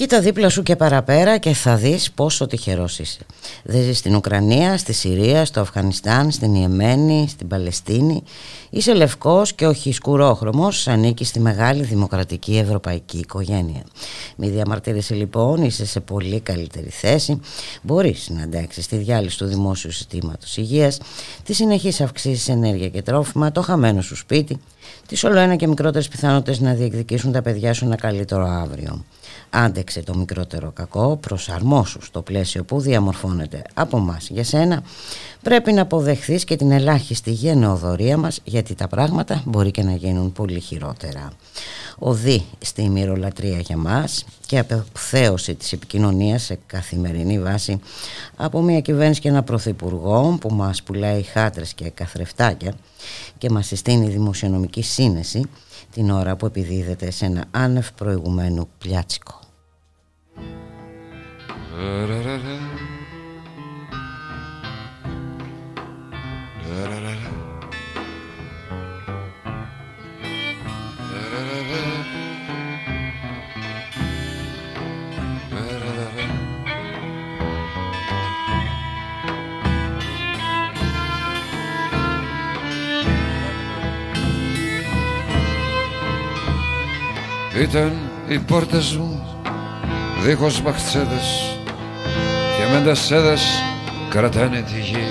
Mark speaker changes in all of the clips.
Speaker 1: Κοίτα δίπλα σου και παραπέρα και θα δεις πόσο τυχερός είσαι. Δεν ζεις στην Ουκρανία, στη Συρία, στο Αφγανιστάν, στην Ιεμένη, στην Παλαιστίνη. Είσαι λευκός και όχι σκουρόχρωμος, ανήκει στη μεγάλη δημοκρατική ευρωπαϊκή οικογένεια. Μη διαμαρτύρεσαι λοιπόν, είσαι σε πολύ καλύτερη θέση. Μπορείς να αντέξεις τη διάλυση του δημόσιου συστήματος υγείας, τη συνεχής αυξήσεις ενέργεια και τρόφιμα, το χαμένο σου σπίτι, τις όλο ένα και μικρότερες πιθανότητες να διεκδικήσουν τα παιδιά σου ένα καλύτερο αύριο. Άντεξε το μικρότερο κακό, προσαρμόσου στο πλαίσιο που διαμορφώνεται από μας για σένα. Πρέπει να αποδεχθείς και την ελάχιστη γενεοδορία μας γιατί τα πράγματα μπορεί και να γίνουν πολύ χειρότερα. Οδή στη μυρολατρεία για μας και απευθέωση της επικοινωνίας σε καθημερινή βάση από μια κυβέρνηση και ένα πρωθυπουργό που μας πουλάει χάτρες και καθρεφτάκια και μας συστήνει δημοσιονομική σύνεση την ώρα που επιδίδεται σε ένα άνευ προηγουμένου πλιάτσικο.
Speaker 2: Ήταν οι πόρτες μου δίχως μπαχτσέδες και μεντασέδες κρατάνε τη γη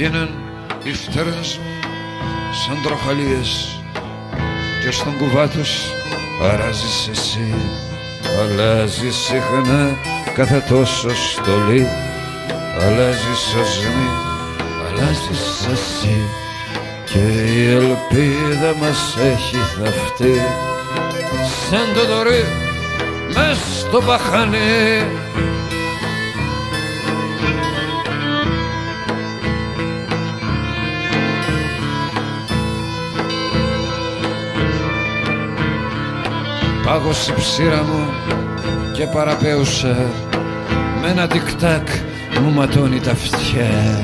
Speaker 2: Γίναν οι φτερές μου σαν τροχαλίες και στον κουβά τους αράζεις εσύ. Αλλάζεις συχνά κάθε τόσο στολή αλλάζεις οσμή αλλάζεις εσύ. Και η ελπίδα μας έχει θαυτεί σαν το δωρή μες στο παχανί Πάγωσε η ψήρα μου και παραπέουσα με ένα τικτάκ μου ματώνει τα αυτιά.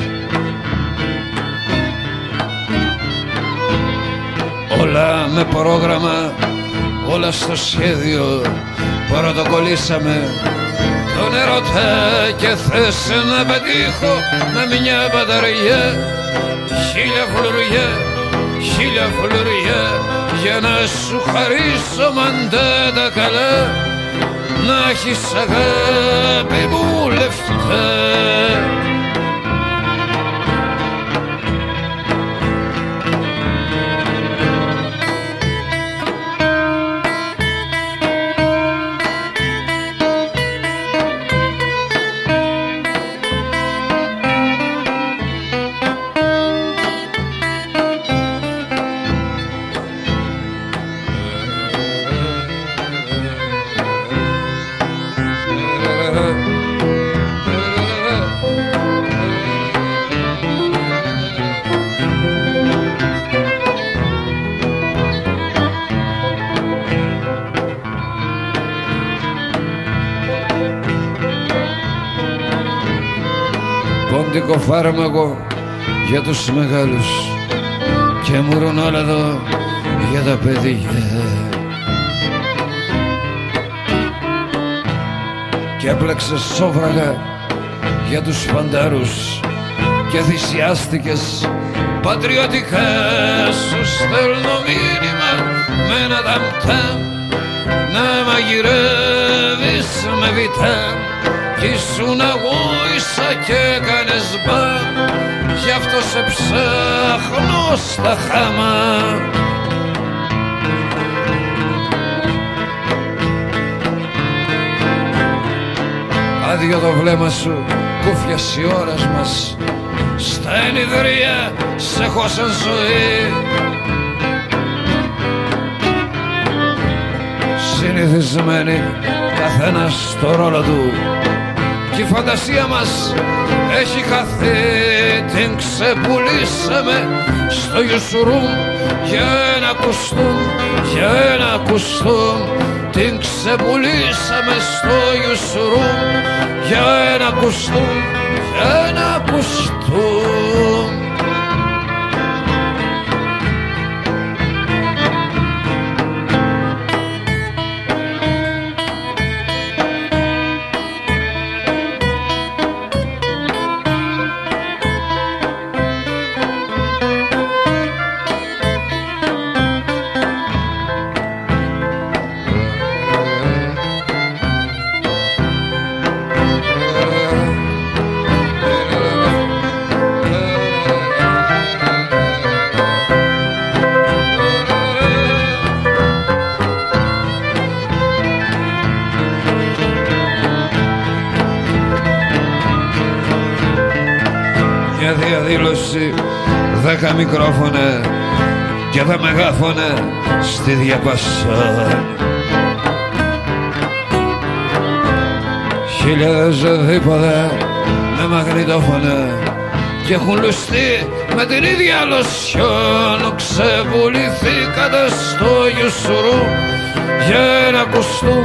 Speaker 2: Όλα με πρόγραμμα, όλα στο σχέδιο. Πρωτοκολλήσαμε τον ερωτά και θες να πετύχω με μια μπαταριά. Χίλια φλουριά, χίλια φλουριά για να σου χαρίσω μαντά τα καλά. Να έχεις αγάπη μου λεφτά φάρμακο για τους μεγάλους. Και μουρονόλαδο για τα παιδιά. Και έπλεξε σόβραγα για τους φαντάρους και θυσιάστηκες. Πατριωτικά σου στέλνω μήνυμα με ένα ταμτάμ να μαγειρεύεις με βιτάμ κι ήσουν αγούισα και έκανες μπαμ γι' αυτό σε ψάχνω στα χάμα. Άδειο το βλέμμα σου κούφιας η ώρας μας. Στα ενιδρία σε έχω σαν ζωή. Συνηθισμένη καθένας στο ρόλο του και η φαντασία μας έχει χαθεί. Την ξεπουλήσαμε στο Ιουσουρούμ για ένα κουστούμ, για ένα κουστούμ την ξεπουλήσαμε στο Ιουσουρούμ για ένα κουστούμ, για ένα κουστούμ δέκα μικρόφωνα και τα μεγάφωνα στη διαπασά χιλιάδες δίποδα με μαγνητόφωνα και έχουν λουστεί με την ίδια λοσιόν. Ξεβουληθήκατε στο Ιουσουρού για ένα κουστού,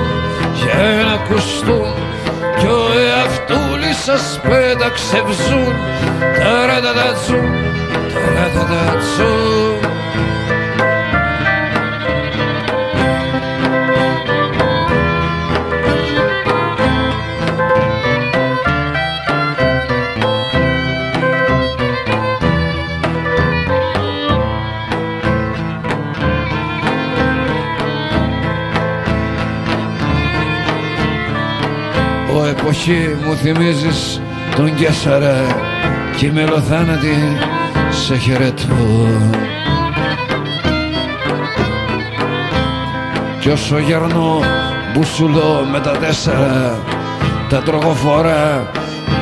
Speaker 2: για ένα κουστού κι ο εαυτούλης σας πέταξε βζούν ταρατατατσού, ταρατατατσού εποχή μου θυμίζεις τον Κέσσαρα και οι μελοθάνατοι σε χαιρετούν κι όσο γερνώ μπουσουλώ με τα τέσσερα τα τρογοφόρα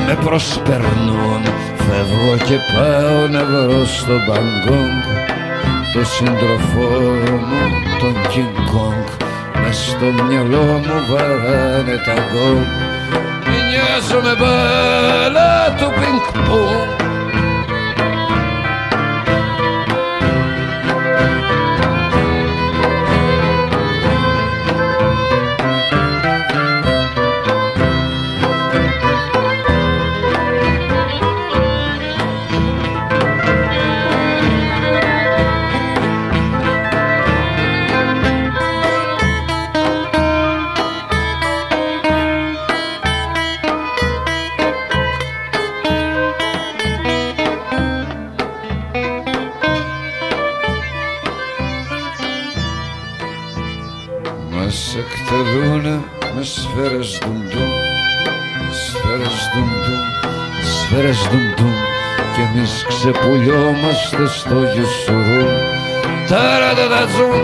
Speaker 2: με προσπερνούν. Φεύγω και πάω να βρω στο Μπαγκόγκ το σύντροφό μου τον King Kong μες στο μυαλό μου βαράνε τα γκόγκ Μοιάζομαι μπάλα του πινκ πονγκ ξεπουλιόμαστε στο γιουσουρού ταρατατατζούν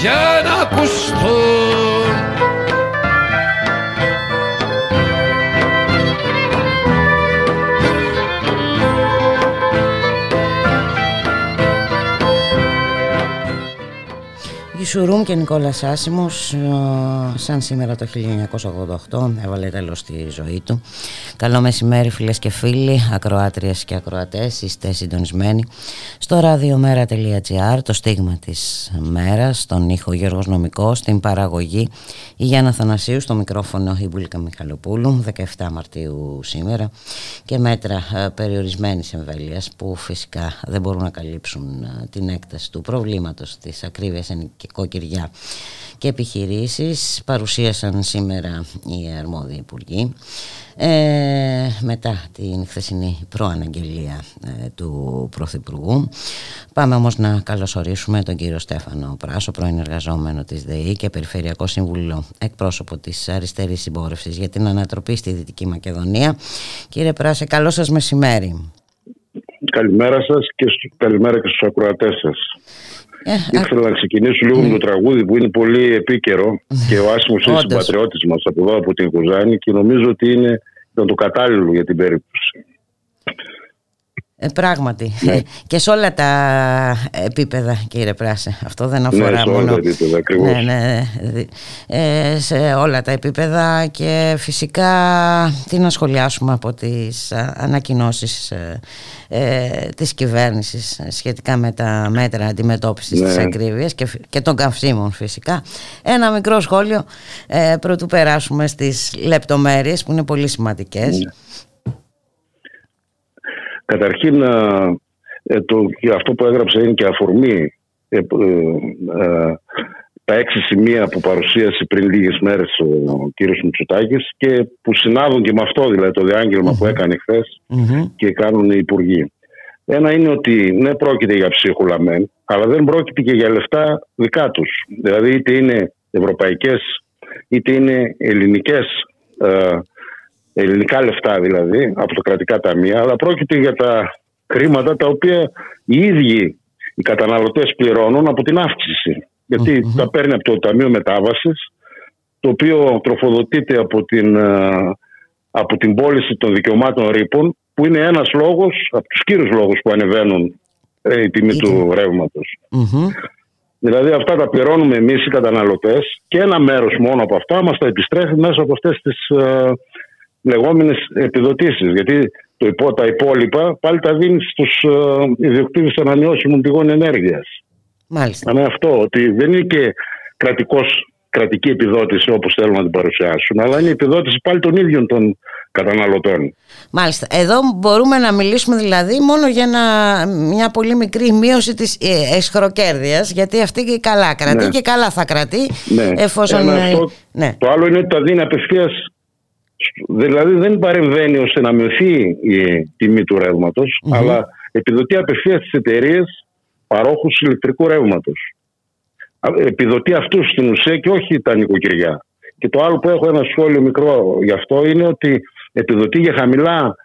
Speaker 2: για να ακουστούν.
Speaker 1: Σουρούμ και Νικόλας Άσιμος ε, σαν σήμερα το 1988 έβαλε τέλος στη ζωή του Καλό μεσημέρι φίλες και φίλοι, ακροάτριες και ακροατές, είστε συντονισμένοι στο radiomera.gr, το στίγμα της μέρας, στον ήχο Γιώργος Νομικός, στην παραγωγή η Γιάννα Θανασίου, στο μικρόφωνο η Μπουλίκα Μιχαλοπούλου, 17 Μαρτίου σήμερα και μέτρα ε, περιορισμένης εμβέλειας που φυσικά δεν μπορούν να καλύψουν ε, την έκταση του προβλήματος της ακρίβειας ενοικοκυριά και επιχειρήσεις. Παρουσίασαν σήμερα οι αρμόδιοι υπουργοί ε, μετά την χθεσινή προαναγγελία ε, του Πρωθυπουργού. Πάμε όμως να καλωσορίσουμε τον κύριο Στέφανο Πράσο, πρώην εργαζόμενο της ΔΕΗ και Περιφερειακό Σύμβουλο εκπρόσωπο της Αριστερής Συμπόρευσης για την ανατροπή στη Δυτική Μακεδονία. Κύριε Πράσε, καλό σας μεσημέρι.
Speaker 3: Καλημέρα σας και καλημέρα και στους ακροατές σας. Ε, Ήθελα να ξεκινήσω λίγο με το τραγούδι που είναι πολύ επίκαιρο και ο Άσιμος είναι συμπατριώτης μας από εδώ από την Κουζάνη και νομίζω ότι είναι το κατάλληλο για την περίπτωση.
Speaker 1: Ε, πράγματι. Ναι. Και σε όλα τα επίπεδα, κύριε Πράσε. Αυτό δεν ναι, αφορά
Speaker 3: ναι, σε
Speaker 1: μόνο.
Speaker 3: Όλα τα επίπεδα,
Speaker 1: ναι, ναι, ε, σε όλα τα επίπεδα και φυσικά τι να σχολιάσουμε από τις ανακοινώσεις ε, ε, της κυβέρνησης σχετικά με τα μέτρα αντιμετώπισης ναι. της ακρίβειας και, και των καυσίμων φυσικά. Ένα μικρό σχόλιο ε, πρωτού περάσουμε στις λεπτομέρειες που είναι πολύ σημαντικές. Ναι.
Speaker 3: Καταρχήν, ε, το, αυτό που έγραψε είναι και αφορμή ε, ε, τα έξι σημεία που παρουσίασε πριν λίγες μέρες ο κύριος Μητσοτάκης και που συνάδουν και με αυτό δηλαδή το διαγγελμα που έκανε και κάνουν οι υπουργοί. Ένα είναι ότι ναι πρόκειται για ψίχουλα μεν, αλλά δεν πρόκειται και για λεφτά δικά τους. Δηλαδή είτε είναι ευρωπαϊκές είτε είναι ελληνικές ελληνικά λεφτά δηλαδή, από τα κρατικά ταμεία, αλλά πρόκειται για τα χρήματα τα οποία οι ίδιοι οι καταναλωτές πληρώνουν από την αύξηση. τα παίρνει από το Ταμείο Μετάβασης, το οποίο τροφοδοτείται από την, ε, από την πώληση των δικαιωμάτων ρήπων, που είναι ένας λόγος, από τους κύριους λόγους που ανεβαίνουν ε, η τιμή του ρευματος Δηλαδή αυτά τα πληρώνουμε εμείς οι καταναλωτές και ένα μέρος μόνο από αυτά μας τα επιστρέφει μέσα από αυτές τις ε, λεγόμενες επιδοτήσεις. Γιατί το υπό, τα υπόλοιπα πάλι τα δίνεις στους ε, ιδιοκτήτες ανανεώσιμων πηγών ενέργειας.
Speaker 1: Μάλιστα.
Speaker 3: Είναι αυτό, ότι δεν είναι και κρατικός, κρατική επιδότηση όπως θέλουν να την παρουσιάσουν, αλλά είναι επιδότηση πάλι των ίδιων των καταναλωτών.
Speaker 1: Μάλιστα. Εδώ μπορούμε να μιλήσουμε δηλαδή μόνο για μια πολύ μικρή μείωση της ε, εσχροκέρδειας, γιατί αυτή και καλά κρατεί ναι. και καλά θα κρατεί
Speaker 3: ναι.
Speaker 1: εφόσον...
Speaker 3: αυτό, ναι. Το άλλο είναι ότι τα δίνει απευθείας Δηλαδή δεν παρεμβαίνει ώστε να μειωθεί η τιμή του ρευματο αλλά επιδοτεί απευθείας τις εταιρείες παρόχους ηλεκτρικού ρεύματος. Επιδοτεί αυτούς στην ουσία και όχι τα νοικοκυριά. Και το άλλο που έχω ένα σχόλιο μικρό γι' αυτό είναι ότι επιδοτεί για χαμηλά,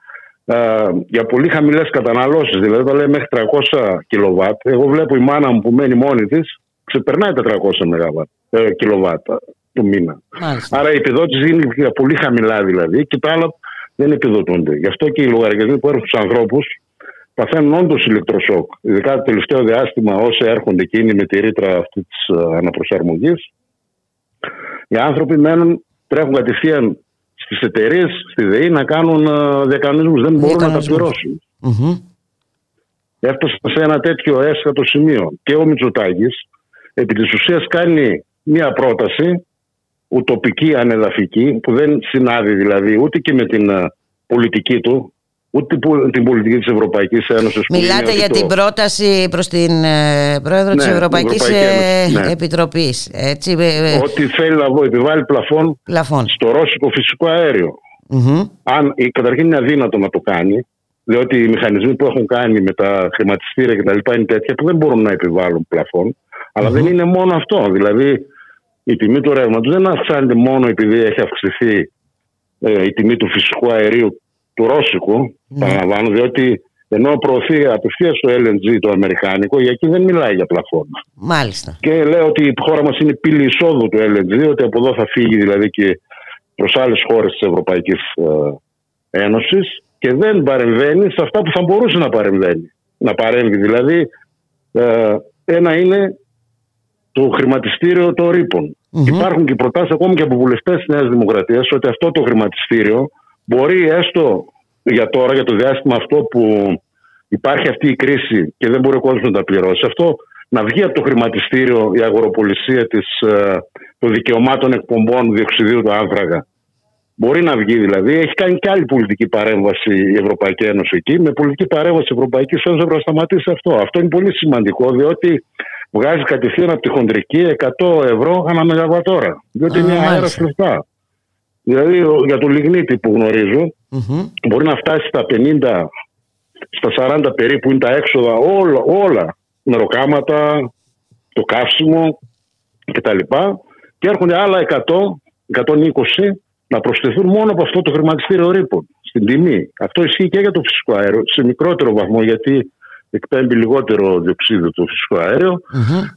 Speaker 3: για πολύ χαμηλές καταναλώσεις. Δηλαδή, όταν λέει μέχρι 300 κιλοβάτ, εγώ βλέπω η μάνα μου που μένει μόνη της ξεπερνάει τα 300 ε, κιλοβάτ το μήνα. Άρα η επιδότηση είναι πολύ χαμηλά δηλαδή και τα άλλα δεν επιδοτούνται. Γι' αυτό και οι λογαριασμοί που έρχονται στους ανθρώπους παθαίνουν όντως ηλεκτροσόκ. Ειδικά το τελευταίο διάστημα, όσοι έρχονται εκείνοι με τη ρήτρα αυτή της ε, αναπροσαρμογής, οι άνθρωποι μένουν, τρέχουν κατευθείαν στις εταιρείες, στη ΔΕΗ να κάνουν ε, διακανονισμούς. Δεν μπορούν να τα πληρώσουν. Mm-hmm. Έφτασαν σε ένα τέτοιο έσχατο σημείο. Και ο Μητσοτάκης, επί της ουσίας, κάνει μια πρόταση ουτοπική ανεδαφική που δεν συνάδει δηλαδή ούτε και με την ε, πολιτική του ούτε την πολιτική της Ευρωπαϊκής Ένωσης.
Speaker 1: Μιλάτε για την πρόταση προς την ε, Πρόεδρο ναι, της Ευρωπαϊκής ε, ναι. Επιτροπής. Έτσι.
Speaker 3: Ότι θέλει να επιβάλλει πλαφόν, πλαφόν. στο ρώσικο φυσικό αέριο. Mm-hmm. Αν, καταρχήν είναι αδύνατο να το κάνει, διότι οι μηχανισμοί που έχουν κάνει με τα χρηματιστήρια κτλ. είναι τέτοια που δεν μπορούν να επιβάλλουν πλαφόν. Αλλά mm-hmm. δεν είναι μόνο αυτό. Δηλαδή η τιμή του ρεύματος δεν αυξάνεται μόνο επειδή έχει αυξηθεί ε, η τιμή του φυσικού αερίου του Ρώσικου, mm. παραλαμβάνω, διότι ενώ προωθεί απευθείας το LNG το Αμερικάνικο, για εκεί δεν μιλάει για πλαφόνα.
Speaker 1: Μάλιστα.
Speaker 3: Και λέει ότι η χώρα μας είναι πύλη εισόδου του LNG, ότι από εδώ θα φύγει δηλαδή και προς άλλες χώρες της Ευρωπαϊκής ε, Ένωσης και δεν παρεμβαίνει σε αυτά που θα μπορούσε να παρεμβαίνει. Να παρέμβει δηλαδή. Ε, ένα είναι το χρηματιστήριο των ρήπων. Υπάρχουν και προτάσεις ακόμη και από βουλευτές της Νέας Δημοκρατίας ότι αυτό το χρηματιστήριο μπορεί έστω για τώρα, για το διάστημα αυτό που υπάρχει αυτή η κρίση και δεν μπορεί ο κόσμος να τα πληρώσει, αυτό να βγει από το χρηματιστήριο η αγοροπολισία της, ε, των δικαιωμάτων εκπομπών διοξιδίου του άνθρακα. Μπορεί να βγει δηλαδή. Έχει κάνει και άλλη πολιτική παρέμβαση η Ευρωπαϊκή Ένωση εκεί. Με πολιτική παρέμβαση της Ευρωπαϊκής Ένωσης πρέπει να σταματήσει αυτό. Αυτό είναι πολύ σημαντικό διότι βγάζει κατευθείαν από τη χοντρική 100 ευρώ ανά μεγαβατόρα. Διότι είναι αέρας λεφτά. Δηλαδή για το λιγνίτη που γνωριζω μπορεί να φτάσει στα 50, στα 40 περίπου είναι τα έξοδα όλα, όλα νεροκάματα, το καύσιμο κτλ. Και έρχονται άλλα 100, 120 να προσθεθούν μόνο από αυτό το χρηματιστήριο ρήπων στην τιμή. Αυτό ισχύει και για το φυσικό αέριο σε μικρότερο βαθμό γιατί εκπέμπει λιγότερο διοξείδιο του φυσικού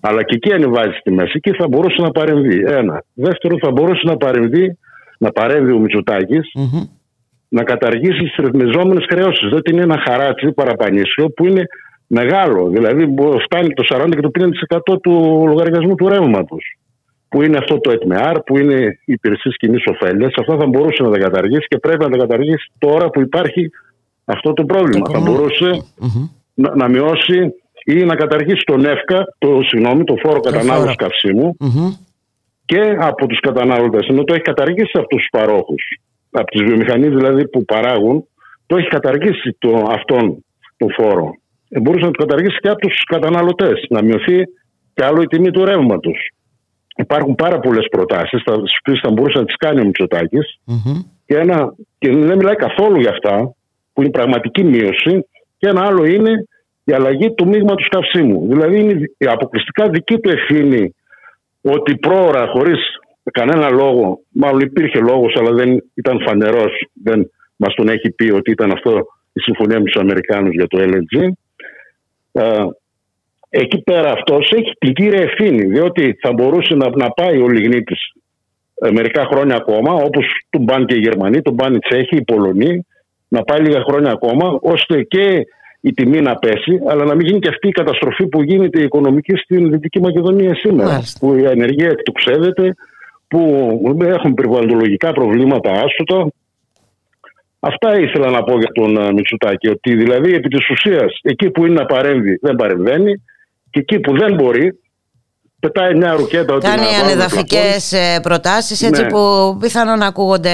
Speaker 3: αλλά και εκεί ανεβάζει τη μέση. Εκεί θα μπορούσε να παρεμβεί. Ένα. Δεύτερο, θα μπορούσε να παρεμβεί, να παρέμβει ο μητσοτακη να καταργήσει τις ρυθμιζόμενες χρεώσεις. Διότι είναι ένα χαράτσι παραπανίσιο που είναι μεγάλο. Δηλαδή φτάνει το 40 και το 50% του λογαριασμού του ρεύματος. Που είναι αυτό το ΕΤΜΕΑΡ, που είναι η υπηρεσία κοινής ωφέλειας. Αυτά θα μπορούσε να τα καταργήσει και πρέπει να τα καταργήσει τώρα που υπάρχει αυτό το πρόβλημα. Θα μπορούσε να, να μειώσει ή να καταργήσει τον ΕΦΚΑ, το, συγγνώμη, το φόρο κατανάλωσης και από τους κατανάλωτε. Ενώ το έχει καταργήσει από τους παρόχους. Από τις βιομηχανίες δηλαδή που παράγουν, το έχει καταργήσει το, αυτόν τον φόρο. Ε, μπορούσε να το καταργήσει και από τους καταναλωτές. Να μειωθεί και άλλο η τιμή του ρεύματος. Υπάρχουν πάρα πολλές προτάσεις, τι οποίε θα μπορούσε να τις κάνει ο μητσοτακη Και, και δεν μιλάει καθόλου για αυτά, που είναι πραγματική μείωση. Και ένα άλλο είναι η αλλαγή του μείγματος καυσίμου. Δηλαδή είναι αποκλειστικά δική του ευθύνη ότι πρόωρα, χωρίς κανένα λόγο, μάλλον υπήρχε λόγος, αλλά δεν ήταν φανερός, δεν μας τον έχει πει ότι ήταν αυτό η συμφωνία με τους Αμερικάνους για το LNG. Ε, εκεί πέρα αυτός έχει την κύρια ευθύνη, διότι θα μπορούσε να, να πάει ο Λιγνίτης ε, μερικά χρόνια ακόμα, όπως του μπαν και οι Γερμανοί, του μπαν οι Τσέχοι, οι Πολωνοί, να πάει λίγα χρόνια ακόμα, ώστε και η τιμή να πέσει, αλλά να μην γίνει και αυτή η καταστροφή που γίνεται η οικονομική στην Δυτική Μακεδονία σήμερα. Που η ανεργία εκτοξεύεται, που έχουν περιβαλλοντολογικά προβλήματα άστοτα. Αυτά ήθελα να πω για τον ε, Μητσουτάκη. Ότι δηλαδή επί της ουσίας εκεί που είναι να παρέμβει δεν παρεμβαίνει και εκεί που δεν μπορεί πετάει μια ρουκέτα ότι
Speaker 1: Κάνει ανεδαφικές ε, προτάσεις έτσι ναι. που πιθανόν ακούγονται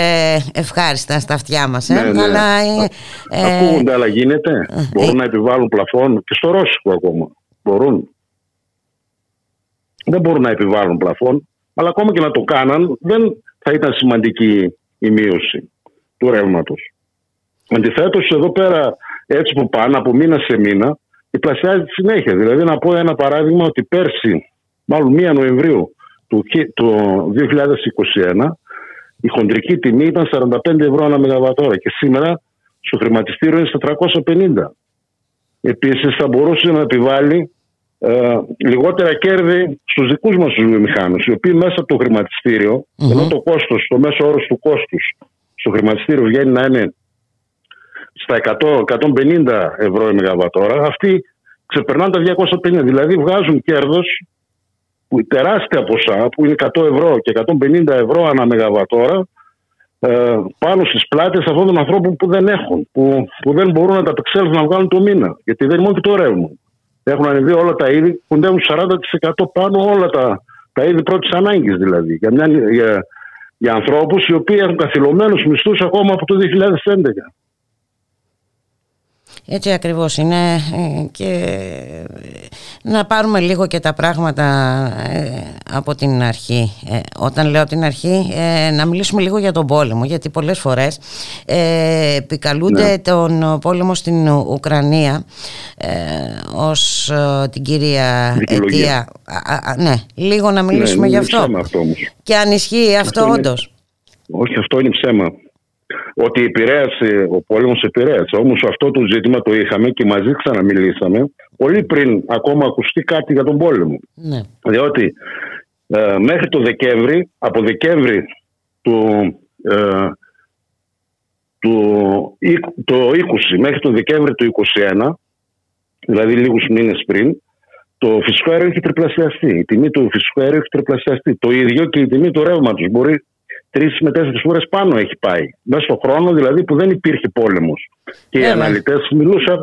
Speaker 1: ευχάριστα στα αυτιά μας. Ε; Ναι, ναι. Αλλά,
Speaker 3: ε, ε, ακούγονται, αλλά γίνεται. Ε, Μπορούν να επιβάλλουν πλαφόν και στο Ρώσικο ακόμα. Μπορούν. Δεν μπορούν να επιβάλλουν πλαφόν, αλλά ακόμα και να το κάναν, δεν θα ήταν σημαντική η μείωση του ρεύματος. Αντιθέτως, εδώ πέρα, έτσι που πάνε από μήνα σε μήνα, διπλασιάζει τη συνέχεια. Δηλαδή, να πω ένα παράδειγμα ότι πέρσι μάλλον 1 Νοεμβρίου του, 2021, η χοντρική τιμή ήταν 45 ευρώ ανά μεγαβατόρα και σήμερα στο χρηματιστήριο είναι στα 350. Επίσης θα μπορούσε να επιβάλλει ε, λιγότερα κέρδη στους δικούς μας τους βιομηχάνους, οι οποίοι μέσα από το χρηματιστήριο, ενώ το κόστος, το μέσο όρος του κόστους στο χρηματιστήριο βγαίνει να είναι στα 100-150 ευρώ η μεγαβατόρα, αυτοί ξεπερνάνε τα 250, δηλαδή βγάζουν κέρδος που η τεράστια ποσά που είναι 100 ευρώ και 150 ευρώ ανά μεγαβατόρα ε, πάνω στις πλάτες αυτών των ανθρώπων που δεν έχουν, που, που δεν μπορούν να τα απεξέλθουν να βγάλουν το μήνα. Γιατί δεν είναι μόνο και το ρεύμα. Έχουν ανεβεί όλα τα είδη, κοντεύουν 40% πάνω όλα τα, τα είδη πρώτης ανάγκης δηλαδή. Για, μια, για, για ανθρώπους οι οποίοι έχουν καθυλωμένους μισθούς ακόμα από το 2011.
Speaker 1: Έτσι ακριβώς είναι ε, και να πάρουμε λίγο και τα πράγματα ε, από την αρχή. Ε, όταν λέω την αρχή να μιλήσουμε λίγο για τον πόλεμο γιατί πολλές φορές επικαλούνται ναι. τον πόλεμο στην Ουκρανία ως την κυρία αιτία. Ναι, λίγο να μιλήσουμε ναι, γι' αυτό. αυτό και αν ισχύει αυτό, αυτό όντως.
Speaker 3: Όχι, αυτό είναι ψέμα ότι επηρέασε, ο πόλεμος επηρέασε. Όμως αυτό το ζήτημα το είχαμε και μαζί ξαναμιλήσαμε πολύ πριν ακόμα ακουστεί κάτι για τον πόλεμο. Ναι. Διότι ε, μέχρι το Δεκέμβρη, από Δεκέμβρη του, ε, του το 20 μέχρι το Δεκέμβρη του 2021, δηλαδή λίγους μήνες πριν, το φυσικό αέριο έχει τριπλασιαστεί. Η τιμή του φυσικού αέριου έχει τριπλασιαστεί. Το ίδιο και η τιμή του ρεύματος. Μπορεί τρεις με τέσσερις φορές πάνω έχει πάει. Μέσα στον χρόνο δηλαδή που δεν υπήρχε πόλεμος. Και οι ναι, ναι. αναλυτές μιλούσαν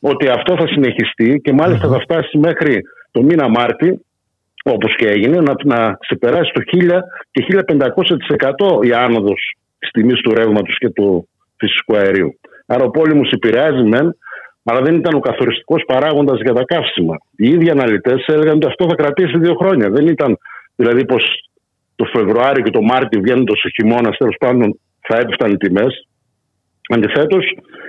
Speaker 3: ότι αυτό θα συνεχιστεί και μαλιστα θα φτάσει μέχρι το μήνα Μάρτι, όπως και έγινε, να, να ξεπεράσει το 1000 και 1500% η άνοδος της τιμής του ρεύματος και του φυσικού αερίου. Άρα ο πόλεμος επηρεάζει μεν, αλλά δεν ήταν ο καθοριστικός παράγοντας για τα καύσιμα. Οι ίδιοι αναλυτές έλεγαν ότι αυτό θα κρατήσει δύο χρόνια. Δεν ήταν δηλαδή πως το Φεβρουάριο και το Μάρτιο βγαίνοντας ο χειμώνας, τέλος πάντων θα έπεφταν οι τιμές. Αντιθέτως,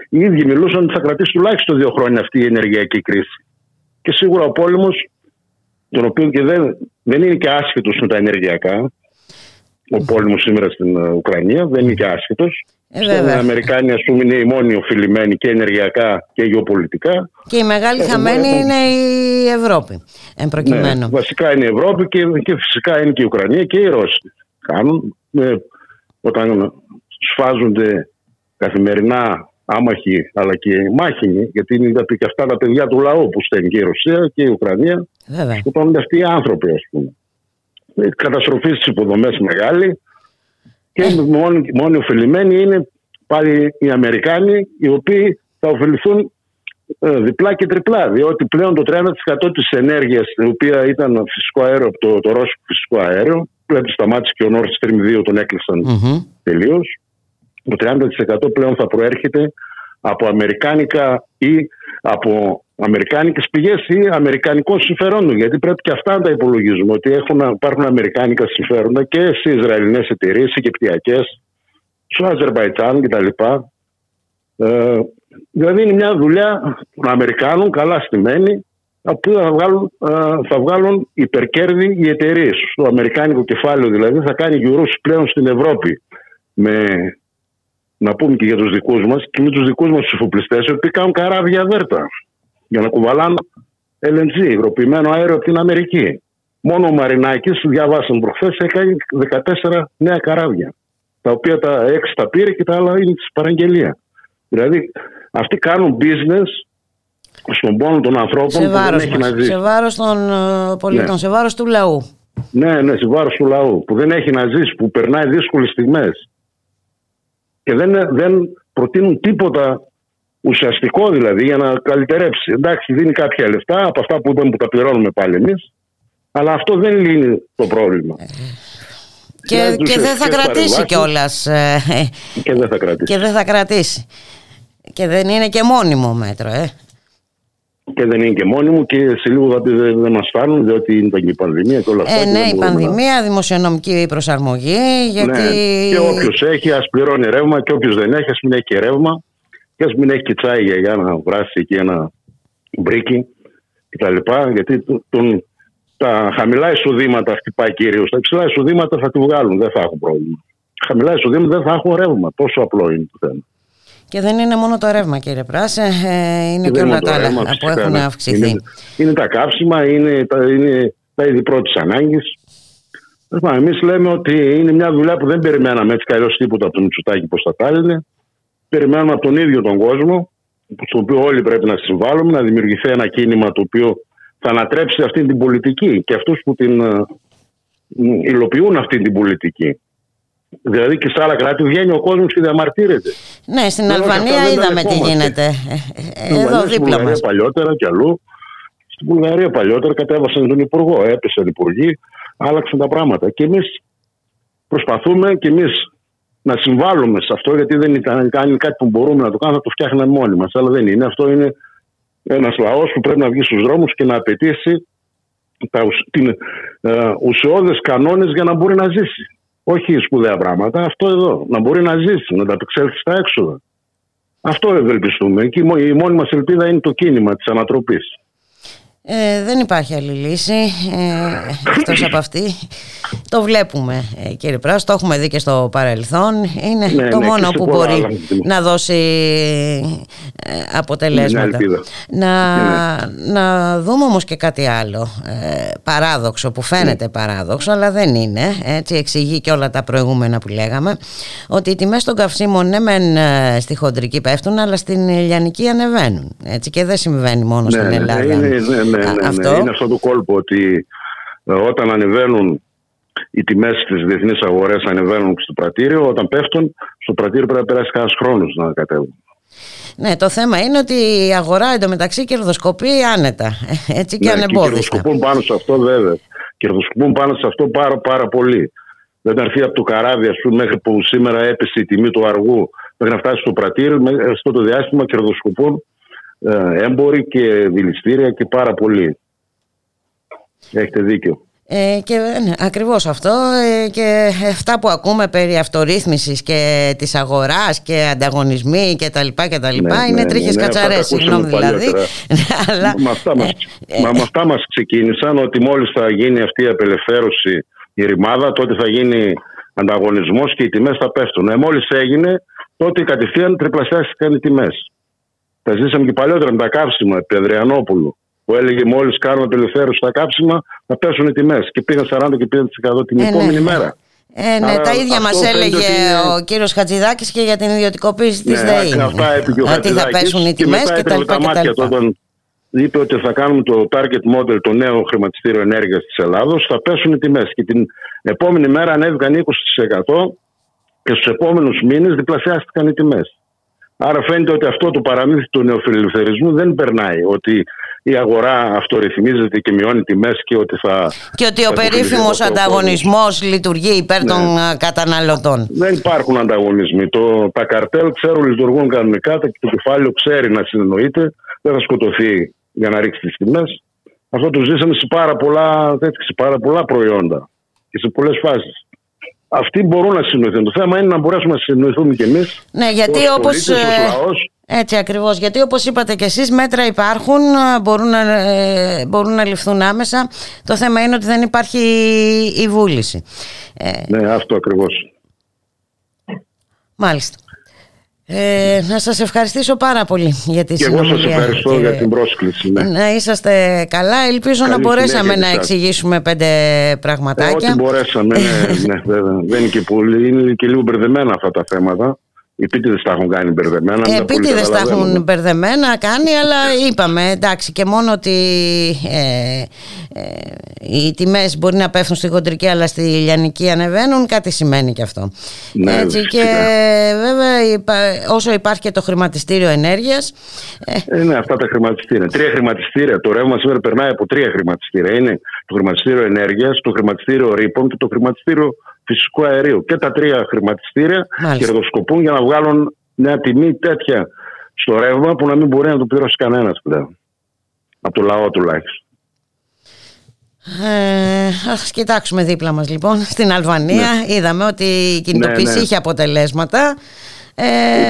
Speaker 3: οι ίδιοι μιλούσαν ότι θα κρατήσει τουλάχιστον δύο χρόνια αυτή η ενεργειακή κρίση. Και σίγουρα ο πόλεμος, τον οποίο και δεν, δεν είναι και άσχετος με τα ενεργειακά, ο πόλεμος σήμερα στην ε, Ουκρανία δεν είναι και άσχετος. Ε, οι Αμερικάνοι, ας πούμε, είναι οι μόνοι οφειλημένοι και ενεργειακά και γεωπολιτικά.
Speaker 1: Και η μεγάλη χαμένη είναι η Ευρώπη. Εν προκειμένου. Ναι,
Speaker 3: βασικά είναι η Ευρώπη και, και φυσικά είναι και η Ουκρανία και οι Ρώσοι. Κάνουν, ε, όταν σφάζονται καθημερινά άμαχοι αλλά και μάχημοι, γιατί είναι και αυτά τα παιδιά του λαού που στέλνει και η Ρωσία και η Ουκρανία, σκοτώνονται αυτοί οι άνθρωποι, ας πούμε. Η καταστροφή στις υποδομές μεγάλη και ε. μόνοι, μόνοι ωφελημένοι είναι πάλι οι Αμερικάνοι, οι οποίοι θα ωφεληθούν ε, διπλά και τριπλά. Διότι πλέον το 30% της ενέργειας, η οποία ήταν φυσικό αέριο από το, το ρώσικο φυσικό αέριο, πλέον σταμάτησε και ο Nord Stream 2 τον έκλεισαν mm-hmm. τελείως. Το 30% πλέον θα προέρχεται από αμερικάνικα ή από αμερικάνικες πηγές ή αμερικανικών συμφερόντων. Γιατί πρέπει και αυτά να τα υπολογίζουμε, ότι έχουν, υπάρχουν αμερικάνικα συμφέροντα και σε Ισραηλινές εταιρείες, σε Αιγυπτιακές, στο Αζερβαϊτζάν κτλ. Ε, δηλαδή είναι μια δουλειά των Αμερικάνων καλά στημένη που θα βγάλουν, ε, θα βγάλουν υπερκέρδη οι εταιρείες. Το αμερικάνικο κεφάλαιο δηλαδή θα κάνει γιουρούς πλέον στην Ευρώπη με να πούμε και για τους δικούς μας και με τους δικούς μας τους εφοπλιστές, οι οποίοι κάνουν καράβια δέρτα για να κουβαλάνε LNG, υγροποιημένο αέριο από την Αμερική. Μόνο ο Μαρινάκης, διαβάσαμε προχθές, έκανε 14 νέα καράβια. Τα οποία τα 6 τα πήρε και τα άλλα είναι της παραγγελία. Δηλαδή, αυτοί κάνουν business στον πόνο των ανθρώπων σε που δεν έχει να ζήσει.
Speaker 1: Σε βάρος των ε, πολιτών, ναι. σε βάρος του λαού.
Speaker 3: Ναι, ναι, σε βάρος του λαού που δεν έχει να ζήσει, που περνάει δύσκολες στιγμές και δεν, δεν προτείνουν τίποτα ουσιαστικό δηλαδή για να καλυτερέψει. Εντάξει, δίνει κάποια λεφτά από αυτά που είπαμε που τα πληρώνουμε πάλι εμείς, αλλά αυτό δεν λύνει το πρόβλημα.
Speaker 1: Και, και δεν θα κρατήσει κιόλας. Ε,
Speaker 3: και δεν θα κρατήσει.
Speaker 1: Και δεν θα κρατήσει. Και δεν είναι και μόνιμο μέτρο, ε
Speaker 3: και δεν είναι και μόνοι μου και σε λίγο θα πει δεν, δεν μας φτάνουν διότι ήταν και η πανδημία και όλα αυτά.
Speaker 1: Ε, ναι, η πανδημία, να... δημοσιονομική προσαρμογή. Γιατί...
Speaker 3: Ναι. Και όποιος έχει, ας πληρώνει ρεύμα και όποιος δεν έχει, ας μην έχει και ρεύμα και ας μην έχει και τσάι για να βράσει εκεί ένα μπρίκι κτλ. Γιατί τον, τα χαμηλά εισοδήματα χτυπάει κυρίως. Τα υψηλά εισοδήματα θα τη βγάλουν, δεν θα έχουν πρόβλημα. Χαμηλά εισοδήματα δεν θα έχουν ρεύμα. Τόσο απλό είναι το θέμα.
Speaker 1: Και δεν είναι μόνο το ρεύμα, κύριε Πράσε, ε, είναι και, και όλα τα άλλα που έχουν ναι. αυξηθεί.
Speaker 3: Είναι, είναι τα καύσιμα, είναι τα, είναι τα είδη πρώτης ανάγκης. Εμείς λέμε ότι είναι μια δουλειά που δεν περιμέναμε έτσι καλώ τίποτα από τον Μητσουτάκη πώς θα τα Περιμένουμε από τον ίδιο τον κόσμο, στο οποίο όλοι πρέπει να συμβάλλουμε, να δημιουργηθεί ένα κίνημα το οποίο θα ανατρέψει αυτή την πολιτική και αυτούς που την ε, υλοποιούν αυτή την πολιτική. Δηλαδή και σε άλλα κράτη βγαίνει ο κόσμος και διαμαρτύρεται.
Speaker 1: Ναι, στην Αλβανία είδαμε τι γίνεται. Ε, ε, εδώ δίπλα μας.
Speaker 3: παλιότερα κι αλλού. Στην Βουλγαρία παλιότερα κατέβασαν τον Υπουργό. Έπεσαν υπουργοί, άλλαξαν τα πράγματα. Και εμείς προσπαθούμε και εμείς να συμβάλλουμε σε αυτό, γιατί δεν ήταν κάνει κάτι που μπορούμε να το κάνουμε, θα το φτιάχνουμε μόνοι μας. Αλλά δεν είναι. Αυτό είναι ένας λαός που πρέπει να βγει στους δρόμους και να απαιτήσει τα, την, uh, ουσιώδες κανόνες για να μπορεί να ζήσει. Όχι σπουδαία πράγματα, αυτό εδώ. Να μπορεί να ζήσει, να τα απεξέλθει στα έξοδα. Αυτό ευελπιστούμε. Και η μόνη μας ελπίδα είναι το κίνημα της ανατροπής.
Speaker 1: Ε, δεν υπάρχει άλλη λύση ε, εκτός από αυτή. Το βλέπουμε ε, κύριε Πράσο το έχουμε δει και στο παρελθόν. Είναι ναι, το ναι, μόνο που μπορεί να δώσει ε, αποτελέσματα. Να, ναι. να δούμε όμως και κάτι άλλο ε, παράδοξο που φαίνεται ναι. παράδοξο αλλά δεν είναι έτσι εξηγεί και όλα τα προηγούμενα που λέγαμε ότι οι τιμές των καυσίμων ναι μεν ε, στη χοντρική πέφτουν αλλά στην ηλιανική ανεβαίνουν έτσι και δεν συμβαίνει μόνο στην Ελλάδα
Speaker 3: ναι, ναι, αυτό. Είναι αυτό το κόλπο ότι ε, όταν ανεβαίνουν οι τιμές στις διεθνείς αγορές ανεβαίνουν στο πρατήριο, όταν πέφτουν, στο πρατήριο πρέπει να περάσει κανένας χρόνος να κατέβουν.
Speaker 1: Ναι, το θέμα είναι ότι η αγορά εντωμεταξύ κερδοσκοπεί άνετα. Έτσι και ναι, ανεμπόδιστα. Και
Speaker 3: κερδοσκοπούν πάνω σε αυτό, βέβαια. Κερδοσκοπούν πάνω σε αυτό πάρα, πάρα πολύ. Δεν θα έρθει από το καράβι, ας πούμε, μέχρι που σήμερα έπεσε η τιμή του αργού, μέχρι να φτάσει στο πρατήριο. Στο το διάστημα κερδοσκοπούν ε, έμποροι και δηληστήρια και πάρα πολύ. Έχετε δίκιο.
Speaker 1: Ε, και ναι, ακριβώς αυτό ε, και αυτά που ακούμε περί αυτορύθμισης και της αγοράς και ανταγωνισμοί και τα λοιπά και τα λοιπά ναι, είναι ναι, τρίχες ναι, κατσαρές συγγνώμη δηλαδή
Speaker 3: Αλλά... με, αυτά μας, ε, ε, αυτά μας ξεκίνησαν ότι μόλις θα γίνει αυτή η απελευθέρωση η ρημάδα τότε θα γίνει ανταγωνισμός και οι τιμές θα πέφτουν ε, μόλις έγινε τότε κατευθείαν τριπλασιάστηκαν οι τιμές τα ζήσαμε και παλιότερα με τα κάψιμα επί Αδριανόπουλου που έλεγε μόλις κάνουμε απελευθέρωση στα κάψιμα θα πέσουν οι τιμές. Και πήγαν 40 και 50% την ε, ναι, επόμενη ναι. μέρα.
Speaker 1: Ε, ναι, τα ίδια μας έλεγε ο κύριος Χατζηδάκης και για την ιδιωτικοποίηση της
Speaker 3: ναι,
Speaker 1: ΔΕΗ.
Speaker 3: Αυτά είπε ο
Speaker 1: Ότι θα πέσουν οι τιμές και, τα λοιπά. Και τα λοιπά.
Speaker 3: Όταν είπε ότι θα κάνουμε το target model, το νέο χρηματιστήριο ενέργειας της Ελλάδος, θα πέσουν οι τιμές. Και την επόμενη μέρα ανέβηκαν 20% και στους επόμενους μήνες διπλασιάστηκαν οι τιμές. Άρα φαίνεται ότι αυτό το παραμύθι του νεοφιλελευθερισμού δεν περνάει. Ότι η αγορά αυτορυθμίζεται και μειώνει τιμές και ότι θα.
Speaker 1: Και ότι ο περίφημος ανταγωνισμός λειτουργεί υπέρ ναι. των καταναλωτών.
Speaker 3: Δεν υπάρχουν ανταγωνισμοί. Το, τα καρτέλ ξέρουν λειτουργούν κανονικά, το κεφάλαιο ξέρει να συνεννοείται, δεν θα σκοτωθεί για να ρίξει τις τιμές. Αυτό το ζήσαμε σε πάρα πολλά, σε πάρα πολλά προϊόντα και σε πολλές φάσεις αυτοί μπορούν να συνοηθούν. Το θέμα είναι να μπορέσουμε να συνοηθούμε κι εμείς.
Speaker 1: Ναι, γιατί όπως. Έτσι ακριβώς, γιατί όπως είπατε και εσείς μέτρα υπάρχουν, μπορούν να, ε, μπορούν να ληφθούν άμεσα. Το θέμα είναι ότι δεν υπάρχει η βούληση.
Speaker 3: Ε, ναι, αυτό ακριβώς.
Speaker 1: Μάλιστα. Ε, να σας ευχαριστήσω πάρα πολύ για τη
Speaker 3: και
Speaker 1: συνομιλία.
Speaker 3: Και εγώ σας ευχαριστώ για την πρόσκληση. Ναι.
Speaker 1: Να είσαστε καλά. Ελπίζω να μπορέσαμε να εξηγήσουμε πέντε πραγματάκια.
Speaker 3: Ε, ό,τι μπορέσαμε, ναι, ναι, Δεν είναι και πολύ, είναι και λίγο μπερδεμένα αυτά τα θέματα. Οι επίτηδες τα έχουν κάνει μπερδεμένα.
Speaker 1: Ε, επίτηδες τα έχουν μπερδεμένα κάνει, αλλά είπαμε εντάξει και μόνο ότι ε, ε, οι τιμές μπορεί να πέφτουν στη γοντρική, αλλά στη λιανική ανεβαίνουν, κάτι σημαίνει και αυτό.
Speaker 3: Ναι,
Speaker 1: Έτσι, και βέβαια όσο υπάρχει και το χρηματιστήριο ενέργειας.
Speaker 3: Ε, ε, ναι, αυτά τα χρηματιστήρια. Τρία χρηματιστήρια. Το ρεύμα σήμερα περνάει από τρία χρηματιστήρια. Είναι το χρηματιστήριο ενέργειας, το χρηματιστήριο ρήπων και το χρηματιστήριο φυσικού αερίου. Και τα τρία χρηματιστήρια κερδοσκοπούν για να βγάλουν μια τιμή τέτοια στο ρεύμα που να μην μπορεί να το πληρώσει κανένας πλέον. Από το λαό τουλάχιστον.
Speaker 1: Ε, ας κοιτάξουμε δίπλα μας λοιπόν στην Αλβανία ναι. είδαμε ότι η κινητοποίηση ναι, ναι. είχε αποτελέσματα
Speaker 3: ε,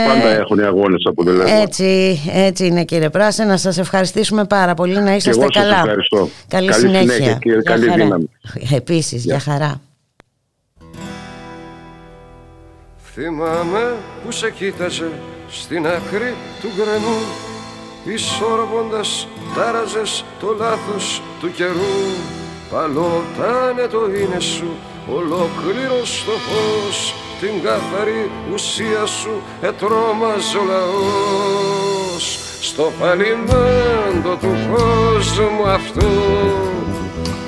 Speaker 3: Πάντα έχουν οι αγώνες αποτελέσματα
Speaker 1: έτσι, έτσι είναι κύριε Πράσε να σας ευχαριστήσουμε πάρα πολύ να είσαστε
Speaker 3: και εγώ
Speaker 1: καλά
Speaker 3: σας ευχαριστώ.
Speaker 1: Καλή,
Speaker 3: καλή
Speaker 1: συνέχεια,
Speaker 3: συνέχεια και καλή
Speaker 1: χαρά.
Speaker 3: δύναμη
Speaker 1: Επίσης, για χαρά
Speaker 2: Θυμάμαι που σε κοίταζε στην άκρη του γκρεμού Ισορροπώντας τάραζες το λάθος του καιρού. Παλότανε το είναι σου ολόκληρος στο φως Την καθαρή ουσία σου ετρώμαζε ο λαός. Στο παλιμέντο του κόσμου αυτού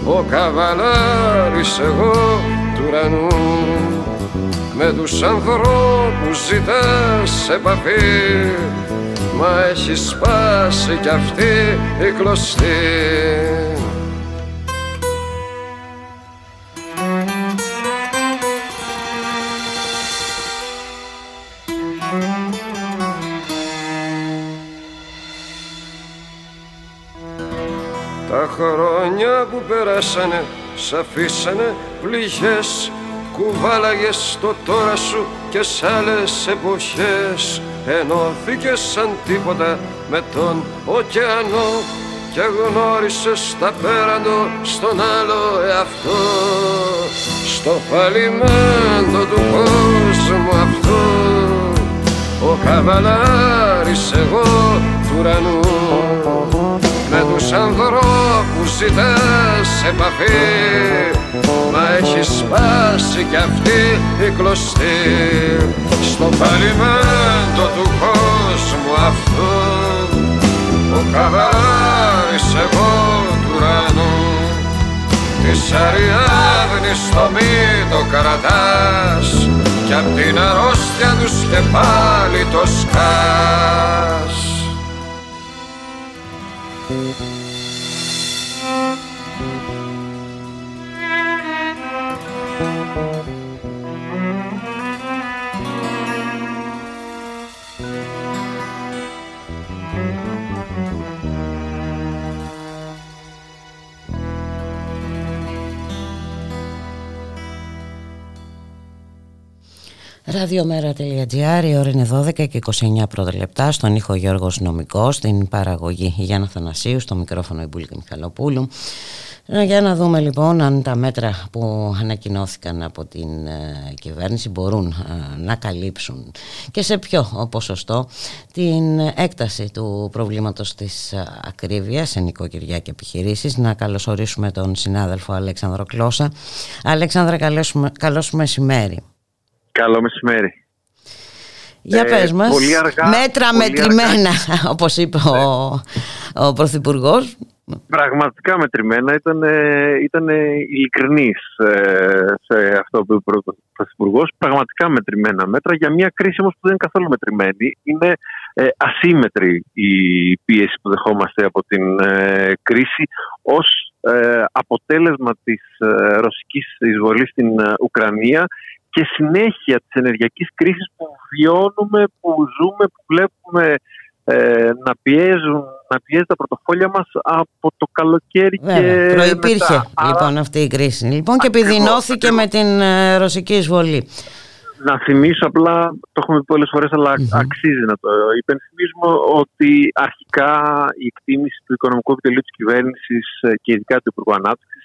Speaker 2: Ο καβαλάρης εγώ του ουρανού με τους ανθρώπους ζητάς επαφή. Μα έχει σπάσει κι αυτή η κλωστή. Τα χρόνια που περάσανε σ' αφήσανε πληγές Κουβάλαγες το τώρα σου και σ' άλλες εποχές. Ενώθηκες σαν τίποτα με τον ωκεανό Και γνώρισες τα πέραντο στον άλλο εαυτό. Στο φαλιμέντο του κόσμου αυτό Ο καβαλάρης εγώ του ουρανού με τους ανθρώπους ζητάς επαφή. Μα έχει σπάσει κι αυτή η κλωστή. Στο παλιμέντο του κόσμου αυτού Ο καβάρης εγώ του ουρανού. Της Αριάδνης το μη το κρατάς Κι απ' την αρρώστια τους και πάλι το σκάς Thank you.
Speaker 1: Ραδιομέρα.gr, η ώρα είναι 12 και 29 πρώτα λεπτά, στον ήχο Γιώργος Νομικός, στην παραγωγή Γιάννα Θανασίου, στο μικρόφωνο η Μπουλίκα Μιχαλοπούλου. Ε, για να δούμε λοιπόν αν τα μέτρα που ανακοινώθηκαν από την ε, κυβέρνηση μπορούν ε, να καλύψουν και σε ποιο ποσοστό την έκταση του προβλήματος της ακρίβειας σε νοικοκυριά και επιχειρήσεις. Να καλωσορίσουμε τον συνάδελφο Αλέξανδρο Κλώσσα. Αλέξανδρα, καλώς μεσημέρι.
Speaker 4: Καλό μεσημέρι.
Speaker 1: Για ε, πες μας, μέτρα μετρημένα, όπως είπε ο, ο Πρωθυπουργός.
Speaker 4: Πραγματικά μετρημένα, ήταν, ήταν ειλικρινής ε, σε αυτό που είπε ο Πρωθυπουργός. Πραγματικά μετρημένα μέτρα για μια κρίση όμως που δεν είναι καθόλου μετρημένη. Είναι ε, ασύμετρη η πίεση που δεχόμαστε από την ε, κρίση ως ε, αποτέλεσμα της ρωσικής εισβολής στην Ουκρανία και συνέχεια της ενεργειακής κρίσης που βιώνουμε, που ζούμε, που βλέπουμε ε, να, πιέζουν, να πιέζει τα πρωτοφόλια μας από το καλοκαίρι Βέβαια, και
Speaker 1: προϋπήρχε λοιπόν αυτή η κρίση. Λοιπόν και επιδεινώθηκε με την ε, ρωσική εισβολή.
Speaker 4: Να θυμίσω απλά, το έχουμε πει πολλές φορές αλλά αξίζει να το υπενθυμίσουμε ότι αρχικά η εκτίμηση του οικονομικού επιτελείου της κυβέρνησης ε, και ειδικά του Υπουργού Ανάπτυξης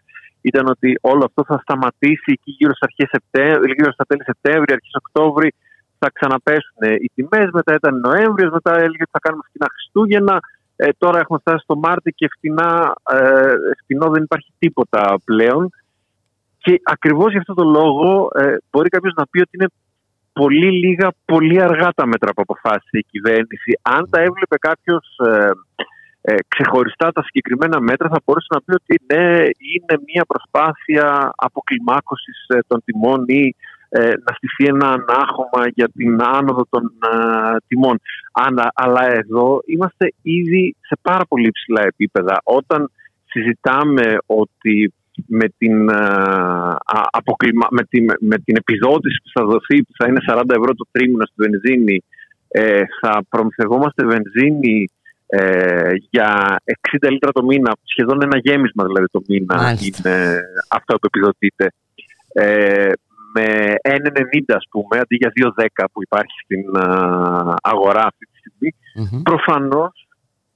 Speaker 4: ήταν ότι όλο αυτό θα σταματήσει εκεί γύρω στα, αρχές Σεπτέμβρη, γύρω στα τέλη Σεπτέμβρη, αρχές Οκτώβρη θα ξαναπέσουν οι τιμές. Μετά ήταν Νοέμβριος, μετά έλεγε ότι θα κάνουμε φτηνά Χριστούγεννα. Ε, τώρα έχουμε φτάσει στο Μάρτιο και φτηνά, ε, φτηνό δεν υπάρχει τίποτα πλέον. Και ακριβώς γι' αυτό το λόγο ε, μπορεί κάποιος να πει ότι είναι πολύ λίγα, πολύ αργά τα μέτρα που αποφάσισε η κυβέρνηση. Αν τα έβλεπε κάποιος ε, ε, ξεχωριστά τα συγκεκριμένα μέτρα θα μπορούσε να πει ότι ναι, είναι μια προσπάθεια αποκλιμάκωσης ε, των τιμών ή ε, να στηθεί ένα ανάχωμα για την άνοδο των τιμών. Αλλά, εδώ είμαστε ήδη σε πάρα πολύ ψηλά επίπεδα. Όταν συζητάμε ότι με την, αποκλιμα... με την, με την επιδότηση που θα δοθεί, που θα είναι 40 ευρώ το τρίμηνο στη βενζίνη, θα προμηθευόμαστε βενζίνη ε, για 60 λίτρα το μήνα, σχεδόν ένα γέμισμα δηλαδή το μήνα είναι αυτό που επιδοτείται. Ε, με 1,90 ας πούμε, αντί για 2,10 που υπάρχει στην αγορά αυτή τη στιγμη προφανώς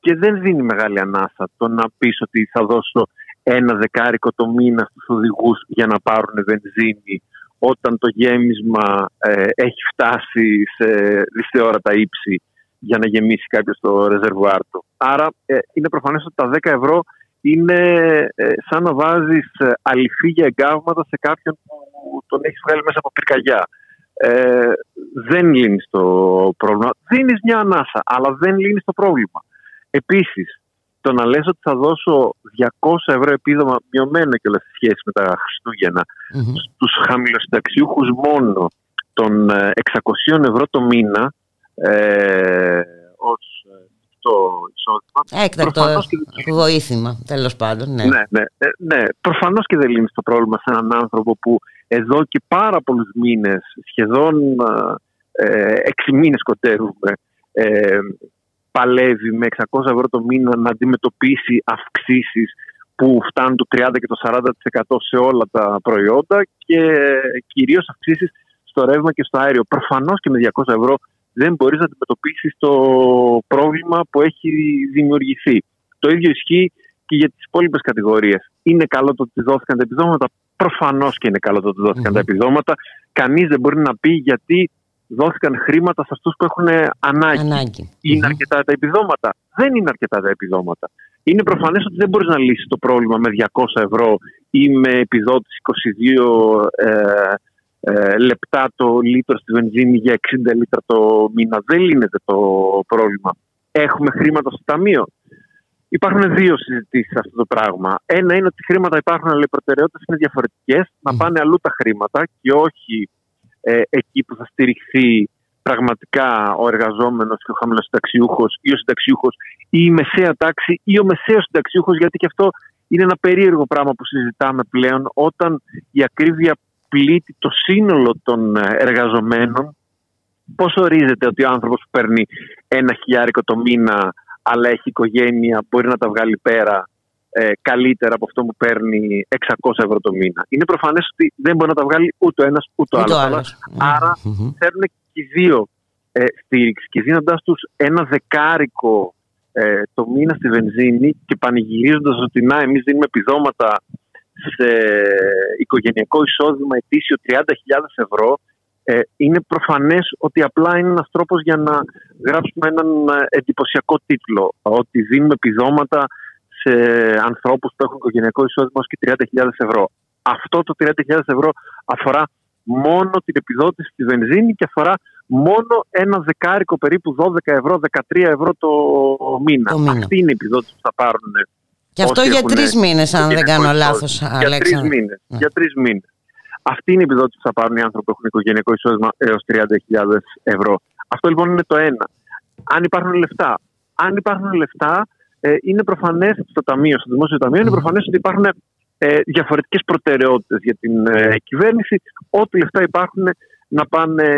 Speaker 4: και δεν δίνει μεγάλη ανάσα το να πεις ότι θα δώσω ένα δεκάρικο το μήνα στους οδηγούς για να πάρουν βενζίνη όταν το γέμισμα ε, έχει φτάσει σε δυσθεώρατα ύψη για να γεμίσει κάποιος το ρεζερβουάρ του. Άρα ε, είναι προφανές ότι τα 10 ευρώ είναι ε, σαν να βάζεις ε, αληθή για εγκάβματα σε κάποιον που τον έχεις βγάλει μέσα από πυρκαγιά. Ε, δεν λύνεις το πρόβλημα. Δίνεις μια ανάσα, αλλά δεν λύνεις το πρόβλημα. Επίσης, το να λες ότι θα δώσω 200 ευρώ επίδομα μειωμένο και όλα σε σχέση με τα Χριστούγεννα mm-hmm. στους χαμηλοσυνταξιούχους μόνο των 600 ευρώ το μήνα ε, ως το
Speaker 1: εισόδημα. Έκτακτο και... βοήθημα, τέλος πάντων. Ναι,
Speaker 4: ναι, ναι, ε, ναι. προφανώς και δεν λύνεις το πρόβλημα σε έναν άνθρωπο που εδώ και πάρα πολλούς μήνες, σχεδόν ε, έξι μήνες κοτέρουμε, ε, παλεύει με 600 ευρώ το μήνα να αντιμετωπίσει αυξήσεις που φτάνουν το 30 και το 40% σε όλα τα προϊόντα και κυρίως αυξήσεις στο ρεύμα και στο αέριο. Προφανώς και με 200 ευρώ δεν μπορείς να αντιμετωπίσεις το πρόβλημα που έχει δημιουργηθεί. Το ίδιο ισχύει και για τις υπόλοιπες κατηγορίες. Είναι καλό το ότι δόθηκαν τα επιδόματα; Προφανώς και είναι καλό το ότι δοθηκαν τα επιδόματα. Κανείς δεν μπορεί να πει γιατί δόθηκαν χρήματα σε αυτούς που έχουν ανάγκη. ανάγκη. Είναι αρκετά τα επιδόματα; Δεν είναι αρκετά τα επιδόματα. Είναι προφανές ότι δεν μπορείς να λύσεις το πρόβλημα με 200 ευρώ ή με επιδότηση 22 ε, ε, λεπτά το λίτρο στη βενζίνη για 60 λίτρα το μήνα. Δεν λύνεται το πρόβλημα. Έχουμε χρήματα στο ταμείο. Υπάρχουν δύο συζητήσεις σε αυτό το πράγμα. Ένα είναι ότι χρήματα υπάρχουν, αλλά οι προτεραιότητες είναι διαφορετικές. Να πάνε αλλού τα χρήματα και όχι ε, εκεί που θα στηριχθεί πραγματικά ο εργαζόμενος και ο χαμηλός συνταξιούχος ή ο συνταξιούχος ή η μεσαία τάξη ή ο μεσαίος συνταξιούχος, γιατί και αυτό είναι ένα περίεργο πράγμα που συζητάμε πλέον όταν η ακρίβεια πλήττει το σύνολο των ε, εργαζομένων. Πώς ορίζεται ότι ο άνθρωπος που παίρνει ένα χιλιάρικο το μήνα αλλά έχει οικογένεια μπορεί να τα βγάλει πέρα ε, καλύτερα από αυτό που παίρνει 600 ευρώ το μήνα. Είναι προφανές ότι δεν μπορεί να τα βγάλει ούτε ο ένας ούτε ο άλλος. Άρα φέρνουν και οι δύο ε, στήριξη και δίνοντάς τους ένα δεκάρικο ε, το μήνα στη βενζίνη και πανηγυρίζοντας ότι να εμείς δίνουμε επιδόματα σε οικογενειακό εισόδημα ετήσιο 30.000 ευρώ ε, είναι προφανές ότι απλά είναι ένας τρόπος για να γράψουμε έναν ε, εντυπωσιακό τίτλο ότι δίνουμε επιδόματα σε ανθρώπους που έχουν οικογενειακό εισόδημα ως και 30.000 ευρώ. Αυτό το 30.000 ευρώ αφορά μόνο την επιδότηση στη βενζίνη και αφορά μόνο ένα δεκάρικο περίπου 12 ευρώ, 13 ευρώ το μήνα.
Speaker 1: Το μήνα.
Speaker 4: Αυτή είναι η επιδότηση που θα πάρουν.
Speaker 1: Και αυτό
Speaker 4: όσοι
Speaker 1: για
Speaker 4: έχουν
Speaker 1: τρεις μήνες, αν δεν κάνω
Speaker 4: οικογενειακό
Speaker 1: λάθος,
Speaker 4: εισόδημα. Για τρεις
Speaker 1: Αλέξανδρο.
Speaker 4: μήνες.
Speaker 1: Ναι.
Speaker 4: Για τρεις μήνες. Αυτή είναι η επιδότηση που θα πάρουν οι άνθρωποι που έχουν οικογενειακό εισόδημα έως 30.000 ευρώ. Αυτό λοιπόν είναι το ένα. Αν υπάρχουν λεφτά. Αν υπάρχουν λεφτά, ε, είναι προφανές στο ταμείο, στο δημόσιο ταμείο, είναι προφανές ότι υπάρχουν ε, διαφορετικές προτεραιότητες για την ε, κυβέρνηση. Ό,τι λεφτά υπάρχουν να πάνε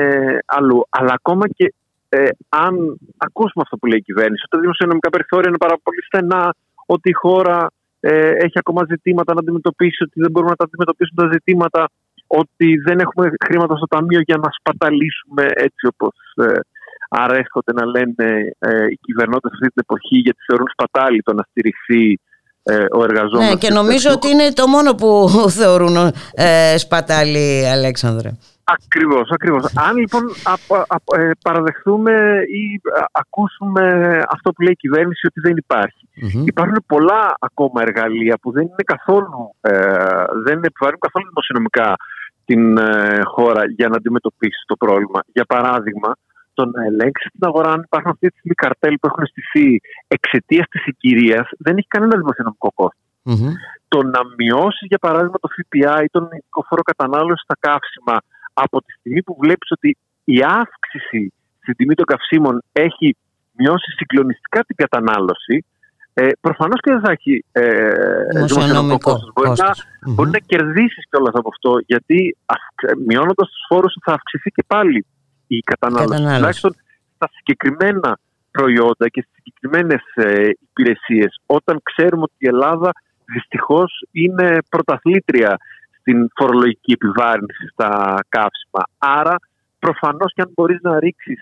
Speaker 4: αλλού. Αλλά ακόμα και ε, αν ακούσουμε αυτό που λέει η κυβέρνηση, ότι τα δημοσιονομικά περιθώρια είναι πάρα πολύ στενά, ότι η χώρα ε, έχει ακόμα ζητήματα να αντιμετωπίσει, ότι δεν μπορούμε να τα αντιμετωπίσουν τα ζητήματα, ότι δεν έχουμε χρήματα στο ταμείο για να σπαταλήσουμε έτσι όπως ε, αρέσκονται να λένε ε, οι κυβερνώτες αυτή την εποχή, γιατί θεωρούν σπατάλη το να στηριχθεί ε, ο εργαζόμενος.
Speaker 1: Ναι, και νομίζω ότι είναι το μόνο που θεωρούν ε, σπατάλη, Αλέξανδρε.
Speaker 4: Ακριβώς, ακριβώς. Αν λοιπόν απο- απο- ε, παραδεχθούμε ή α, ακούσουμε αυτό που λέει η κυβέρνηση ότι δεν υπάρχει.
Speaker 1: Μμμ.
Speaker 4: Υπάρχουν πολλά ακόμα εργαλεία που δεν είναι καθόλου, ε, δεν επιβαρύνουν καθόλου δημοσιονομικά την ε, χώρα για να αντιμετωπίσει το πρόβλημα. Για παράδειγμα, το να ελέγξεις την αγορά, αν υπάρχουν αυτή τη στιγμή καρτέλ που έχουν στηθεί εξαιτίας της συγκυρία, δεν έχει κανένα δημοσιονομικό κόστος.
Speaker 1: Μμμ.
Speaker 4: Το να μειώσεις, για παράδειγμα, το ΦΠΑ ή τον ειδικό φόρο κατανάλωση στα καύσιμα από τη στιγμή που βλέπεις ότι η αύξηση στην τιμή των καυσίμων έχει μειώσει συγκλονιστικά την κατανάλωση, ε, προφανώς και δεν θα έχει ε, δημοσιονομικό
Speaker 1: Δημοσιονομικό
Speaker 4: κόστος. Μπορεί, να,
Speaker 1: κόστος. Μμμ.
Speaker 4: μπορεί να κερδίσεις κιόλα από αυτό, γιατί μειώνοντας τους φόρους θα αυξηθεί και πάλι η κατανάλωση.
Speaker 1: Κατανάλωση.
Speaker 4: Τουλάχιστον στα συγκεκριμένα προϊόντα και στις συγκεκριμένες ε, υπηρεσίες. Όταν ξέρουμε ότι η Ελλάδα δυστυχώς είναι πρωταθλήτρια στην φορολογική επιβάρυνση στα καύσιμα. Άρα προφανώς και αν μπορείς να ρίξεις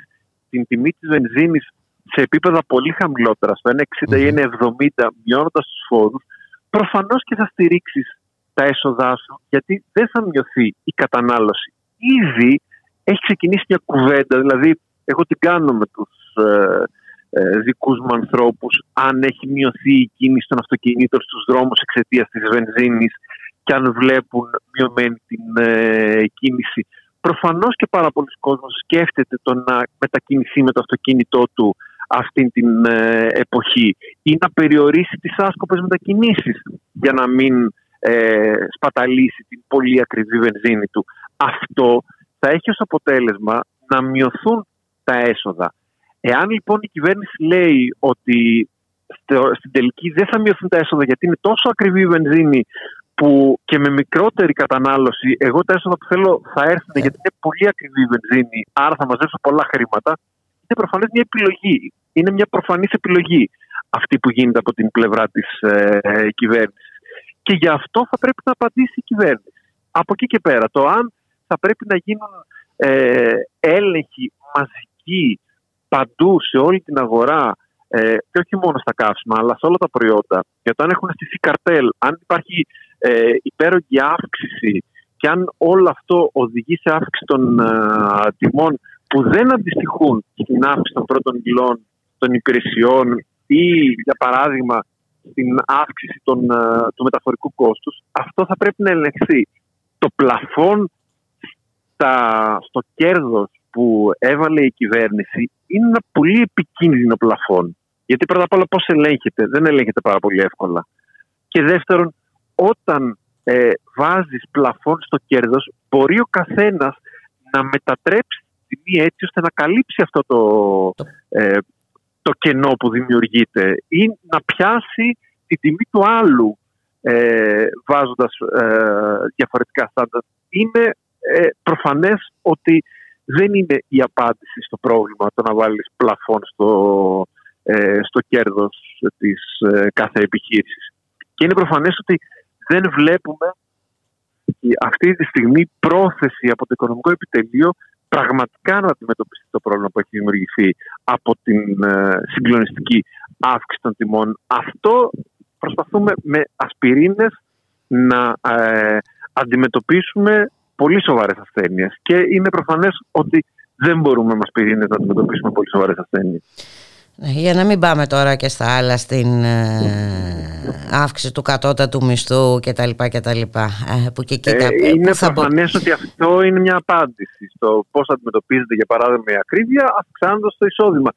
Speaker 4: την τιμή της βενζίνης σε επίπεδα πολύ χαμηλότερα, στο 1,60 ή 1,70 μειώνοντας τους φόρους, προφανώς και θα στηρίξεις τα έσοδά σου γιατί δεν θα μειωθεί η κατανάλωση. Ήδη έχει ξεκινήσει μια κουβέντα, δηλαδή εγώ την κάνω με τους ε, ε, δικούς μου ανθρώπους αν έχει μειωθεί η κίνηση των αυτοκινήτων στους δρόμους εξαιτίας της βενζίνης και αν βλέπουν μειωμένη την ε, κίνηση. Προφανώς και πάρα πολλοί κόσμος σκέφτεται το να μετακινηθεί με το αυτοκίνητό του αυτή την ε, εποχή ή να περιορίσει τις άσκοπες μετακινήσεις για να μην ε, σπαταλήσει την πολύ ακριβή βενζίνη του. Αυτό θα έχει ως αποτέλεσμα να μειωθούν τα έσοδα. Εάν λοιπόν η κυβέρνηση λέει ότι στο- στην τελική δεν θα μειωθούν τα έσοδα γιατί είναι τόσο ακριβή η βενζίνη που και με μικρότερη κατανάλωση εγώ τα έσοδα που θέλω θα έρθουν γιατί είναι πολύ ακριβή η βενζίνη άρα θα μαζέψω πολλά χρήματα είναι προφανές μια επιλογή. Είναι μια προφανής επιλογή αυτή που γίνεται από την πλευρά της ε, κυβέρνησης. Και γι' αυτό θα πρέπει να απαντήσει η κυβέρνηση. Από εκεί και πέρα, το αν θα πρέπει να γίνουν ε, έλεγχοι μαζικοί παντού σε όλη την αγορά ε, και όχι μόνο στα καύσιμα αλλά σε όλα τα προϊόντα για το αν έχουν στηθεί καρτέλ, αν υπάρχει ε, υπέρογγη αύξηση και αν όλο αυτό οδηγεί σε αύξηση των ε, τιμών που δεν αντιστοιχούν στην αύξηση των πρώτων υλών των υπηρεσιών ή για παράδειγμα στην αύξηση των, ε, του μεταφορικού κόστους αυτό θα πρέπει να ελεγχθεί. Το πλαφόν στα, στο κέρδος που έβαλε η κυβέρνηση είναι ένα πολύ επικίνδυνο πλαφόν. Γιατί πρώτα απ' όλα πώς ελέγχεται. Δεν ελέγχεται πάρα πολύ εύκολα. Και δεύτερον, όταν ε, βάζεις πλαφόν στο κέρδος, μπορεί ο καθένας να μετατρέψει τη τιμή έτσι ώστε να καλύψει αυτό το, ε, το κενό που δημιουργείται ή να πιάσει τη τιμή του άλλου ε, βάζοντας ε, διαφορετικά στάνταρ. Είναι ε, προφανές ότι δεν είναι η απάντηση στο πρόβλημα το να βάλεις πλαφόν στο, ε, στο κέρδος της ε, κάθε επιχείρησης. Και είναι προφανές ότι δεν βλέπουμε αυτή τη στιγμή πρόθεση από το οικονομικό επιτελείο πραγματικά να αντιμετωπίσει το πρόβλημα που έχει δημιουργηθεί από την ε, συγκλονιστική αύξηση των τιμών. Αυτό προσπαθούμε με ασπιρίνες να ε, αντιμετωπίσουμε πολύ σοβαρές ασθένειες και είναι προφανές ότι δεν μπορούμε με ασπιρίνες να αντιμετωπίσουμε πολύ σοβαρές ασθένειες.
Speaker 1: Ναι, για να μην πάμε τώρα και στα άλλα στην ε, αύξηση του κατώτατου μισθού και τα λοιπά και τα λοιπά. Ε, που και εκεί
Speaker 4: ε, είναι προφανές ότι αυτό είναι μια απάντηση στο πώς αντιμετωπίζεται για παράδειγμα η ακρίβεια αυξάνοντας το εισόδημα.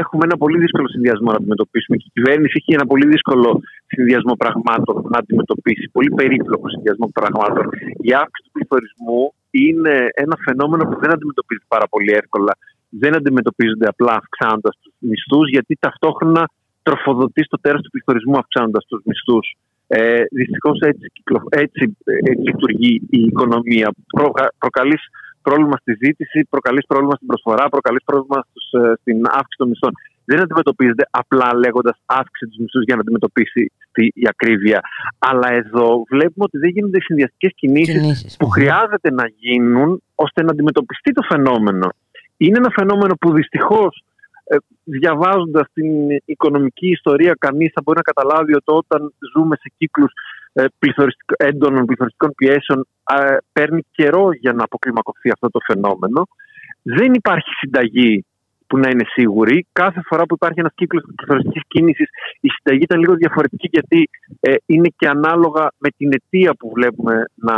Speaker 4: Έχουμε ένα πολύ δύσκολο συνδυασμό να αντιμετωπίσουμε και η κυβέρνηση έχει ένα πολύ δύσκολο συνδυασμό πραγμάτων να αντιμετωπίσει. Πολύ περίπλοκο συνδυασμό πραγμάτων. Η αύξηση του πληθωρισμού είναι ένα φαινόμενο που δεν αντιμετωπίζει πάρα πολύ εύκολα δεν αντιμετωπίζονται απλά αυξάνοντας τους μισθούς, γιατί ταυτόχρονα τροφοδοτεί στο τέρα του πληθωρισμού αυξάνοντας τους μισθούς. Ε, Δυστυχώς έτσι, έτσι ε, λειτουργεί η οικονομία. Προ, προκαλείς πρόβλημα στη ζήτηση, προκαλείς πρόβλημα στην προσφορά, προκαλείς πρόβλημα στους, ε, στην αύξηση των μισθών. Δεν αντιμετωπίζεται απλά λέγοντας αύξηση τους μισθούς για να αντιμετωπίσει τη, η ακρίβεια. Αλλά εδώ βλέπουμε ότι δεν γίνονται οι συνδυαστικές κινήσεις που χρειάζεται να γίνουν ώστε να αντιμετωπιστεί το φαινόμενο. Είναι ένα φαινόμενο που δυστυχώς ε, διαβάζοντας την οικονομική ιστορία κανείς θα μπορεί να καταλάβει ότι όταν ζούμε σε κύκλους ε, έντονων πληθωριστικών πιέσεων ε, παίρνει καιρό για να αποκλιμακωθεί αυτό το φαινόμενο. Δεν υπάρχει συνταγή που να είναι σίγουρη. Κάθε φορά που υπάρχει ένας κύκλος πληθωριστικής κίνησης, η συνταγή ήταν λίγο διαφορετική γιατί ε, είναι και ανάλογα με την αιτία που βλέπουμε να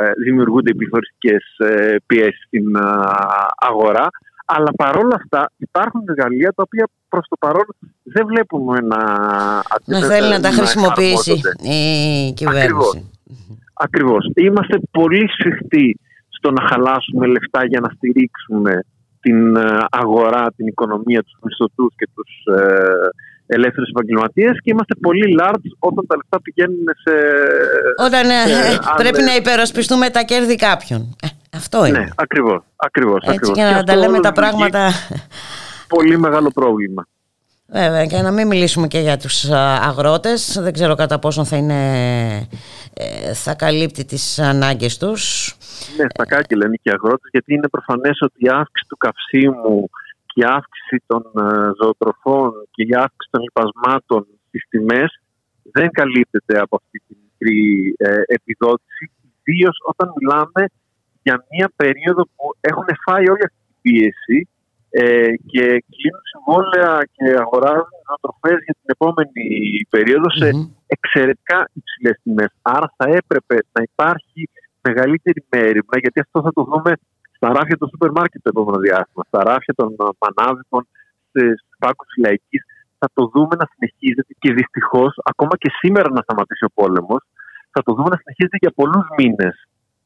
Speaker 4: ε, δημιουργούνται οι πληθωριστικές ε, πιέσεις στην ε, αγορά. Αλλά παρόλα αυτά υπάρχουν εργαλεία τα οποία προς το παρόν δεν βλέπουμε να.
Speaker 1: Να θέλει να τα χρησιμοποιήσει η κυβέρνηση.
Speaker 4: Ακριβώς. Είμαστε πολύ σφιχτοί στο να χαλάσουμε λεφτά για να στηρίξουμε την ε, αγορά, την οικονομία, τους μισθωτούς και τους ε, ελεύθερους επαγγελματίες και είμαστε πολύ large όταν τα λεφτά πηγαίνουν σε...
Speaker 1: Όταν ε, πρέπει να υπερασπιστούμε τα κέρδη κάποιων. Ε, αυτό είναι.
Speaker 4: Ναι, ακριβώς. ακριβώς,
Speaker 1: Έτσι ακριβώς. για να τα λέμε τα πράγματα...
Speaker 4: Πολύ μεγάλο πρόβλημα.
Speaker 1: Βέβαια και να μην μιλήσουμε και για τους αγρότες δεν ξέρω κατά πόσο θα είναι θα καλύπτει τις ανάγκες τους
Speaker 4: ναι, στα κάκελα λένε και οι αγρότες, γιατί είναι προφανές ότι η αύξηση του καυσίμου και η αύξηση των ε, ζωοτροφών και η αύξηση των λοιπασμάτων στις τιμές δεν καλύπτεται από αυτή την μικρή ε, επιδότηση, ιδίως όταν μιλάμε για μια περίοδο που έχουν φάει όλη αυτή την πίεση ε, και κλείνουν συμβόλαια και αγοράζουν ζωοτροφές για την επόμενη περίοδο σε εξαιρετικά υψηλές τιμές. Άρα θα έπρεπε να υπάρχει μεγαλύτερη μέρημνα, γιατί αυτό θα το δούμε στα ράφια του σούπερ μάρκετ το επόμενο διάστημα, στα ράφια των μανάβικων, στις πάκου λαϊκής. Θα το δούμε να συνεχίζεται και δυστυχώς, ακόμα και σήμερα να σταματήσει ο πόλεμος, θα το δούμε να συνεχίζεται για πολλούς μήνες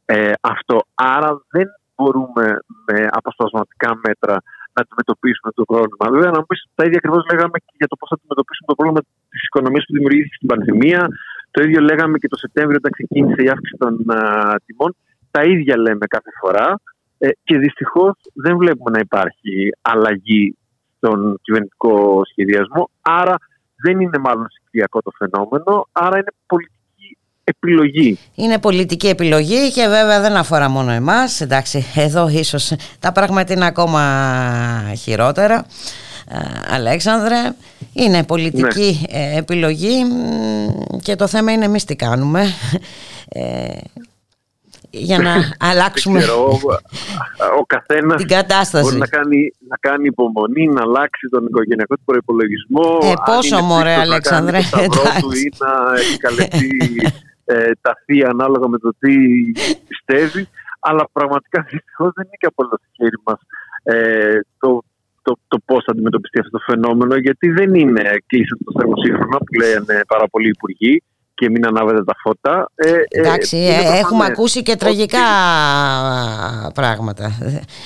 Speaker 4: ε, αυτό. Άρα δεν μπορούμε με αποσπασματικά μέτρα να αντιμετωπίσουμε το πρόβλημα. Βέβαια, να μου πει τα ίδια ακριβώς λέγαμε και για το πώς θα αντιμετωπίσουμε το πρόβλημα της οικονομίας που δημιουργήθηκε στην πανδημία, το ίδιο λέγαμε και το Σεπτέμβριο όταν ξεκίνησε η αύξηση των τιμών. Τα ίδια λέμε κάθε φορά ε, και δυστυχώς δεν βλέπουμε να υπάρχει αλλαγή στον κυβερνητικό σχεδιασμό. Άρα δεν είναι μάλλον συγκριακό το φαινόμενο, άρα είναι πολιτική επιλογή.
Speaker 1: Είναι πολιτική επιλογή και βέβαια δεν αφορά μόνο εμάς. Εντάξει, εδώ ίσως τα πράγματα είναι ακόμα χειρότερα. Ε, Αλέξανδρε. Είναι πολιτική ναι. ε, επιλογή και το θέμα είναι εμείς τι κάνουμε ε, για να αλλάξουμε
Speaker 4: ο καθένας
Speaker 1: την κατάσταση.
Speaker 4: Μπορεί να κάνει, να κάνει υπομονή, να αλλάξει τον οικογενειακό του προπολογισμό.
Speaker 1: Ε, πόσο μωρέ Αλέξανδρε.
Speaker 4: Να κάνει του ή να επικαλεστεί ε, τα θεία ανάλογα με το τι πιστεύει. Αλλά πραγματικά δυστυχώς δεν είναι και από το χέρι μας ε, το το, το πώς θα αντιμετωπιστεί αυτό το φαινόμενο, γιατί δεν είναι κλείσει το θερμοσύγχρονο που λένε πάρα πολλοί υπουργοί και μην ανάβετε τα φώτα.
Speaker 1: Ε, ε Εντάξει, ε, έχουμε ακούσει και τραγικά πράγματα.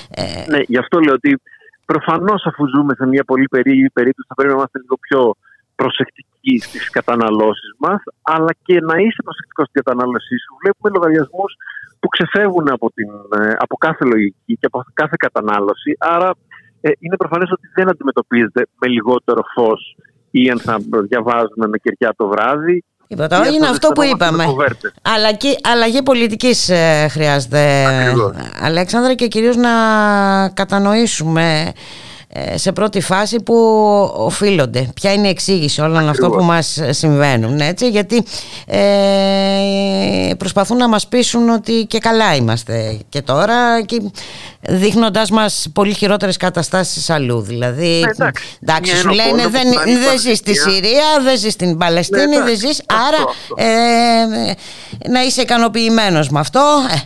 Speaker 4: Ε, ναι, γι' αυτό λέω ότι προφανώς αφού ζούμε σε μια πολύ περίεργη περίπτωση θα πρέπει να είμαστε λίγο πιο προσεκτικοί στις καταναλώσεις μας, αλλά και να είσαι προσεκτικός στην κατανάλωσή σου. Βλέπουμε λογαριασμούς που ξεφεύγουν από, την, από κάθε λογική και από κάθε κατανάλωση. Άρα ε, είναι προφανές ότι δεν αντιμετωπίζεται με λιγότερο φως ή αν θα διαβάζουμε με κεριά το βράδυ.
Speaker 1: Τίποτα, είναι αυτό που είπαμε. Αλλαγή, αλλαγή πολιτικής ε, χρειάζεται, Ακριβώς. Αλέξανδρα, και κυρίως να κατανοήσουμε ε, σε πρώτη φάση που οφείλονται. Ποια είναι η εξήγηση όλων αυτό που μας συμβαίνουν. Έτσι, γιατί ε, προσπαθούν να μας πείσουν ότι και καλά είμαστε και τώρα και δείχνοντας μας πολύ χειρότερες καταστάσεις αλλού. Δηλαδή,
Speaker 4: ε,
Speaker 1: εντάξει, σου λένε δεν, δεν ζεις στη Συρία, δεν ζεις στην Παλαιστίνη, ναι, δεν ζεις, άρα Ε, να είσαι ικανοποιημένος με αυτό,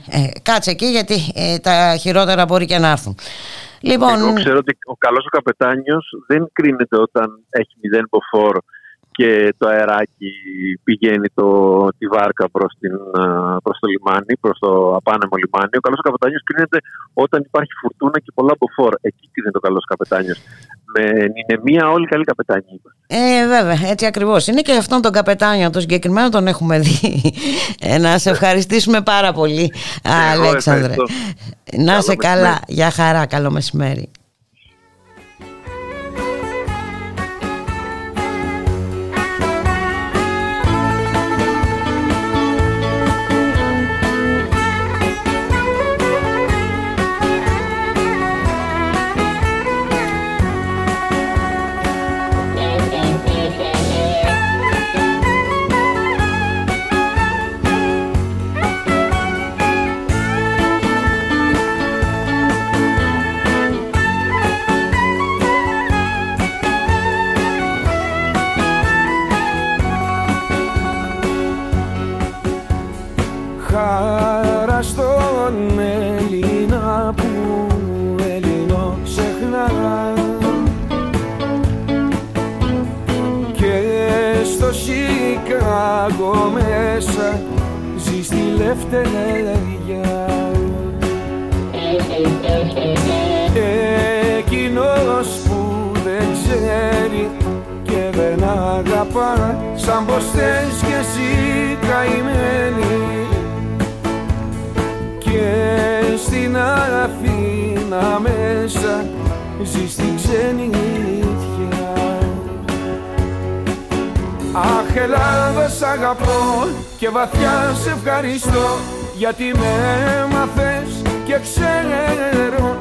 Speaker 1: ε, ε, κάτσε εκεί γιατί τα χειρότερα μπορεί και να έρθουν.
Speaker 4: Λοιπόν... Εγώ ξέρω ότι ο καλός ο καπετάνιος δεν κρίνεται όταν έχει μηδέν μποφόρ και το αεράκι πηγαίνει το, τη βάρκα προς, την, προς το λιμάνι, προς το απάνεμο λιμάνι. Ο καλός ο καπετάνιος κρίνεται όταν υπάρχει φουρτούνα και πολλά μποφόρ. Εκεί κρίνεται ο καλός ο καπετάνιος. Με μία όλοι καλοί καπετάνιοι.
Speaker 1: Ε, βέβαια, έτσι ακριβώς είναι και αυτόν τον καπετάνιο, τον συγκεκριμένο τον έχουμε δει. Ε, να σε ευχαριστήσουμε πάρα πολύ, Αλέξανδρε. Να σε καλά, για χαρά, καλό μεσημέρι.
Speaker 5: Ελευθερία Εκείνος που δεν ξέρει και δεν αγαπά σαν πως θες κι εσύ καημένη. Και στην Αθήνα μέσα ζεις στην ξενιτιά Αχ Ελλάδα σ' αγαπώ και βαθιά σε ευχαριστώ γιατί με έμαθες και ξέρω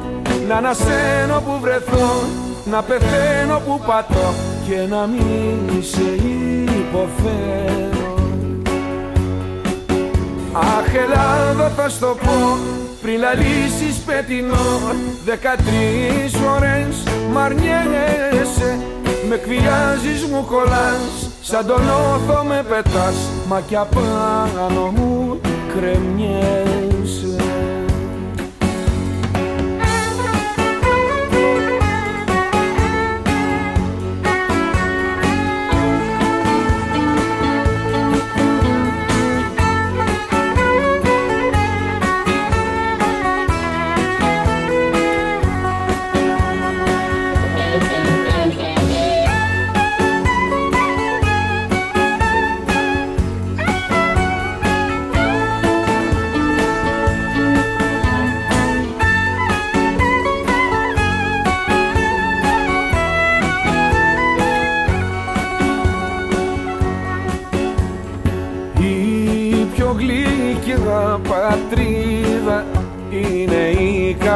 Speaker 5: να ανασένω που βρεθώ να πεθαίνω που πατώ και να μην σε υποφέρω. Αχ Ελλάδα θα στο πω πριν λαλήσεις πετεινό δεκατρεις φορές μ' αρνιέσαι με εκβιάζεις μου κολλάς Σαν τον όθο με πετάς. Μα κι απάνω μου κρεμιέσαι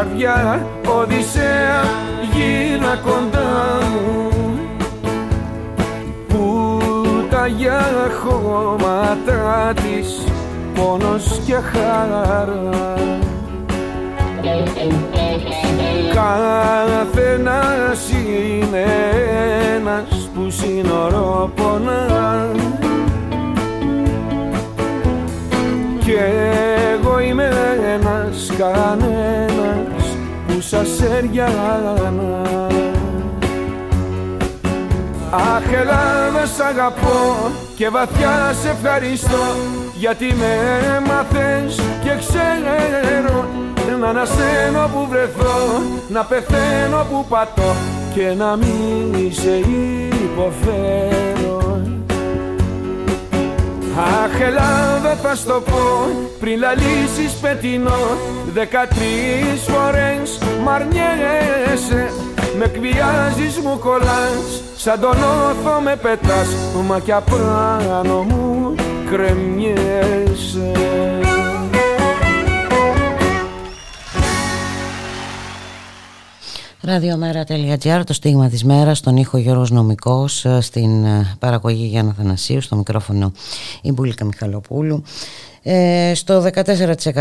Speaker 5: καρδιά Οδυσσέα γίνα κοντά μου. Που τα για χώματα της πόνος και χαρά Καθένας είναι ένας που σύνορο πονά. Και εγώ είμαι ένας κανένας σας έριανα Αχ Ελλάδα σ' αγαπώ και βαθιά σε ευχαριστώ γιατί με έμαθες και ξέρω να ανασένω που βρεθώ να πεθαίνω που πατώ και να μην σε υποφέρω. Αχ Ελλάδα θα στο πω πριν λαλήσεις πετεινό Δεκατρεις φορές μ' αρνιέσαι Με εκβιάζεις μου κολλάς Σαν τον όθο με πετάς Μα κι απάνω μου κρεμιέσαι
Speaker 1: Ραδιομέρα.gr, το στίγμα της μέρας, στον ήχο Γιώργος Νομικός, ε, στην ε, παραγωγή Γιάννα Θανασίου, στο μικρόφωνο η Μπουλίκα Μιχαλοπούλου. Ε, στο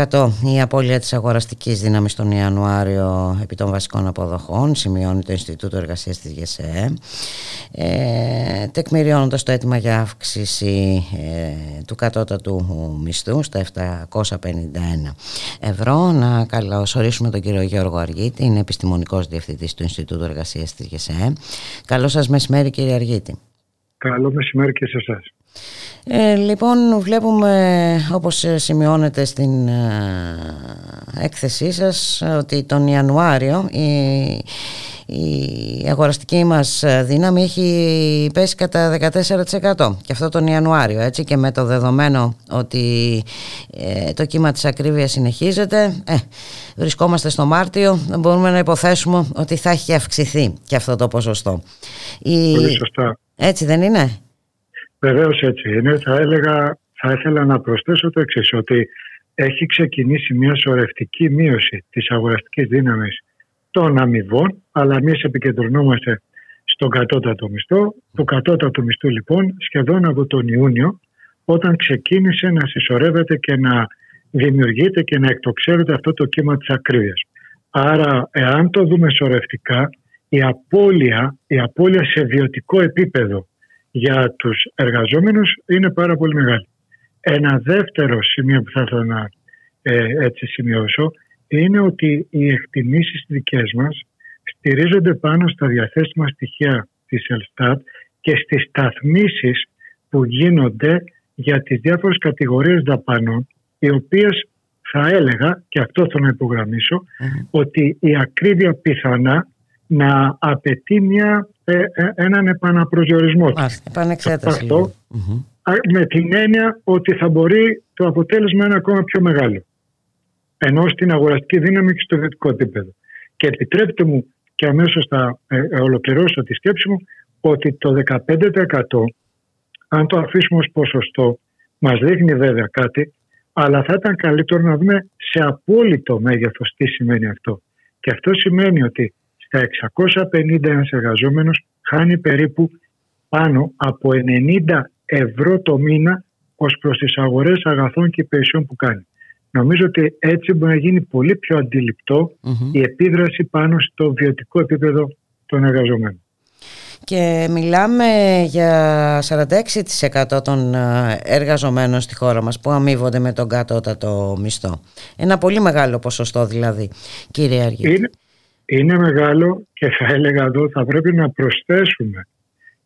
Speaker 1: 14% η απώλεια της αγοραστικής δύναμης τον Ιανουάριο επί των βασικών αποδοχών σημειώνει το Ινστιτούτο Εργασίας της ΓΕΣΕ ε, τεκμηριώνοντας το αίτημα για αύξηση ε, του κατώτατου μισθού στα 751 ευρώ. Να καλωσορίσουμε τον κύριο Γιώργο Αργίτη είναι επιστημονικός διευθυντής του Ινστιτούτου Εργασίας της ΓΕΣΕ. Καλό σας μεσημέρι κύριε Αργίτη.
Speaker 6: Καλό μεσημέρι και σε εσάς
Speaker 1: ε, λοιπόν βλέπουμε όπως σημειώνεται στην ε, έκθεσή σας ότι τον Ιανουάριο η, η αγοραστική μας δύναμη έχει πέσει κατά 14% και αυτό τον Ιανουάριο έτσι και με το δεδομένο ότι ε, το κύμα της ακρίβειας συνεχίζεται ε, βρισκόμαστε στο Μάρτιο μπορούμε να υποθέσουμε ότι θα έχει αυξηθεί και αυτό το ποσοστό.
Speaker 6: Πολύ σωστά.
Speaker 1: Έτσι δεν είναι;
Speaker 6: Βεβαίως έτσι είναι. Θα έλεγα, θα ήθελα να προσθέσω το εξής, ότι έχει ξεκινήσει μια σωρευτική μείωση της αγοραστικής δύναμης των αμοιβών, αλλά εμείς επικεντρωνόμαστε στον κατώτατο μισθό. Το κατώτατο μισθό λοιπόν σχεδόν από τον Ιούνιο, όταν ξεκίνησε να συσσωρεύεται και να δημιουργείται και να εκτοξεύεται αυτό το κύμα της ακρίβειας. Άρα, εάν το δούμε σωρευτικά, η απώλεια, η απώλεια σε βιωτικό επίπεδο για τους εργαζόμενους είναι πάρα πολύ μεγάλη. Ένα δεύτερο σημείο που θα ήθελα να ε, έτσι σημειώσω είναι ότι οι εκτιμήσεις δικές μας στηρίζονται πάνω στα διαθέσιμα στοιχεία της Ελστάτ και στις σταθμίσεις που γίνονται για τις διάφορες κατηγορίες δαπανών οι οποίες θα έλεγα, και αυτό θέλω να υπογραμμισω ότι η ακρίβεια πιθανά να απαιτεί μια ε, ε, έναν επαναπροσδιορισμό.
Speaker 1: επανεξέταση.
Speaker 6: με την έννοια ότι θα μπορεί το αποτέλεσμα να είναι ακόμα πιο μεγάλο. Ενώ στην αγοραστική δύναμη και στο ιδιωτικό επίπεδο. Και επιτρέπετε μου και αμέσως θα ε, ολοκληρώσω τη σκέψη μου ότι το 15% αν το αφήσουμε ως ποσοστό μας δείχνει βέβαια κάτι αλλά θα ήταν καλύτερο να δούμε σε απόλυτο μέγεθος τι σημαίνει αυτό. Και αυτό σημαίνει ότι στα 650 ένας εργαζόμενος χάνει περίπου πάνω από 90 ευρώ το μήνα ως προς τις αγορές αγαθών και υπηρεσιών που κάνει. Νομίζω ότι έτσι μπορεί να γίνει πολύ πιο αντιληπτο η επίδραση πάνω στο βιωτικό επίπεδο των εργαζομένων.
Speaker 1: Και μιλάμε για 46% των ε, εργαζομένων στη χώρα μας που αμείβονται με τον κατώτατο μισθό. Ένα πολύ μεγάλο ποσοστό δηλαδή, κύριε Αργή
Speaker 6: είναι μεγάλο και θα έλεγα εδώ θα πρέπει να προσθέσουμε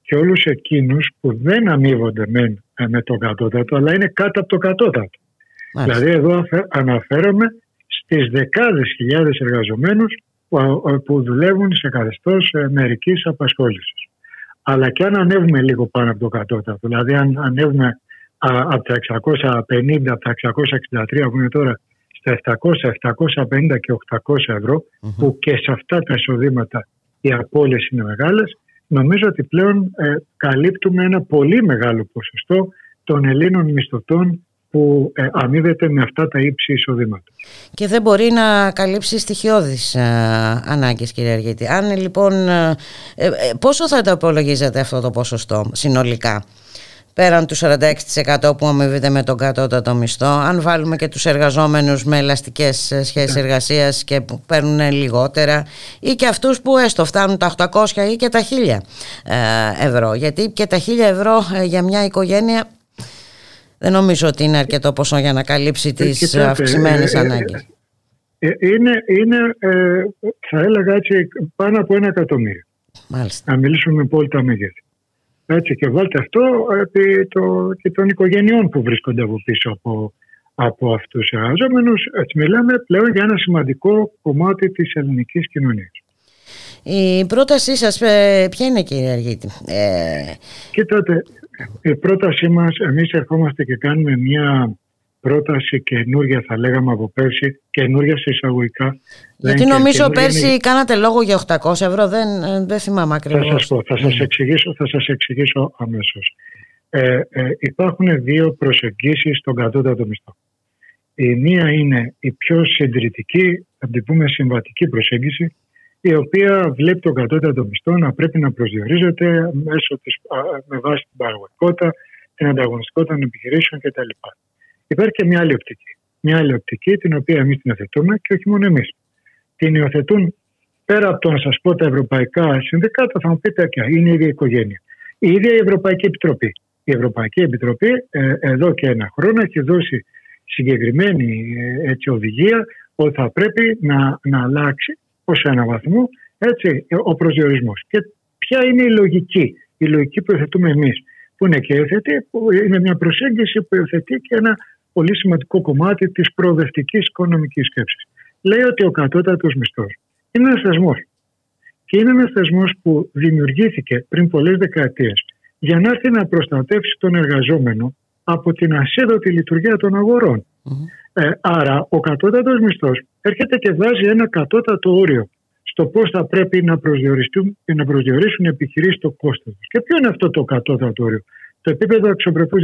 Speaker 6: και όλους εκείνους που δεν αμείβονται με, με το κατώτατο αλλά είναι κάτω από το κατώτατο. Δηλαδή εδώ αναφέρομαι στις δεκάδες χιλιάδες εργαζομένους που δουλεύουν σε καθεστώς ε, μερικής απασχόλησης. Αλλά και αν ανέβουμε λίγο πάνω από το κατώτατο, δηλαδή αν ανέβουμε από τα 650, από τα 663 που είναι τώρα στα 700, 750 και 800 ευρώ που και σε αυτά τα εισοδήματα οι απώλειες είναι μεγάλες νομίζω ότι πλέον ε, καλύπτουμε ένα πολύ μεγάλο ποσοστό των Ελλήνων μισθωτών που ε, αμείβεται με αυτά τα ύψη εισοδήματα.
Speaker 1: Και δεν μπορεί να καλύψει στοιχειώδεις ε, ανάγκες κύριε Αργίτη. Αν λοιπόν, ε, ε, πόσο θα το απολογίζετε αυτό το ποσοστό συνολικά; Πέραν του 46% που αμοιβείται με τον κατώτατο μισθό, αν βάλουμε και τους εργαζόμενους με ελαστικές ε, σχέσεις ναι. εργασίας και που παίρνουν λιγότερα ή και αυτούς που έστω φτάνουν τα 800 ή και τα 1000 ε, ευρώ, γιατί και τα 1000 ευρώ ε, για μια οικογένεια δεν νομίζω ότι είναι αρκετό ποσό για να καλύψει τις αυξημένες ανάγκες.
Speaker 6: Είναι, είναι θα έλεγα έτσι, πάνω από ένα εκατομμύριο.
Speaker 1: Μάλιστα.
Speaker 6: Να μιλήσουμε με απόλυτα μεγέθη. Έτσι και βάλτε αυτό επί το, και των οικογενειών που βρίσκονται από πίσω από, από αυτούς τους εργαζόμενους. Έτσι μιλάμε πλέον για ένα σημαντικό κομμάτι της ελληνικής κοινωνίας.
Speaker 1: Η πρότασή σας ε, ποια είναι κύριε Αργίτη;
Speaker 6: Ε... Κοιτάτε, η πρότασή μας, εμείς ερχόμαστε και κάνουμε μια πρόταση καινούργια θα λέγαμε από πέρσι, καινούργια σε εισαγωγικά.
Speaker 1: Γιατί νομίζω πέρσι είναι... κάνατε λόγο για 800 ευρώ, δεν, δεν θυμάμαι ακριβώς.
Speaker 6: Θα σας πω, θα σας εξηγήσω, θα σας εξηγήσω αμέσως. Ε, ε, υπάρχουν δύο προσεγγίσεις στον κατώτατο μισθό. Η μία είναι η πιο συντηρητική, θα την πούμε συμβατική προσέγγιση, η οποία βλέπει τον κατώτατο μισθό να πρέπει να προσδιορίζεται μέσω της, με βάση την παραγωγικότητα, την ανταγωνιστικότητα των επιχειρήσεων κτλ. Υπάρχει και μια άλλη οπτική. Μια άλλη οπτική την οποία εμείς την υιοθετούμε και όχι μόνο εμείς. Την υιοθετούν πέρα από το να σας πω τα ευρωπαϊκά συνδικάτα, θα μου πείτε και είναι η ίδια οικογένεια. Η ίδια η Ευρωπαϊκή Επιτροπή. Η Ευρωπαϊκή Επιτροπή ε, εδώ και ένα χρόνο έχει δώσει συγκεκριμένη ε, έτσι, οδηγία ότι θα πρέπει να, να αλλάξει ως ένα βαθμό έτσι, ο προσδιορισμός. Και ποια είναι η λογική, η λογική που υιοθετούμε εμείς, που είναι και υιοθετεί, που είναι μια προσέγγιση που υιοθετεί και ένα πολύ σημαντικό κομμάτι της προοδευτικής οικονομικής σκέψης. Λέει ότι ο κατώτατος μισθός είναι ένας θεσμός. Και είναι ένας θεσμός που δημιουργήθηκε πριν πολλές δεκαετίες για να έρθει να προστατεύσει τον εργαζόμενο από την ασίδωτη λειτουργία των αγορων ε, άρα ο κατώτατος μισθός έρχεται και βάζει ένα κατώτατο όριο στο πώς θα πρέπει να προσδιοριστούν και να προσδιορίσουν οι επιχειρήσεις το κόστος τους. Και ποιο είναι αυτό το κατώτατο όριο, το επίπεδο αξιοπρεπούς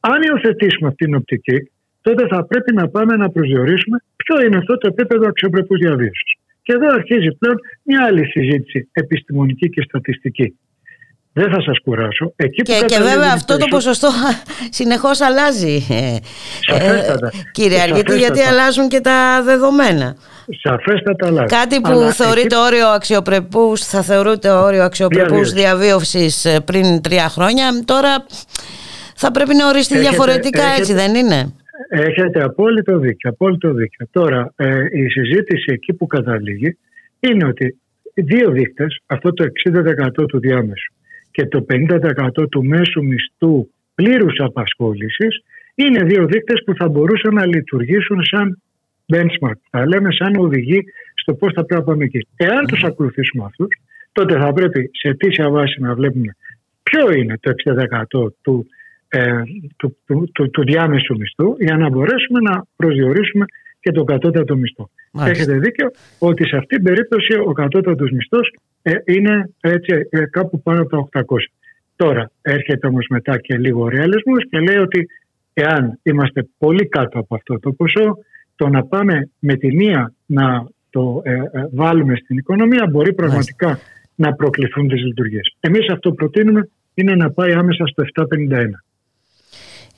Speaker 6: Αν υιοθετήσουμε αυτή την οπτική, τότε θα πρέπει να πάμε να προσδιορίσουμε ποιο είναι αυτό το επίπεδο αξιοπρεπούς διαβίωσης. Και εδώ αρχίζει πλέον μια άλλη συζήτηση επιστημονική και στατιστική. Δεν θα σας κουράσω.
Speaker 1: Εκεί και, και βέβαια αυτό το ποσοστό συνεχώς αλλάζει, ε,
Speaker 6: Σαφέστατα.
Speaker 1: κύριε Αργίτη, γιατί αλλάζουν και τα δεδομένα.
Speaker 6: Σαφέστατα αλλάζει.
Speaker 1: Κάτι που Αλλά θεωρείται εκεί... όριο αξιοπρεπούς, θα θεωρείται όριο αξιοπρεπούς διαβίωσης ε, πριν τρία χρόνια, τώρα θα πρέπει να οριστεί έχετε, διαφορετικά, έχετε, έτσι δεν είναι;
Speaker 6: Έχετε απόλυτο δίκιο. Απόλυτο δίκιο. Τώρα, ε, η συζήτηση εκεί που καταλήγει είναι ότι δύο δείκτες, αυτό το 60% του διάμεσου και το 50% του μέσου μισθού πλήρους απασχόλησης είναι δύο δείκτες που θα μπορούσαν να λειτουργήσουν σαν benchmark. Θα λέμε σαν οδηγή στο πώς θα πρέπει να πάμε εκεί. Εάν τους ακολουθήσουμε αυτούς, τότε θα πρέπει σε αιτήσια βάση να βλέπουμε ποιο είναι το 60% του, ε, του, του, του, του, διάμεσου μισθού για να μπορέσουμε να προσδιορίσουμε και τον κατώτατο μισθό. Μάλιστα. Έχετε δίκιο ότι σε αυτήν την περίπτωση ο κατώτατος μισθός ε, είναι έτσι, ε, κάπου πάνω από τα 800. Τώρα έρχεται όμως μετά και λίγο ρεαλισμός και λέει ότι εάν είμαστε πολύ κάτω από αυτό το ποσό, το να πάμε με τη μία να το ε, βάλουμε στην οικονομία μπορεί πραγματικά να προκληθούν τις λειτουργίες. Εμείς αυτό προτείνουμε είναι να πάει άμεσα στο 751.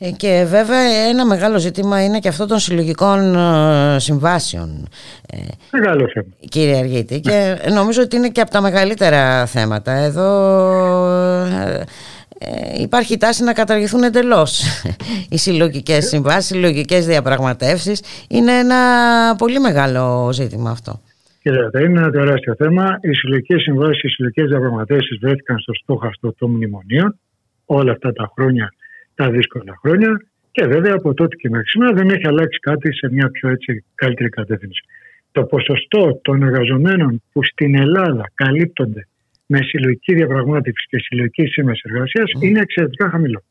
Speaker 1: Ε, και βέβαια ένα μεγάλο ζήτημα είναι και αυτό των συλλογικών ε, συμβάσεων.
Speaker 6: Ε, μεγάλο θέμα.
Speaker 1: Κύριε Αργίτη. Και νομίζω ότι είναι και από τα μεγαλύτερα θέματα. Εδώ υπάρχει τάση να καταργηθούν εντελώς οι συλλογικές συμβάσεις, οι συλλογικές διαπραγματεύσεις. Είναι ένα πολύ μεγάλο ζήτημα αυτό.
Speaker 6: Κοιτάξτε, είναι ένα τεράστιο θέμα. Οι συλλογικές συμβάσεις, οι συλλογικές διαπραγματεύσεις βρέθηκαν στο στόχαστο των μνημονίων όλα αυτά τα χρόνια τα δύσκολα χρόνια και βέβαια από τότε και μέχρι σήμερα δεν έχει αλλάξει κάτι σε μια πιο έτσι καλύτερη κατεύθυνση. Το ποσοστό των εργαζομένων που στην Ελλάδα καλύπτονται με συλλογική διαπραγμάτευση και συλλογική σύμβαση εργασίας mm. είναι εξαιρετικά χαμηλό.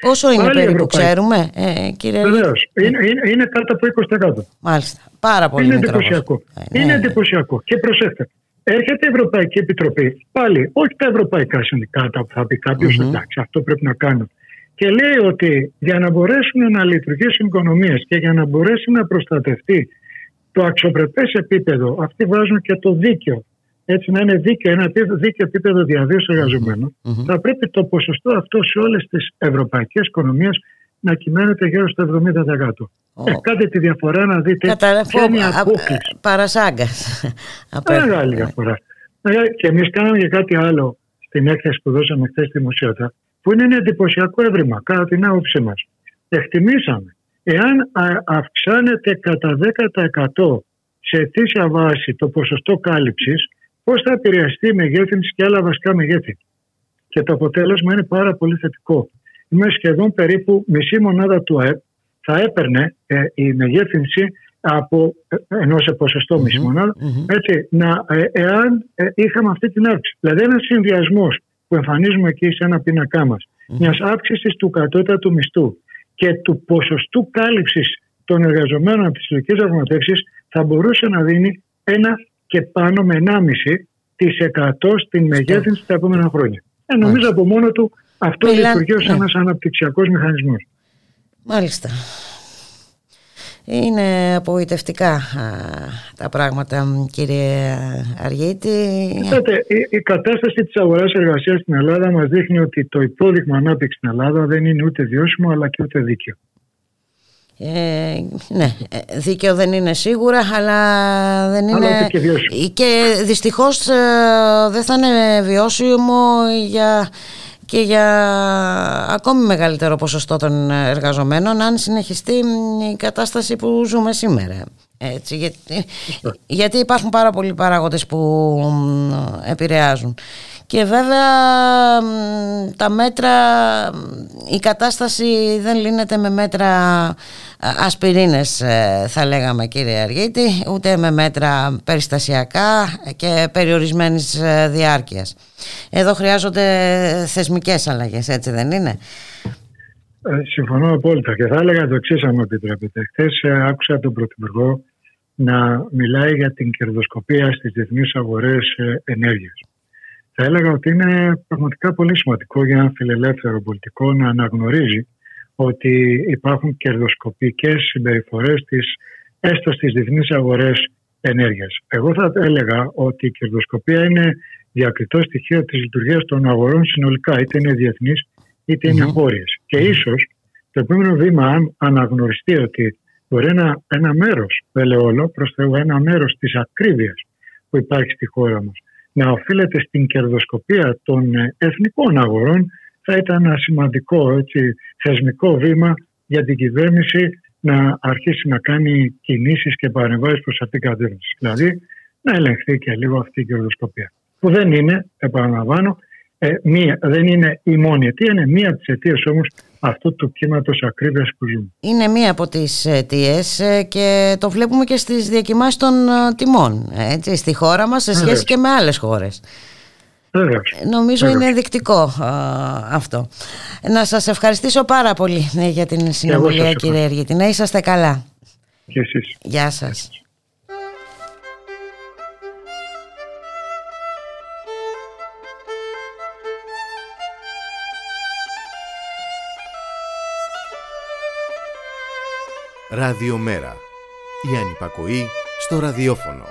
Speaker 1: Πόσο είναι Πάλι περίπου, ξέρουμε, ε, κύριε
Speaker 6: Βεβαίως. Είναι, είναι, είναι, κάτω από 20%.
Speaker 1: Μάλιστα. Πάρα πολύ
Speaker 6: Είναι εντυπωσιακό. Ε, ναι. Είναι εντυπωσιακό. Και προσέξτε, έρχεται η Ευρωπαϊκή Επιτροπή, πάλι όχι τα ευρωπαϊκά συνδικάτα που θα πει κάποιος, mm-hmm. εντάξει, αυτό πρέπει να κάνουν και λέει ότι για να μπορέσουν να λειτουργήσουν οικονομίες και για να μπορέσει να προστατευτεί το αξιοπρεπές επίπεδο, αυτοί βάζουν και το δίκαιο, έτσι να είναι δίκαιο, ένα δίκαιο επίπεδο διαβίωσης θα πρέπει το ποσοστό αυτό σε όλες τις ευρωπαϊκές οικονομίες να κυμαίνεται γύρω στο 70%. Oh. Ε, κάντε τη διαφορά να δείτε ποια είναι η απόκληση.
Speaker 1: Παρασάγκας.
Speaker 6: Μεγάλη διαφορά. Και εμείς κάναμε και κάτι άλλο στην έκθεση που δώσαμε χθες στη δημοσιότητα που είναι ένα εντυπωσιακό έβριμα κατά την άποψή μας. Εκτιμήσαμε, εάν αυξάνεται κατά 10% σε αιτήσια βάση το ποσοστό κάλυψης, πώς θα επηρεαστεί η μεγέθυνση και άλλα βασικά μεγέθη. Και το αποτέλεσμα είναι πάρα πολύ θετικό. Είμαι σχεδόν περίπου μισή μονάδα του ΑΕΠ θα έπαιρνε ε, η μεγέθυνση από ε, ενώ σε ποσοστό μισή μονάδα, έτσι, να, ε, εάν είχαμε αυτή την αύξηση. Δηλαδή ένας συνδυασμός που εμφανίζουμε εκεί σε ένα πίνακά μας, mm. μιας αύξησης του κατώτατου μισθού και του ποσοστού κάλυψης των εργαζομένων από τις συλλογικέ διαπραγματεύσεις, θα μπορούσε να δίνει ένα και πάνω με 1,5% στην μεγέθυνση τα επόμενα χρόνια. Ε, νομίζω από μόνο του αυτό Μιλά... λειτουργεί ως ναι. ένας αναπτυξιακός μηχανισμός.
Speaker 1: Μάλιστα. Είναι απογοητευτικά τα πράγματα κύριε Αργίτη.
Speaker 6: η, η κατάσταση της αγοράς εργασίας στην Ελλάδα μας δείχνει ότι το υπόδειγμα ανάπτυξης στην Ελλάδα δεν είναι ούτε βιώσιμο αλλά και ούτε δίκαιο.
Speaker 1: Ε, ναι, ε, δίκαιο δεν είναι σίγουρα, αλλά δεν είναι.
Speaker 6: και,
Speaker 1: και δυστυχώς ε, δεν θα είναι βιώσιμο για και για ακόμη μεγαλύτερο ποσοστό των εργαζομένων αν συνεχιστεί η κατάσταση που ζούμε σήμερα. Έτσι, γιατί, γιατί υπάρχουν πάρα πολλοί παράγοντες που επηρεάζουν. Και βέβαια τα μέτρα, η κατάσταση δεν λύνεται με μέτρα ασπιρίνες ε, θα λέγαμε κύριε Αργίτη, ούτε με μέτρα περιστασιακά και περιορισμένης ε, διάρκειας. Εδώ χρειάζονται θεσμικές αλλαγές, έτσι δεν είναι;
Speaker 6: Ε, συμφωνώ απόλυτα και θα έλεγα το εξής αν μου επιτρέπετε. Χθες άκουσα τον Πρωθυπουργό να μιλάει για την κερδοσκοπία στις διεθνείς αγορές ενέργειας. Θα έλεγα ότι είναι πραγματικά πολύ σημαντικό για ένα φιλελεύθερο πολιτικό να αναγνωρίζει ότι υπάρχουν κερδοσκοπικές συμπεριφορές της, έστω στις διεθνείς αγορές ενέργειας. Εγώ θα έλεγα ότι η κερδοσκοπία είναι διακριτό στοιχείο της λειτουργίας των αγορών συνολικά, είτε είναι διεθνείς είτε είναι εγχώριες. Και ίσως το επόμενο βήμα, αν αναγνωριστεί ότι μπορεί ένα, ένα μέρος, δεν λέω όλο, προς Θεού, ένα μέρος της ακρίβειας που υπάρχει στη χώρα μας να οφείλεται στην κερδοσκοπία των ε, εθνικών αγορών θα ήταν ένα σημαντικό έτσι, θεσμικό βήμα για την κυβέρνηση να αρχίσει να κάνει κινήσεις και παρεμβάσεις προς αυτήν την κατεύθυνση. Δηλαδή να ελεγχθεί και λίγο αυτή η κερδοσκοπία. Που δεν είναι, επαναλαμβάνω, ε, μία, δεν είναι η μόνη αιτία, είναι μία από τις αιτίες όμως αυτού του κύματος ακρίβειας που ζούμε.
Speaker 1: Είναι μία από τις αιτίες ε, και το βλέπουμε και στις διακοιμάσεις των ε, τιμών έτσι, στη χώρα μας σε σχέση και με άλλες χώρες. Νομίζω είναι ενδεικτικό αυτό. Να σας ευχαριστήσω πάρα πολύ για την συνομιλία κύριε Εργήτη. Να είσαστε καλά.
Speaker 6: Και εσείς.
Speaker 1: Γεια σας.
Speaker 7: Ραδιομέρα. Η ανυπακοή στο ραδιόφωνο.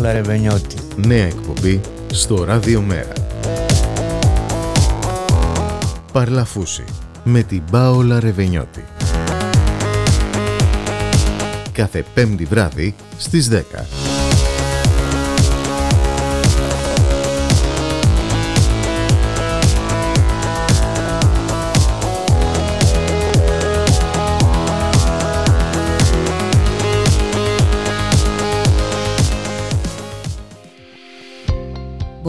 Speaker 8: Είμαι η Πάολα Ρεβενιώτη.
Speaker 7: Νέα εκπομπή στο Ράδιο Μέρα. Παρλαφούση με την Πάολα Ρεβενιώτη. Κάθε πέμπτη βράδυ στις 10.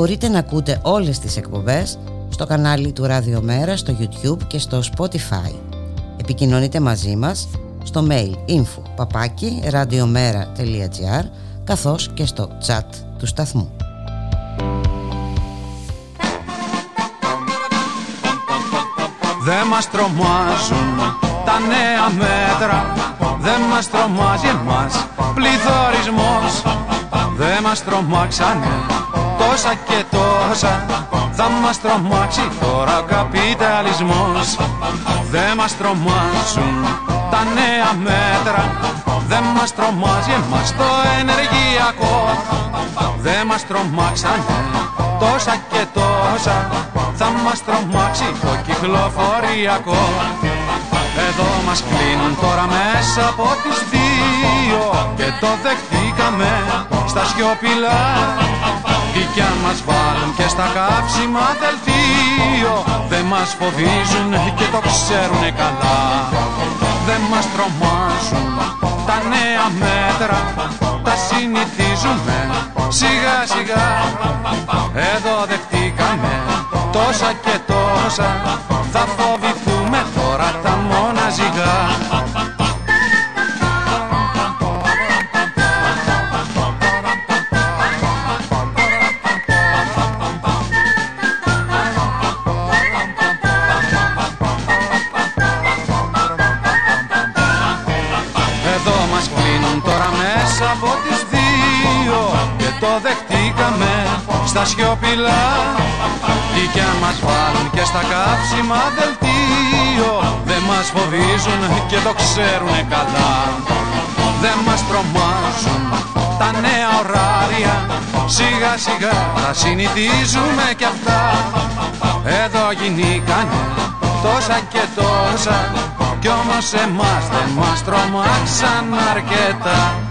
Speaker 1: Μπορείτε να ακούτε όλες τις εκπομπές στο κανάλι του Ραδιομέρα, στο YouTube και στο Spotify. Επικοινωνείτε μαζί μας στο mail info παπάκι καθώς και στο chat του σταθμού.
Speaker 9: Δεν μας τρομάζουν τα νέα μέτρα Δεν μας τρομάζει εμάς πληθωρισμός Δεν μας τρομάξανε τόσα και τόσα θα μας τρομάξει τώρα ο καπιταλισμός. Δεν μας τρομάζουν τα νέα μέτρα Δεν μας τρομάζει εμάς το ενεργειακό. Δεν μας τρομάξανε τόσα και τόσα Θα μας τρομάξει το κυκλοφοριακό. Εδώ μας κλείνουν τώρα μέσα από τις δύο Και το δεχτήκαμε στα σιωπηλά Τι κι αν μας βάλουν και στα κάψιμα δελτίο. Δεν μας φοβίζουν και το ξέρουνε καλά. Δεν μας τρομάζουν τα νέα μέτρα Τα συνηθίζουμε σιγά σιγά Εδώ δεχτήκαμε τόσα και τόσα. Θα φοβηθούμε τώρα τα μόνα ζυγά στα σιωπηλά. Τι κι αν μας βάλουν και στα κάψιμα δελτίο Δεν μας φοβίζουν και το ξέρουνε καλά. Δεν μας τρομάζουν τα νέα ωράρια Σιγά σιγά θα συνηθίζουμε κι αυτά. Εδώ γινήκανε τόσα και τόσα κι όμως εμάς δεν μας τρομάξαν αρκετά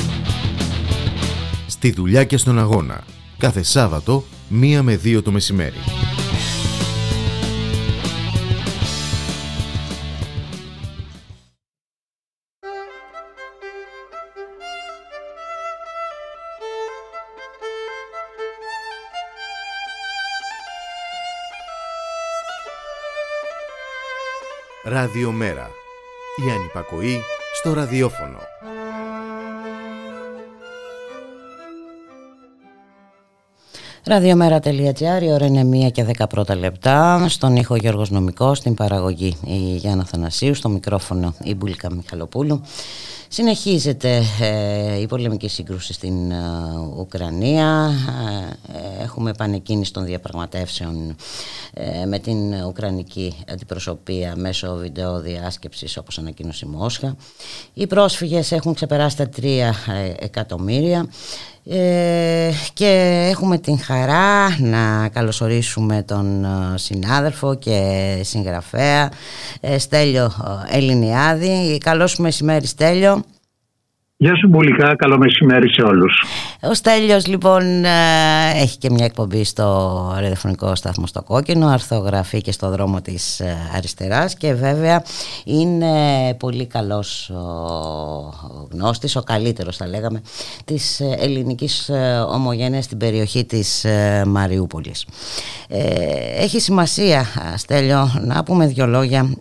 Speaker 10: Στη δουλειά και στον αγώνα. Κάθε Σάββατο, μία με δύο το μεσημέρι. Ραδιομέρα. Η ανυπακοή στο ραδιόφωνο.
Speaker 1: Ραδιομέρα.gr, η ώρα είναι 1 και 10 πρώτα λεπτά. Στον ήχο Γιώργος Νομικός, στην παραγωγή η Γιάννα Θανασίου, στο μικρόφωνο η Μπουλίκα Μιχαλοπούλου. Συνεχίζεται ε, η πολεμική σύγκρουση στην ε, Ουκρανία. Ε, έχουμε επανεκκίνηση των διαπραγματεύσεων με την Ουκρανική αντιπροσωπεία μέσω βίντεο διάσκεψης όπως ανακοίνωσε η Μόσχα. Οι πρόσφυγες έχουν ξεπεράσει τα 3 εκατομμύρια. Ε, και έχουμε την χαρά να καλωσορίσουμε τον ε, συνάδελφο και συγγραφέα ε, Στέλιο Ελληνιάδη. Καλώς μεσημέρι Στέλιο.
Speaker 11: Γεια σου Μπουλικά, καλό μεσημέρι σε όλους.
Speaker 1: Ο Στέλιος λοιπόν ε, έχει και μια εκπομπή στο ραδιοφωνικό σταθμό στο Κόκκινο, αρθογραφεί και στο δρόμο της ε, αριστεράς και βέβαια είναι πολύ καλός ο γνώστης, ο καλύτερος θα λέγαμε, της ελληνικής ε, ομογένειας στην περιοχή της Μαριούπολης. Έχει σημασία Στέλιο να πούμε δύο λόγια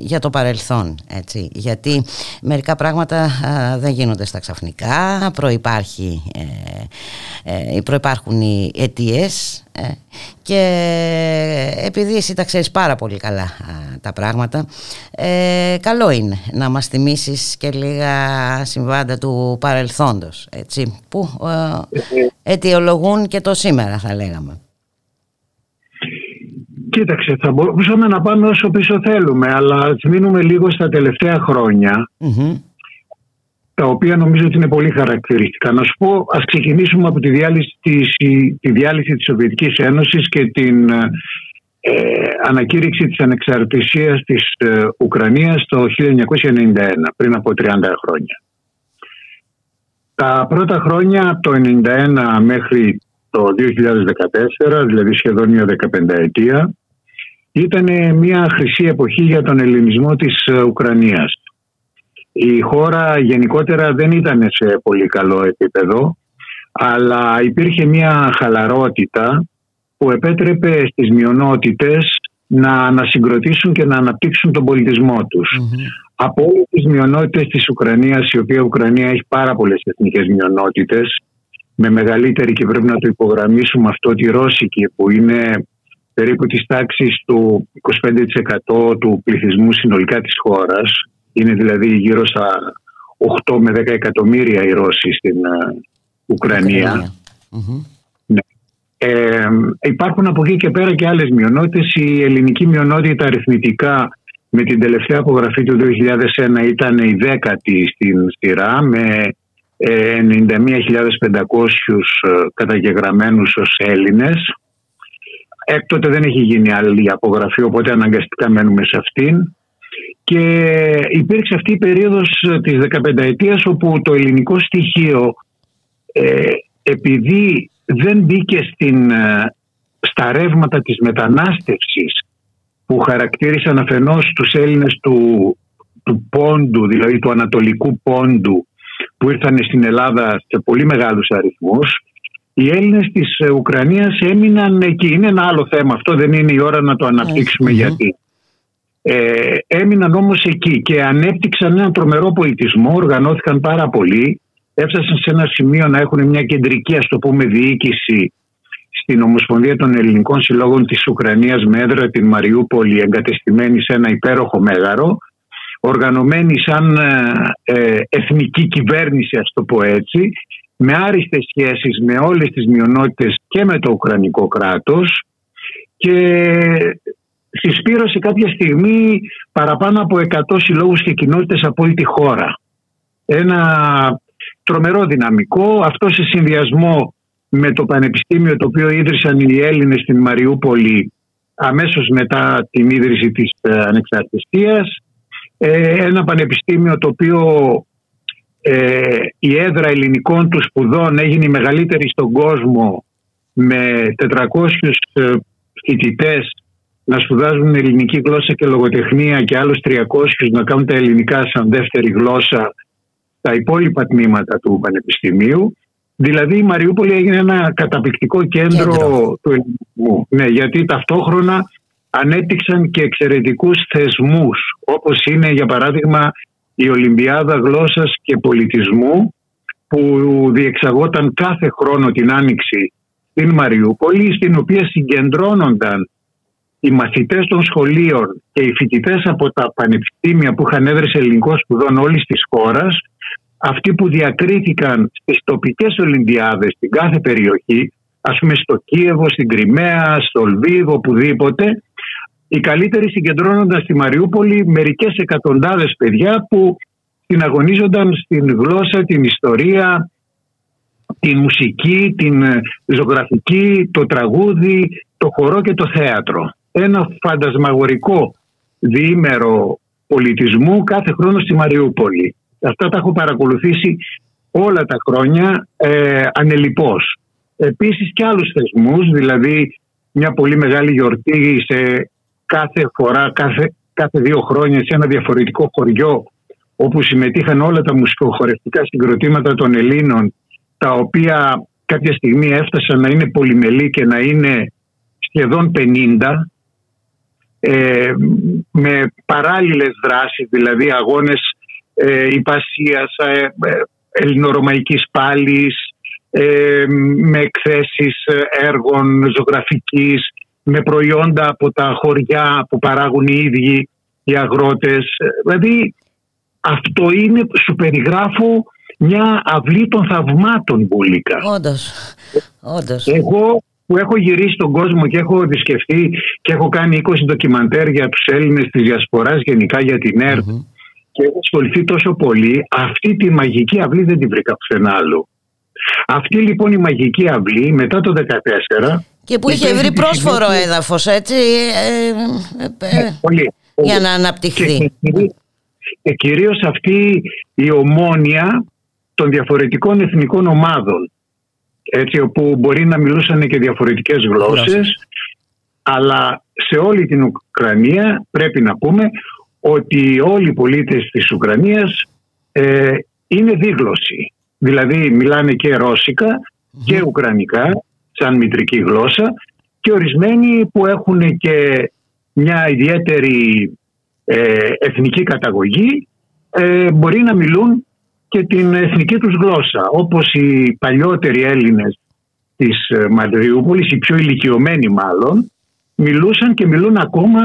Speaker 1: για το παρελθόν, έτσι, γιατί μερικά πράγματα δεν γίνονται στα ξαφνικά, προϋπάρχει, ε, ε, προϋπάρχουν οι αιτίες ε, και επειδή εσύ τα ξέρεις πάρα πολύ καλά τα πράγματα ε, καλό είναι να μας θυμίσεις και λίγα συμβάντα του παρελθόντος έτσι, που αιτιολογούν και το σήμερα θα λέγαμε.
Speaker 11: Κοίταξε, θα μπορούσαμε να πάμε όσο πίσω θέλουμε, αλλά μείνουμε λίγο στα τελευταία τα οποία νομίζω ότι είναι πολύ χαρακτηριστικά. Να σου πω, ας ξεκινήσουμε από τη διάλυση της, τη διάλυση της Σοβιετικής Ένωσης και την ε, ανακήρυξη της ανεξαρτησίας της ε, Ουκρανίας το 1991, πριν από 30 χρόνια. Τα πρώτα χρόνια, από το 1991 μέχρι το 2014, δηλαδή σχεδόν μια 15 ετία, ήταν μια χρυσή εποχή για τον ελληνισμό της ε, Ουκρανίας η χώρα γενικότερα δεν ήταν σε πολύ καλό επίπεδο αλλά υπήρχε μια χαλαρότητα που επέτρεπε στις μειονότητες να ανασυγκροτήσουν και να αναπτύξουν τον πολιτισμό τους. Από όλες τις μειονότητες της Ουκρανίας, η οποία η Ουκρανία έχει πάρα πολλές εθνικές μειονότητες, με μεγαλύτερη και πρέπει να το υπογραμμίσουμε αυτό τη Ρώσικη που είναι περίπου της τάξης του 25% του πληθυσμού συνολικά της χώρας είναι δηλαδή γύρω στα 8 με 10 εκατομμύρια οι Ρώσοι στην ε, ουκρανια Ναι. Ε, υπάρχουν από εκεί και πέρα και άλλες μειονότητες. Η ελληνική μειονότητα αριθμητικά με την τελευταία απογραφή του 2001 ήταν η δέκατη στην σειρά με 91.500 ε, καταγεγραμμένους ως Έλληνες. Έκτοτε δεν έχει γίνει άλλη απογραφή οπότε αναγκαστικά μένουμε σε αυτήν. Και υπήρξε αυτή η περίοδος της 15 ετίας όπου το ελληνικό στοιχείο ε, επειδή δεν μπήκε στην, ε, στα ρεύματα της μετανάστευσης που χαρακτήρισαν αφενός τους Έλληνες του, του πόντου, δηλαδή του ανατολικού πόντου που ήρθαν στην Ελλάδα σε πολύ μεγάλους αριθμούς οι Έλληνες της Ουκρανίας έμειναν εκεί. Είναι ένα άλλο θέμα αυτό, δεν είναι η ώρα να το αναπτύξουμε γιατί. Ε, έμειναν όμως εκεί και ανέπτυξαν έναν τρομερό πολιτισμό, οργανώθηκαν πάρα πολύ, έφτασαν σε ένα σημείο να έχουν μια κεντρική ας το πούμε διοίκηση στην Ομοσπονδία των Ελληνικών Συλλόγων της Ουκρανίας με έδρα την Μαριούπολη εγκατεστημένη σε ένα υπέροχο μέγαρο οργανωμένη σαν ε, εθνική κυβέρνηση ας το πω έτσι με άριστες σχέσεις με όλες τις μειονότητες και με το Ουκρανικό κράτος και συσπήρωσε κάποια στιγμή παραπάνω από 100 συλλόγους και κοινότητες από όλη τη χώρα. Ένα τρομερό δυναμικό, αυτό σε συνδυασμό με το πανεπιστήμιο το οποίο ίδρυσαν οι Έλληνες στην Μαριούπολη αμέσως μετά την ίδρυση της ε, ανεξαρτησίας. Ε, ένα πανεπιστήμιο το οποίο ε, η έδρα ελληνικών του σπουδών έγινε η μεγαλύτερη στον κόσμο με 400 φοιτητές να σπουδάζουν ελληνική γλώσσα και λογοτεχνία και άλλους 300 να κάνουν τα ελληνικά σαν δεύτερη γλώσσα στα υπόλοιπα τμήματα του Πανεπιστημίου. Δηλαδή η Μαριούπολη έγινε ένα καταπληκτικό κέντρο, του ελληνικού. Ναι, γιατί ταυτόχρονα ανέπτυξαν και εξαιρετικούς θεσμούς όπως είναι για παράδειγμα η Ολυμπιάδα Γλώσσας και Πολιτισμού που διεξαγόταν κάθε χρόνο την Άνοιξη στην Μαριούπολη στην οποία συγκεντρώνονταν οι μαθητές των σχολείων και οι φοιτητές από τα πανεπιστήμια που είχαν έδρες ελληνικών σπουδών όλης της χώρας αυτοί που διακρίθηκαν στις τοπικές Ολυμπιάδες στην κάθε περιοχή ας πούμε στο Κίεβο, στην Κρυμαία, στο Λβίβ, οπουδήποτε οι καλύτεροι συγκεντρώνονταν στη Μαριούπολη μερικές εκατοντάδες παιδιά που συναγωνίζονταν στην γλώσσα, την ιστορία, την μουσική, την ζωγραφική, το τραγούδι, το χορό και το θέατρο. Ένα φαντασμαγορικό διήμερο πολιτισμού κάθε χρόνο στη Μαριούπολη. Αυτά τα έχω παρακολουθήσει όλα τα χρόνια ε, ανελιπώς. Επίσης και άλλους θεσμούς, δηλαδή μια πολύ μεγάλη γιορτή σε κάθε φορά, κάθε, κάθε δύο χρόνια σε ένα διαφορετικό χωριό όπου συμμετείχαν όλα τα μουσικοχορευτικά συγκροτήματα των Ελλήνων τα οποία κάποια στιγμή έφτασαν να είναι πολυμελή και να είναι σχεδόν 50 ε, με παράλληλες δράσεις, δηλαδή αγώνες ε, υπασίας, ε, ε ελληνορωμαϊκής πάλης, ε, με εκθέσεις έργων ζωγραφικής, με προϊόντα από τα χωριά που παράγουν οι ίδιοι οι αγρότες. Δηλαδή αυτό είναι, σου περιγράφω μια αυλή των θαυμάτων Μπουλίκα.
Speaker 1: Όντως, όντως.
Speaker 11: Εγώ που έχω γυρίσει τον κόσμο και έχω επισκεφτεί και έχω κάνει 20 ντοκιμαντέρ για τους Έλληνες της Διασποράς γενικά για την ΕΡΤ και έχω ασχοληθεί τόσο πολύ, αυτή τη μαγική αυλή δεν την βρήκα πουθενά άλλο. Αυτή λοιπόν η μαγική αυλή μετά το 2014
Speaker 1: και που είχε βρει πρόσφορο έδαφος έτσι ε, ε, ε, πολύ, για να αναπτυχθεί.
Speaker 11: Και, και κυρίως αυτή η ομόνια των διαφορετικών εθνικών ομάδων έτσι όπου μπορεί να μιλούσαν και διαφορετικές γλώσσες αλλά σε όλη την Ουκρανία πρέπει να πούμε ότι όλοι οι πολίτες της Ουκρανίας είναι δίγλωση. Δηλαδή μιλάνε και ρωσικα και ουκρανικά σαν μητρική γλώσσα και ορισμένοι που έχουν και μια ιδιαίτερη ε, εθνική καταγωγή ε, μπορεί να μιλούν και την εθνική τους γλώσσα όπως οι παλιότεροι Έλληνες της ε, Μαδριούπολης, οι πιο ηλικιωμένοι μάλλον μιλούσαν και μιλούν ακόμα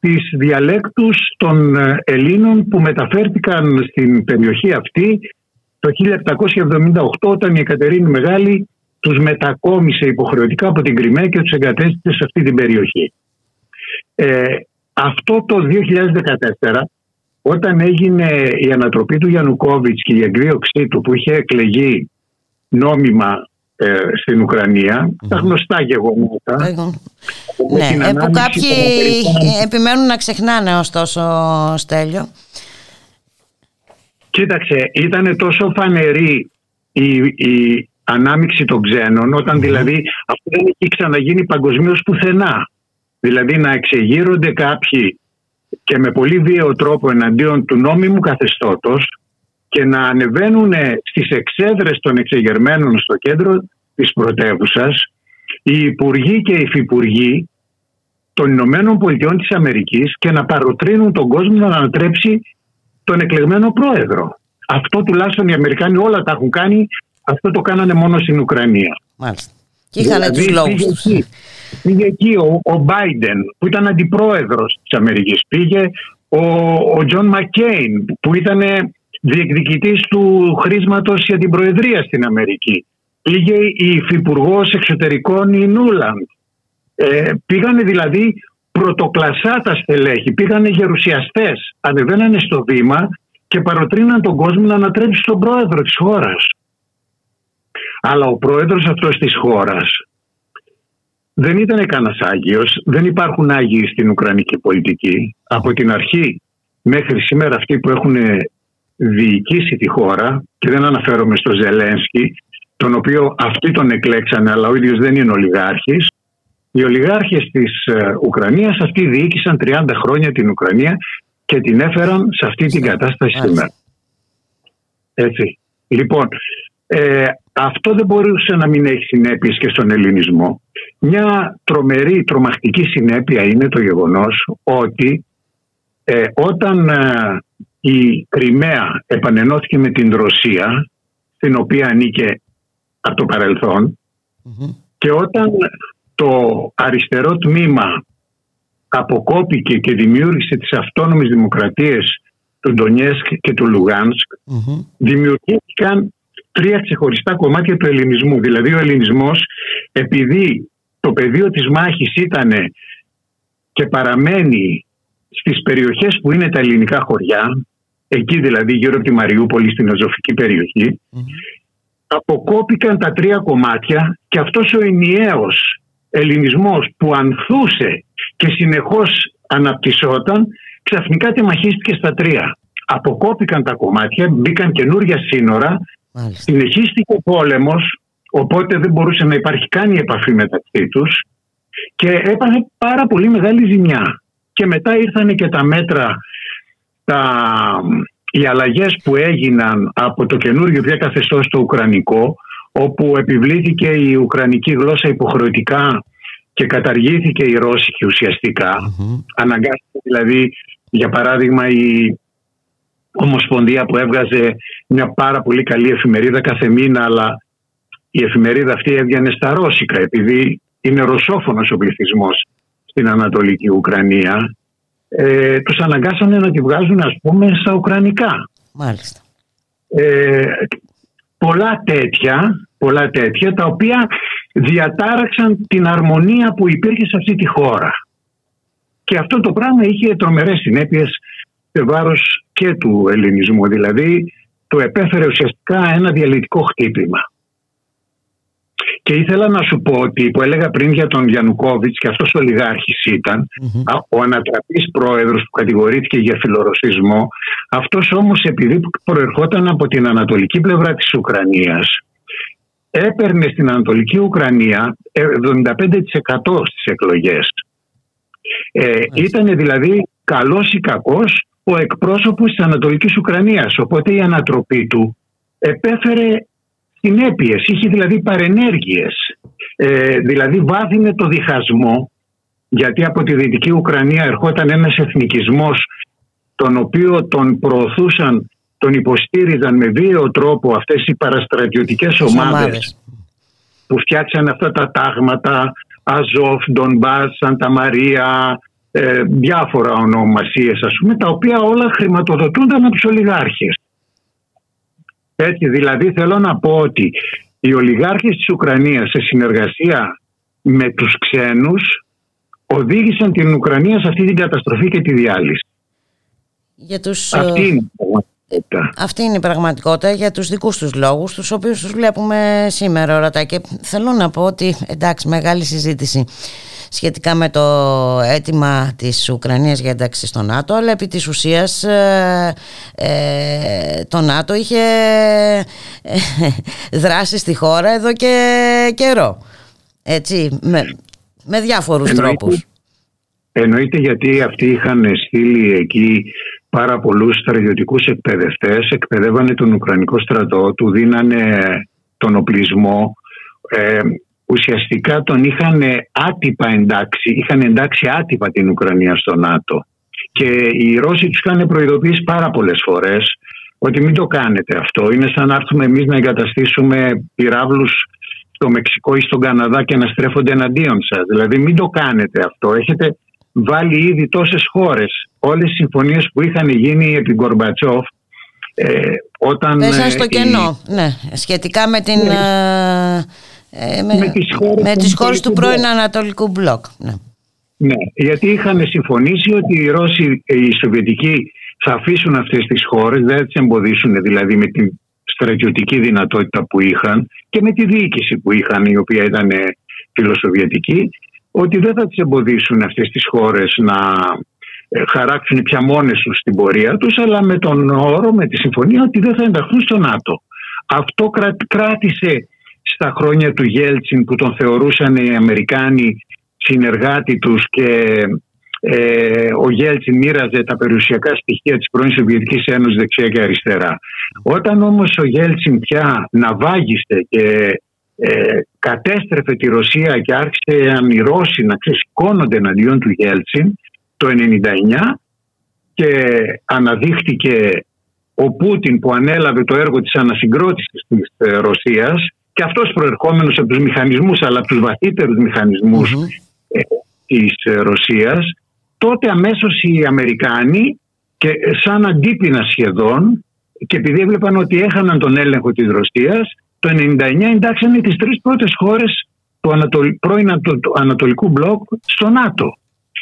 Speaker 11: τις διαλέκτους των Ελλήνων που μεταφέρθηκαν στην περιοχή αυτή το 1778 όταν η Εκατερίνη Μεγάλη τους μετακόμισε υποχρεωτικά από την Κρυμαία και τους εγκατέστησε σε αυτή την περιοχή. Ε, αυτό το 2014 όταν έγινε η ανατροπή του Γιαννουκόβιτς και η εκδίωξή του που είχε εκλεγεί νόμιμα ε, στην Ουκρανία, τα γνωστά γεγονότα.
Speaker 1: Ναι, ε, που κάποιοι επιμένουν να ξεχνάνε ωστόσο Στέλιο.
Speaker 11: Κοίταξε, ήταν τόσο φανερή η, η ανάμειξη των ξένων, όταν δηλαδή αυτό δεν έχει ξαναγίνει παγκοσμίως πουθενά. Δηλαδή να εξεγείρονται κάποιοι και με πολύ βίαιο τρόπο εναντίον του νόμιμου καθεστώτος και να ανεβαίνουν στις εξέδρες των εξεγερμένων στο κέντρο της πρωτεύουσας, οι υπουργοί και οι υφυπουργοί των Ηνωμένων Πολιτειών της Αμερικής και να παροτρύνουν τον κόσμο να ανατρέψει τον εκλεγμένο πρόεδρο. Αυτό τουλάχιστον οι Αμερικάνοι όλα τα έχουν κάνει, αυτό το κάνανε μόνο στην Ουκρανία.
Speaker 1: Μάλιστα. Και είχαν δηλαδή, τους λόγους τους.
Speaker 11: Πήγε εκεί ο, ο Biden που ήταν αντιπρόεδρος της Αμερικής. Πήγε ο, ο Τζον Μακκέιν που ήταν διεκδικητής του χρίσματος για την Προεδρία στην Αμερική. Πήγε η υφυπουργός εξωτερικών η Νούλαντ. Ε, πήγανε δηλαδή πρωτοκλασάτα στελέχη, πήγανε γερουσιαστές, ανεβαίνανε στο βήμα και παροτρύναν τον κόσμο να ανατρέψει τον πρόεδρο της χώρας. Αλλά ο πρόεδρος αυτός της χώρας δεν ήταν κανένας Άγιος, δεν υπάρχουν Άγιοι στην Ουκρανική πολιτική. Από την αρχή μέχρι σήμερα αυτοί που έχουν διοικήσει τη χώρα και δεν αναφέρομαι στο Ζελένσκι, τον οποίο αυτοί τον εκλέξανε αλλά ο ίδιος δεν είναι ολιγάρχης, οι ολιγάρχες της ε, Ουκρανίας αυτοί διοίκησαν 30 χρόνια την Ουκρανία και την έφεραν σε αυτή την κατάσταση σήμερα. Έτσι. Λοιπόν, ε, αυτό δεν μπορούσε να μην έχει συνέπειες και στον ελληνισμό. Μια τρομερή, τρομακτική συνέπεια είναι το γεγονός ότι ε, όταν ε, η Κρυμαία επανενώθηκε με την Ρωσία, στην οποία ανήκε από το παρελθον και όταν το αριστερό τμήμα αποκόπηκε και δημιούργησε τις αυτόνομες δημοκρατίες του Ντονιέσκ και του λουγανσκ δημιουργήθηκαν τρία ξεχωριστά κομμάτια του ελληνισμού. Δηλαδή ο ελληνισμός επειδή το πεδίο της μάχης ήταν και παραμένει στις περιοχές που είναι τα ελληνικά χωριά, εκεί δηλαδή γύρω από τη Μαριούπολη στην Αζωφική αποκόπηκαν τα τρία κομμάτια και αυτός ο ενιαίος ελληνισμός που ανθούσε και συνεχώς αναπτυσσόταν ξαφνικά τεμαχίστηκε στα τρία. Αποκόπηκαν τα κομμάτια, μπήκαν καινούργια σύνορα, συνεχίστηκε ο πόλεμος, οπότε δεν μπορούσε να υπάρχει καν η επαφή μεταξύ τους και έπαθε πάρα πολύ μεγάλη ζημιά. Και μετά ήρθαν και τα μέτρα, τα, οι αλλαγές που έγιναν από το καινούργιο πια καθεστώς στο Ουκρανικό, όπου επιβλήθηκε η Ουκρανική γλώσσα υποχρεωτικά και καταργήθηκε η Ρώσικη ουσιαστικά. Αναγκάστηκε δηλαδή, για παράδειγμα, η Ομοσπονδία που έβγαζε μια πάρα πολύ καλή εφημερίδα κάθε μήνα, αλλά η εφημερίδα αυτή έβγαινε στα Ρώσικα, επειδή είναι ρωσόφωνος ο πληθυσμός στην Ανατολική Ουκρανία. Ε, τους αναγκάσανε να τη βγάζουν ας πούμε στα Ουκρανικά.
Speaker 1: Μάλιστα.
Speaker 11: Ε, πολλά τέτοια, πολλά τέτοια τα οποία διατάραξαν την αρμονία που υπήρχε σε αυτή τη χώρα. Και αυτό το πράγμα είχε τρομερές συνέπειες σε βάρος και του ελληνισμού. Δηλαδή το επέφερε ουσιαστικά ένα διαλυτικό χτύπημα. Και ήθελα να σου πω ότι που έλεγα πριν για τον Γιαννουκόβιτς και αυτός ο ολιγάρχης ήταν ο ανατραπής πρόεδρος που κατηγορήθηκε για φιλορωσισμό αυτός όμως επειδή προερχόταν από την ανατολική πλευρά της Ουκρανίας έπαιρνε στην Ανατολική Ουκρανία 75% στις εκλογές. Ε, ήταν δηλαδή καλός ή κακός ο εκπρόσωπος της Ανατολικής Ουκρανίας. Οπότε η ανατροπή του επέφερε συνέπειες, είχε δηλαδή παρενέργειες. Ε, δηλαδή βάθινε το διχασμό γιατί από τη Δυτική Ουκρανία ερχόταν ένας εθνικισμός τον οποίο τον προωθούσαν, τον υποστήριζαν με βίαιο τρόπο αυτές οι παραστρατιωτικές ομάδες που φτιάξαν αυτά τα τάγματα Αζόφ, Ντονμπάς, Σαντα Μαρία, ε, διάφορα ονομασίες ας πούμε, τα οποία όλα χρηματοδοτούνταν από τους ολιγάρχες. Έτσι, δηλαδή θέλω να πω ότι οι ολιγάρχες της Ουκρανίας σε συνεργασία με τους ξένους οδήγησαν την Ουκρανία σε αυτή την καταστροφή και τη διάλυση.
Speaker 1: Για τους...
Speaker 11: Αυτή
Speaker 1: ε,
Speaker 11: είναι
Speaker 1: αυτή είναι η πραγματικότητα για τους δικούς τους λόγους, τους οποίους τους βλέπουμε σήμερα ορατά και θέλω να πω ότι εντάξει μεγάλη συζήτηση σχετικά με το αίτημα της Ουκρανίας για ένταξη στο ΝΑΤΟ αλλά επί της ουσίας ε, ε το ΝΑΤΟ είχε ε, δράσει στη χώρα εδώ και καιρό. Έτσι με, με διάφορους
Speaker 11: εννοείται,
Speaker 1: τρόπους.
Speaker 11: Εννοείται γιατί αυτοί είχαν στείλει εκεί πάρα πολλούς στρατιωτικούς εκπαιδευτές, εκπαιδεύανε τον Ουκρανικό στρατό, του δίνανε τον οπλισμό, ε, ουσιαστικά τον είχαν άτυπα εντάξει, είχαν εντάξει άτυπα την Ουκρανία στο ΝΑΤΟ. Και οι Ρώσοι τους είχαν προειδοποιήσει πάρα πολλές φορές ότι μην το κάνετε αυτό. Είναι σαν να έρθουμε εμείς να εγκαταστήσουμε πυράβλους στο Μεξικό ή στον Καναδά και να στρέφονται εναντίον σας. Δηλαδή μην το κάνετε αυτό. Έχετε βάλει ήδη τόσες χώρες. Όλες οι συμφωνίες που είχαν γίνει επί Γκορμπατσόφ ε, όταν...
Speaker 1: Πέσαν στο κενό, ναι, σχετικά με την... Ναι. Ε, με, με, τις χώρες, με τις χώρες του πρώην Ανατολικού Μπλοκ. Ναι.
Speaker 11: ναι, γιατί είχαν συμφωνήσει ότι οι Ρώσοι, οι Σοβιετικοί θα αφήσουν αυτές τις χώρες, δεν θα τις εμποδίσουν δηλαδή με την στρατιωτική δυνατότητα που είχαν και με τη διοίκηση που είχαν η οποία ήταν φιλοσοβιετική ότι δεν θα τις εμποδίσουν αυτές τις χώρες να ε, χαράξουν πια μόνες τους την πορεία τους αλλά με τον όρο, με τη συμφωνία ότι δεν θα ενταχθούν στο ΝΑΤΟ. Αυτό κράτησε στα χρόνια του Γέλτσιν που τον θεωρούσαν οι Αμερικάνοι συνεργάτη τους και ε, ο Γέλτσιν μοίραζε τα περιουσιακά στοιχεία της πρώην Σοβιετικής Ένωσης δεξιά και αριστερά. Όταν όμως ο Γέλτσιν πια ναυάγησε και ε, κατέστρεφε τη Ρωσία και άρχισε οι Ρώσοι να ξεσηκώνονται εναντίον του Γέλτσιν το 1999 και αναδείχτηκε ο Πούτιν που ανέλαβε το έργο της ανασυγκρότησης της ε, Ρωσίας και αυτός προερχόμενος από τους μηχανισμούς αλλά από τους βαθύτερους μηχανισμούς mm-hmm. της Ρωσίας τότε αμέσως οι Αμερικάνοι και σαν αντίπεινα σχεδόν και επειδή έβλεπαν ότι έχαναν τον έλεγχο της Ρωσίας το 1999 εντάξανε τις τρεις πρώτες χώρες του πρώην Ανατολικού Μπλοκ στο ΝΑΤΟ.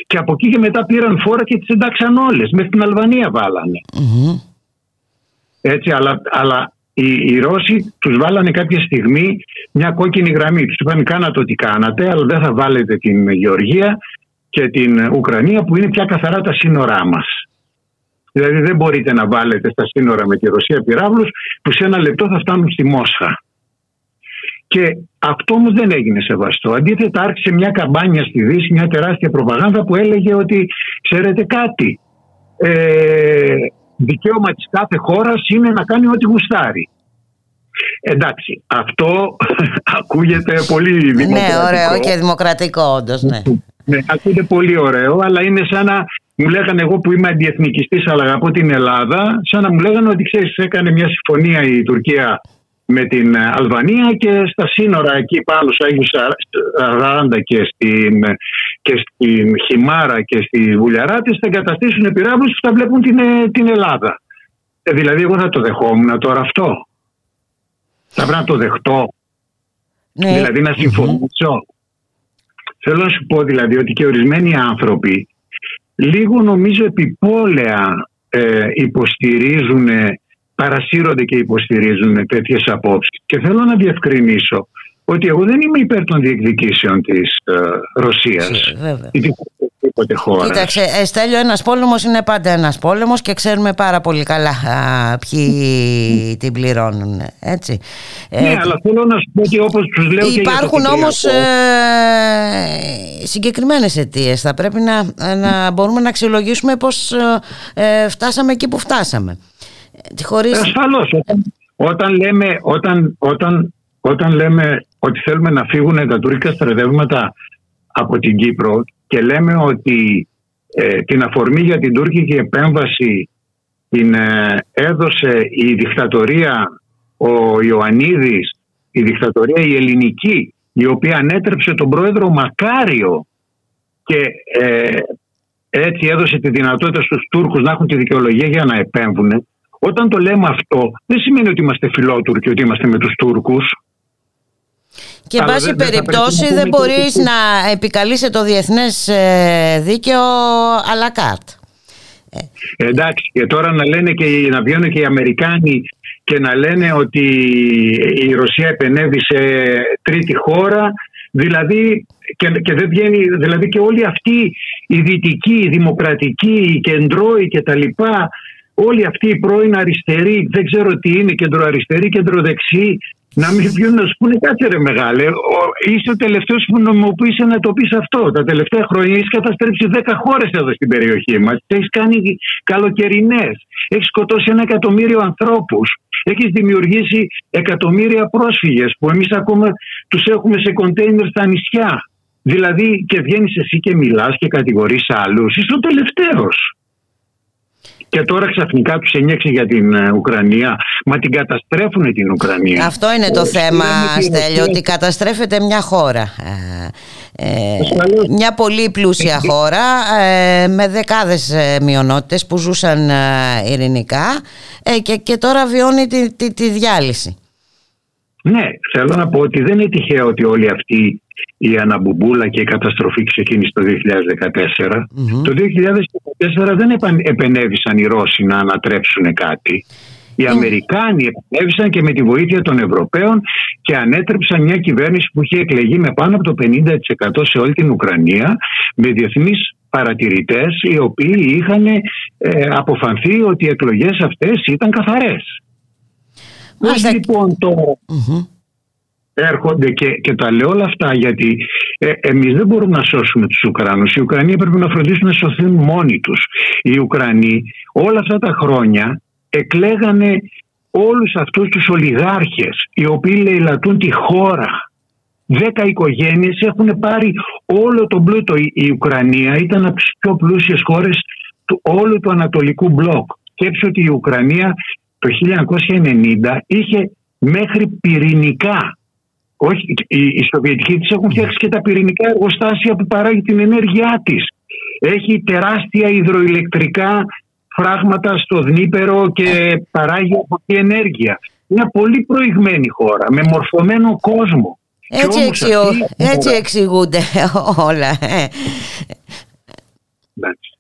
Speaker 11: Και από εκεί και μετά πήραν φόρα και τις εντάξαν όλες. Μέχρι την Αλβανία Έτσι, αλλά, αλλά οι, οι Ρώσοι τους βάλανε κάποια στιγμή μια κόκκινη γραμμή. Τους είπαν κάνατε ό,τι κάνατε, αλλά δεν θα βάλετε την Γεωργία και την Ουκρανία που είναι πια καθαρά τα σύνορά μας. Δηλαδή δεν μπορείτε να βάλετε στα σύνορα με τη Ρωσία πυράβλους που σε ένα λεπτό θα φτάνουν στη Μόσχα. Και αυτό όμως δεν έγινε σεβαστό. Αντίθετα, άρχισε μια καμπάνια στη Δύση, μια τεράστια προπαγάνδα που έλεγε ότι ξέρετε κάτι. Ε, δικαίωμα της κάθε χώρας είναι να κάνει ό,τι γουστάρει. Εντάξει, αυτό ακούγεται πολύ δημοκρατικό.
Speaker 1: Ναι, ωραίο και δημοκρατικό όντως, ναι.
Speaker 11: ναι. ακούγεται πολύ ωραίο, αλλά είναι σαν να μου λέγανε εγώ που είμαι αντιεθνικιστής αλλά αγαπώ την Ελλάδα, σαν να μου λέγανε ότι ξέρεις έκανε μια συμφωνία η Τουρκία με την Αλβανία και στα σύνορα εκεί πάνω στο Άγιο Σαράντα και στην, και στην Χιμάρα και στη Βουλιαράτης θα εγκαταστήσουν πυράβλους που θα βλέπουν την, την Ελλάδα. Ε, δηλαδή εγώ θα το δεχόμουν τώρα αυτό. Θα πρέπει να το δεχτώ. Ναι. Δηλαδή να συμφωνησω Θέλω να σου πω δηλαδή ότι και ορισμένοι άνθρωποι λίγο νομίζω επιπόλαια ε, υποστηρίζουν παρασύρονται και υποστηρίζουν τέτοιες απόψεις. Και θέλω να διευκρινίσω ότι εγώ δεν είμαι υπέρ των διεκδικήσεων της ε, Ρωσίας ή οποιαδήποτε χώρας.
Speaker 1: Κοίταξε, Εστέλιο, ένας πόλεμος είναι πάντα ένας πόλεμος και ξέρουμε πάρα πολύ καλά α, ποιοι την πληρώνουν. Έτσι.
Speaker 11: Ναι, ε, αλλά θέλω να σου πω ότι όπως τους λέω.
Speaker 1: Υπάρχουν όμως ε, συγκεκριμένες αιτίες. Θα πρέπει να, να μπορούμε να αξιολογήσουμε πώς ε, φτάσαμε εκεί που φτάσαμε.
Speaker 11: Χωρίς... Ασφαλώς. Όταν, λέμε, όταν, όταν, όταν λέμε ότι θέλουμε να φύγουν τα τουρκικά στρατεύματα από την Κύπρο και λέμε ότι ε, την αφορμή για την τουρκική επέμβαση την ε, έδωσε η δικτατορία ο Ιωαννίδης, η δικτατορία η ελληνική, η οποία ανέτρεψε τον πρόεδρο Μακάριο και ε, έτσι έδωσε τη δυνατότητα στους Τούρκους να έχουν τη δικαιολογία για να επέμβουν. Όταν το λέμε αυτό, δεν σημαίνει ότι είμαστε φιλότουρκοι, ότι είμαστε με τους Τούρκους.
Speaker 1: Και εν πάση περιπτώσει δεν μπορείς να επικαλείσαι το διεθνές ε, δίκαιο à κάρτ.
Speaker 11: Ε, εντάξει, και τώρα να λένε και να βγαίνουν και οι Αμερικάνοι και να λένε ότι η Ρωσία επενεύει σε τρίτη χώρα, δηλαδή και, και δεν βγαίνει, δηλαδή και όλοι αυτοί οι δυτικοί, οι δημοκρατικοί, οι κεντρώοι και τα λοιπά όλοι αυτοί οι πρώην αριστεροί, δεν ξέρω τι είναι, κεντροαριστεροί, κεντροδεξιοί, να μην βγουν να σου πούνε κάτσε ρε μεγάλε. Είσαι ο τελευταίος που νομιμοποίησε να το πεις αυτό. Τα τελευταία χρόνια έχεις καταστρέψει 10 χώρες εδώ στην περιοχή μας. Έχεις κάνει καλοκαιρινές. Έχεις σκοτώσει ένα εκατομμύριο ανθρώπους. Έχεις δημιουργήσει εκατομμύρια πρόσφυγες που εμείς ακόμα τους έχουμε σε κοντέινερ στα νησιά. Δηλαδή και βγαίνεις εσύ και μιλάς και κατηγορείς άλλους. Είσαι ο τελευταίος. Και τώρα ξαφνικά τους ένιωξε για την ε, Ουκρανία. Μα την καταστρέφουν την Ουκρανία.
Speaker 1: Αυτό είναι το θέμα, Στέλιο, ότι καταστρέφεται μια χώρα. Ε, ε μια πολύ πλούσια χώρα ε, με δεκάδες μειονότητες που ζούσαν ειρηνικά και, και τώρα βιώνει τη, τη, τη διάλυση.
Speaker 11: Ναι, θέλω να πω ότι δεν είναι τυχαίο ότι όλοι αυτοί η αναμπουμπούλα και η καταστροφή ξεκίνησε το 2014. Το 2014 δεν επενέβησαν οι Ρώσοι να ανατρέψουν κάτι. Οι Αμερικάνοι επενέβησαν και με τη βοήθεια των Ευρωπαίων και ανέτρεψαν μια κυβέρνηση που είχε εκλεγεί με πάνω από το 50% σε όλη την Ουκρανία με διεθνείς παρατηρητές οι οποίοι είχαν ε, αποφανθεί ότι οι εκλογές αυτές ήταν καθαρές. Πώς λοιπόν έρχονται και, και τα λέω όλα αυτά γιατί ε, εμείς δεν μπορούμε να σώσουμε τους Ουκρανούς. Οι Ουκρανοί πρέπει να φροντίσουν να σωθούν μόνοι τους. Οι Ουκρανοί όλα αυτά τα χρόνια εκλέγανε όλους αυτούς τους ολιγάρχες οι οποίοι λαιλατούν τη χώρα. Δέκα οικογένειες έχουν πάρει όλο τον πλούτο. Η, Ουκρανία ήταν από τις πιο πλούσιες χώρες του όλου του Ανατολικού μπλοκ. Σκέψου ότι η Ουκρανία το 1990 είχε μέχρι πυρηνικά όχι, οι, οι Σοβιετικοί της έχουν φτιάξει και τα πυρηνικά εργοστάσια που παράγει την ενέργειά της. Έχει τεράστια υδροηλεκτρικά φράγματα στο Δνήπερο και παράγει από εκεί ενέργεια. Μια πολύ προηγμένη χώρα, με μορφωμένο κόσμο.
Speaker 1: Έτσι, εξηγού, έτσι εξηγούνται όλα. Ε.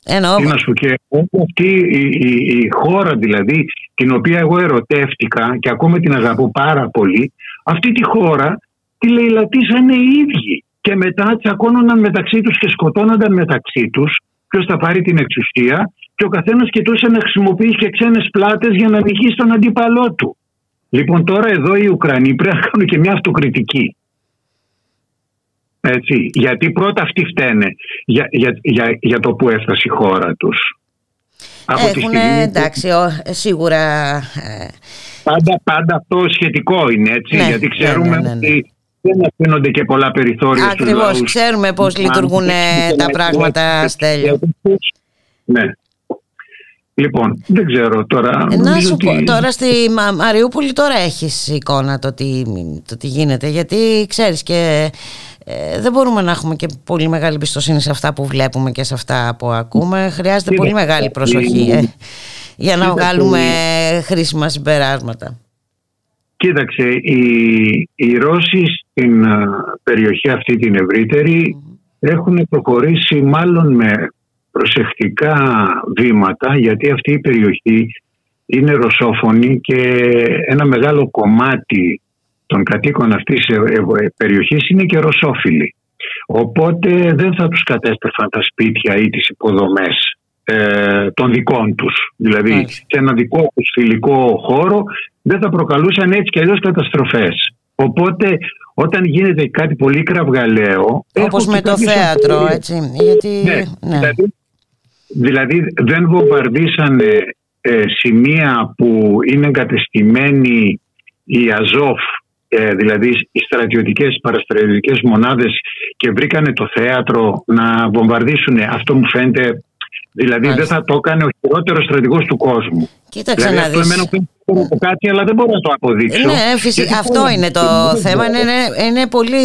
Speaker 11: Εννοώ. Τι να σου και αυτή η, η, η, χώρα δηλαδή την οποία εγώ ερωτεύτηκα και ακόμα την αγαπώ πάρα πολύ αυτή τη χώρα τη λαιλατίσανε οι ίδιοι και μετά τσακώνονταν μεταξύ τους και σκοτώνονταν μεταξύ τους ποιος θα πάρει την εξουσία και ο καθένας κοιτούσε να χρησιμοποιήσει και ξένες πλάτες για να νικήσει τον αντίπαλό του. Λοιπόν τώρα εδώ οι Ουκρανοί πρέπει να κάνουν και μια αυτοκριτική. Έτσι, γιατί πρώτα αυτοί φταίνε για, για, για, για το που έφτασε η χώρα τους.
Speaker 1: Έχουν, εντάξει, σίγουρα... Ε,
Speaker 11: πάντα, πάντα αυτό σχετικό είναι έτσι, ναι, γιατί ναι, ξέρουμε ναι, ότι δεν αφήνονται και πολλά περιθώρια
Speaker 1: Ακριβώς, ξέρουμε πώς λειτουργούν τα πράγματα, Στέλιο.
Speaker 11: Ναι. Λοιπόν, δεν ξέρω τώρα.
Speaker 1: Ε, να σου πω, τώρα στη Μαριούπολη τώρα έχεις εικόνα το τι, το τι γίνεται, γιατί ξέρεις και ε, δεν μπορούμε να έχουμε και πολύ μεγάλη εμπιστοσύνη σε αυτά που βλέπουμε και σε αυτά που ακούμε. Χρειάζεται πολύ μεγάλη προσοχή ε, για να βγάλουμε χρήσιμα συμπεράσματα.
Speaker 11: Κοίταξε, οι, οι Ρώσοι στην περιοχή αυτή την ευρύτερη έχουν προχωρήσει μάλλον με προσεκτικά βήματα γιατί αυτή η περιοχή είναι ρωσόφωνη και ένα μεγάλο κομμάτι των κατοίκων αυτής της περιοχής είναι και ρωσόφιλοι. Οπότε δεν θα τους κατέστρεφαν τα σπίτια ή τις υποδομές ε, των δικών τους. Δηλαδή σε ένα δικό τους φιλικό χώρο δεν θα προκαλούσαν έτσι και αλλιώς καταστροφές. Οπότε όταν γίνεται κάτι πολύ κραυγαλαίο...
Speaker 1: Όπως με το θέατρο, έτσι. Γιατί... Ναι,
Speaker 11: ναι. Δηλαδή, δηλαδή, δεν βομβαρδίσανε ε, σημεία που είναι εγκατεστημένοι οι Αζόφ, ε, δηλαδή οι στρατιωτικές παραστρατιωτικές μονάδες και βρήκανε το θέατρο να βομβαρδίσουν. Αυτό μου φαίνεται Δηλαδή δεν θα το έκανε ο χειρότερος στρατηγός του κόσμου.
Speaker 1: Κοίταξε δηλαδή, να
Speaker 11: αυτό
Speaker 1: δεις.
Speaker 11: εμένα που πω κάτι, αλλά δεν μπορώ να το αποδείξω.
Speaker 1: Ναι, φυσικά. Αυτό είναι το θέμα. Είναι, είναι πολύ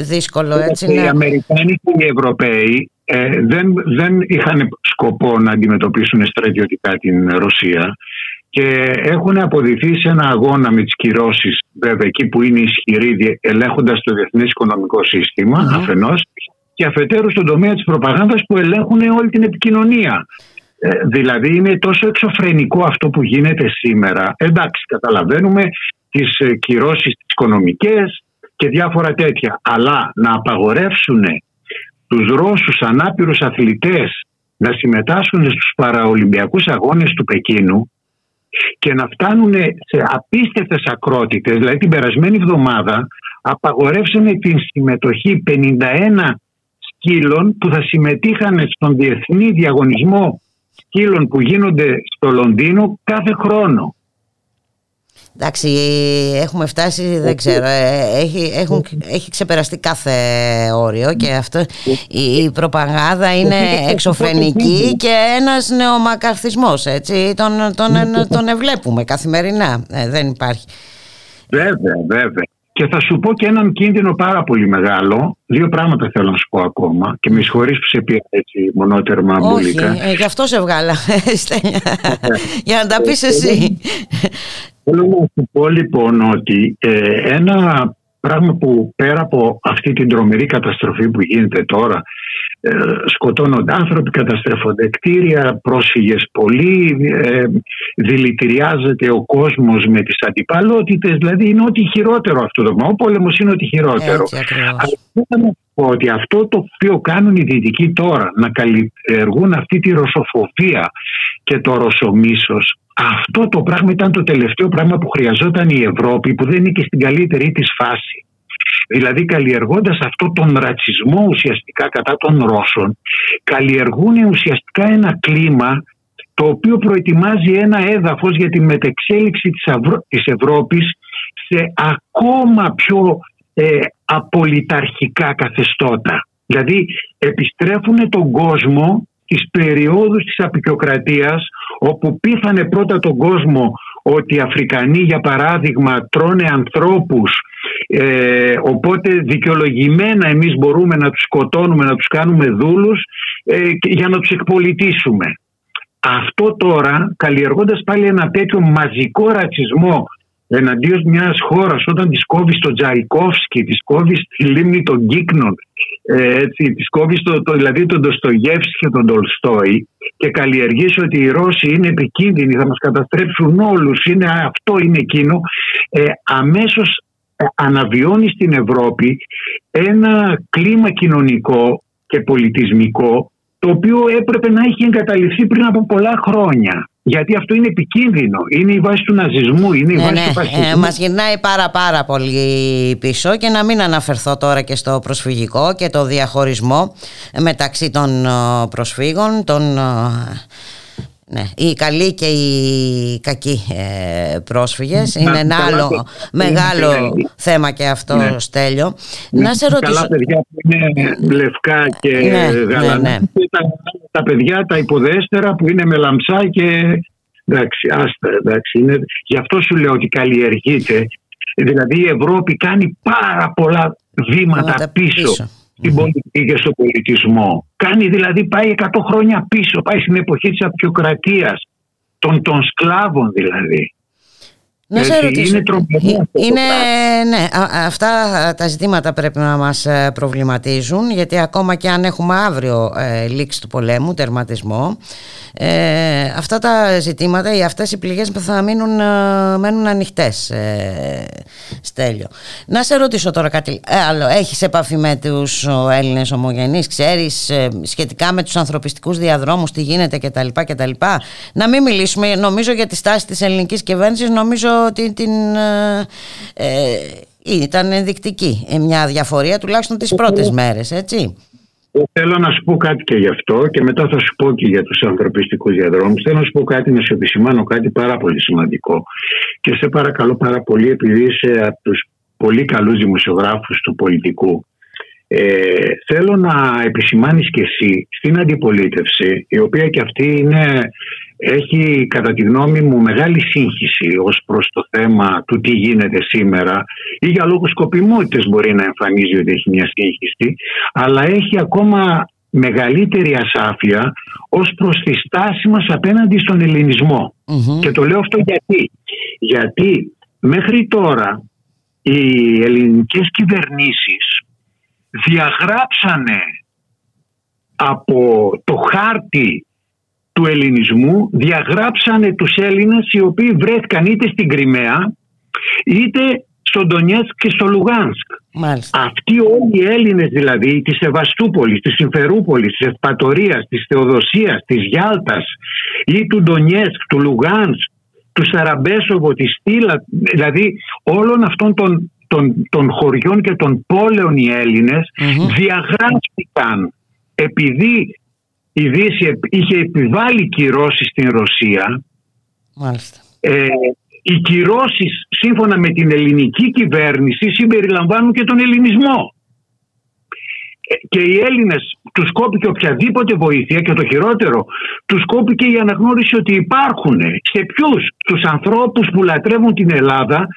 Speaker 1: δύσκολο. Έτσι,
Speaker 11: ναι. Οι Αμερικάνοι και οι Ευρωπαίοι ε, δεν, δεν είχαν σκοπό να αντιμετωπίσουν στρατιωτικά την Ρωσία και έχουν αποδηθεί σε ένα αγώνα με τις κυρώσεις βέβαια εκεί που είναι ισχυροί ελέγχοντας το διεθνές οικονομικό σύστημα mm-hmm. αφενός και αφετέρου στον τομέα της προπαγάνδας που ελέγχουν όλη την επικοινωνία. Ε, δηλαδή είναι τόσο εξωφρενικό αυτό που γίνεται σήμερα. Εντάξει, καταλαβαίνουμε τις ε, κυρώσεις τις οικονομικές και διάφορα τέτοια. Αλλά να απαγορεύσουν τους Ρώσους ανάπηρους αθλητές να συμμετάσχουν στους παραολυμπιακούς αγώνες του Πεκίνου και να φτάνουν σε απίστευτες ακρότητες. Δηλαδή την περασμένη εβδομάδα απαγορεύσανε την συμμετοχή 51 σκύλων που θα συμμετείχαν στον διεθνή διαγωνισμό σκύλων που γίνονται στο Λονδίνο κάθε χρόνο.
Speaker 1: Εντάξει, έχουμε φτάσει, δεν ξέρω, ε, έχει, έχουν, έχει ξεπεραστεί κάθε όριο και αυτό η, προπαγάνδα είναι εξωφρενική και ένας νεομακαρθισμός, έτσι, τον, τον, τον ευλέπουμε καθημερινά, ε, δεν υπάρχει.
Speaker 11: Βέβαια, βέβαια. Και θα σου πω και έναν κίνδυνο πάρα πολύ μεγάλο. Δύο πράγματα θέλω να σου πω ακόμα. Και με συγχωρείς που σε πει έτσι μονότερμα μπουλικά.
Speaker 1: Όχι, ε, γι' αυτό σε βγάλα. Για να τα πεις εσύ.
Speaker 11: Θέλω να σου πω λοιπόν ότι ε, ένα πράγμα που πέρα από αυτή την τρομερή καταστροφή που γίνεται τώρα ε, σκοτώνονται άνθρωποι, καταστρέφονται κτίρια, πρόσφυγες πολλοί, ε, δηλητηριάζεται ο κόσμος με τις αντιπαλότητες, δηλαδή είναι ό,τι χειρότερο αυτό το Ο πόλεμος είναι ό,τι χειρότερο. Αλλά θέλω να πω ότι αυτό το οποίο κάνουν οι δυτικοί τώρα, να καλλιεργούν αυτή τη ρωσοφοβία και το ρωσομίσος, αυτό το πράγμα ήταν το τελευταίο πράγμα που χρειαζόταν η Ευρώπη που δεν είναι και στην καλύτερη της φάση. Δηλαδή καλλιεργώντας αυτό τον ρατσισμό ουσιαστικά κατά των Ρώσων καλλιεργούν ουσιαστικά ένα κλίμα το οποίο προετοιμάζει ένα έδαφος για τη μετεξέλιξη της, της Ευρώπης σε ακόμα πιο ε, απολυταρχικά καθεστώτα. Δηλαδή επιστρέφουν τον κόσμο τις περιόδους της απεικιοκρατίας όπου πείθανε πρώτα τον κόσμο ότι οι Αφρικανοί για παράδειγμα τρώνε ανθρώπους ε, οπότε δικαιολογημένα εμείς μπορούμε να τους σκοτώνουμε, να τους κάνουμε δούλους ε, για να τους εκπολιτήσουμε. Αυτό τώρα καλλιεργώντας πάλι ένα τέτοιο μαζικό ρατσισμό εναντίον μιας χώρας όταν της κόβεις τον Τζαϊκόφσκι, της κόβεις στη λίμνη των Γκίκνων, ε, έτσι, της κόβεις το, το, δηλαδή τον Ντοστογεύσκη και τον Τολστόη και καλλιεργήσει ότι οι Ρώσοι είναι επικίνδυνοι, θα μας καταστρέψουν όλους, είναι αυτό, είναι εκείνο, ε, αμέσως ε, αναβιώνει στην Ευρώπη ένα κλίμα κοινωνικό και πολιτισμικό το οποίο έπρεπε να έχει εγκαταλειφθεί πριν από πολλά χρόνια. Γιατί αυτό είναι επικίνδυνο. Είναι η βάση του ναζισμού, είναι η ναι, βάση ναι. του φασισμού. Ε,
Speaker 1: μας γυρνάει πάρα πάρα πολύ πίσω και να μην αναφερθώ τώρα και στο προσφυγικό και το διαχωρισμό μεταξύ των ε, προσφύγων, των ναι, οι καλοί και οι κακοί ε, πρόσφυγες. Είναι ένα άλλο μεγάλο θέμα και αυτό ναι. Στέλιο.
Speaker 11: Να σε ρωτήσω... Καλά παιδιά που είναι λευκά και ναι, γαλανά ναι, ναι. τα, τα παιδιά τα υποδέστερα που είναι με λαμψά και εντάξει, άστα, εντάξει, είναι... γι' αυτό σου λέω ότι καλλιεργείται. Δηλαδή η Ευρώπη κάνει πάρα πολλά βήματα πίσω στην πολιτική και στον πολιτισμό. Κάνει δηλαδή, πάει 100 χρόνια πίσω, πάει στην εποχή της απεικιοκρατίας, των, των σκλάβων δηλαδή.
Speaker 1: Να σε ρωτήσω. Είναι, είναι ναι, αυτά τα ζητήματα πρέπει να μας ε, προβληματίζουν γιατί ακόμα και αν έχουμε αύριο ε, λήξη του πολέμου, τερματισμό ε, αυτά τα ζητήματα ή αυτές οι πληγές θα μείνουν, ε, μένουν ανοιχτές ε, Στέλιο. Να σε ρωτήσω τώρα κάτι άλλο. Έχεις επαφή με τους Έλληνες ομογενείς, ξέρεις σχετικά με τους ανθρωπιστικούς διαδρόμους τι γίνεται κτλ. κτλ. Να μην μιλήσουμε νομίζω για τη στάση της ελληνικής κυβέρνησης νομίζω ότι την, ήταν ενδεικτική μια διαφορία τουλάχιστον τις πρώτες μέρες έτσι.
Speaker 11: Θέλω να σου πω κάτι και γι' αυτό και μετά θα σου πω και για τους ανθρωπιστικούς διαδρόμους. Θέλω να σου πω κάτι, να σου επισημάνω κάτι πάρα πολύ σημαντικό. Και σε παρακαλώ πάρα πολύ, επειδή είσαι από τους πολύ καλούς δημοσιογράφους του πολιτικού, ε, θέλω να επισημάνεις και εσύ στην αντιπολίτευση, η οποία και αυτή είναι έχει κατά τη γνώμη μου μεγάλη σύγχυση ως προς το θέμα του τι γίνεται σήμερα ή για λόγους σκοπιμότητες μπορεί να εμφανίζει ότι έχει μια σύγχυση αλλά έχει ακόμα μεγαλύτερη ασάφεια ως προς τη στάση μας απέναντι στον ελληνισμο Και το λέω αυτό γιατί. Γιατί μέχρι τώρα οι ελληνικές κυβερνήσεις διαγράψανε από το χάρτη του ελληνισμού διαγράψανε τους Έλληνες οι οποίοι βρέθηκαν είτε στην Κρυμαία είτε στον Ντονιέτσκ και στο Λουγάνσκ. Αυτοί όλοι οι Έλληνες δηλαδή της Σεβαστούπολης, της Συμφερούπολης, της Ευπατορίας, της Θεοδοσίας, της Γιάλτας ή του Ντονιέτσκ, του Λουγάνσκ, του Σαραμπέσοβο, της Στήλα, δηλαδή όλων αυτών των, των, των χωριών και των πόλεων οι Έλληνες διαγράφηκαν επειδή η Δύση είχε επιβάλει κυρώσεις στην Ρωσία
Speaker 1: Μάλιστα.
Speaker 11: Ε, οι κυρώσεις σύμφωνα με την ελληνική κυβέρνηση συμπεριλαμβάνουν και τον ελληνισμό. Ε, και οι Έλληνες τους κόπηκε οποιαδήποτε βοήθεια και το χειρότερο τους κόπηκε η αναγνώριση ότι υπάρχουν σε ποιους; Τους ανθρώπους που λατρεύουν την Ελλάδα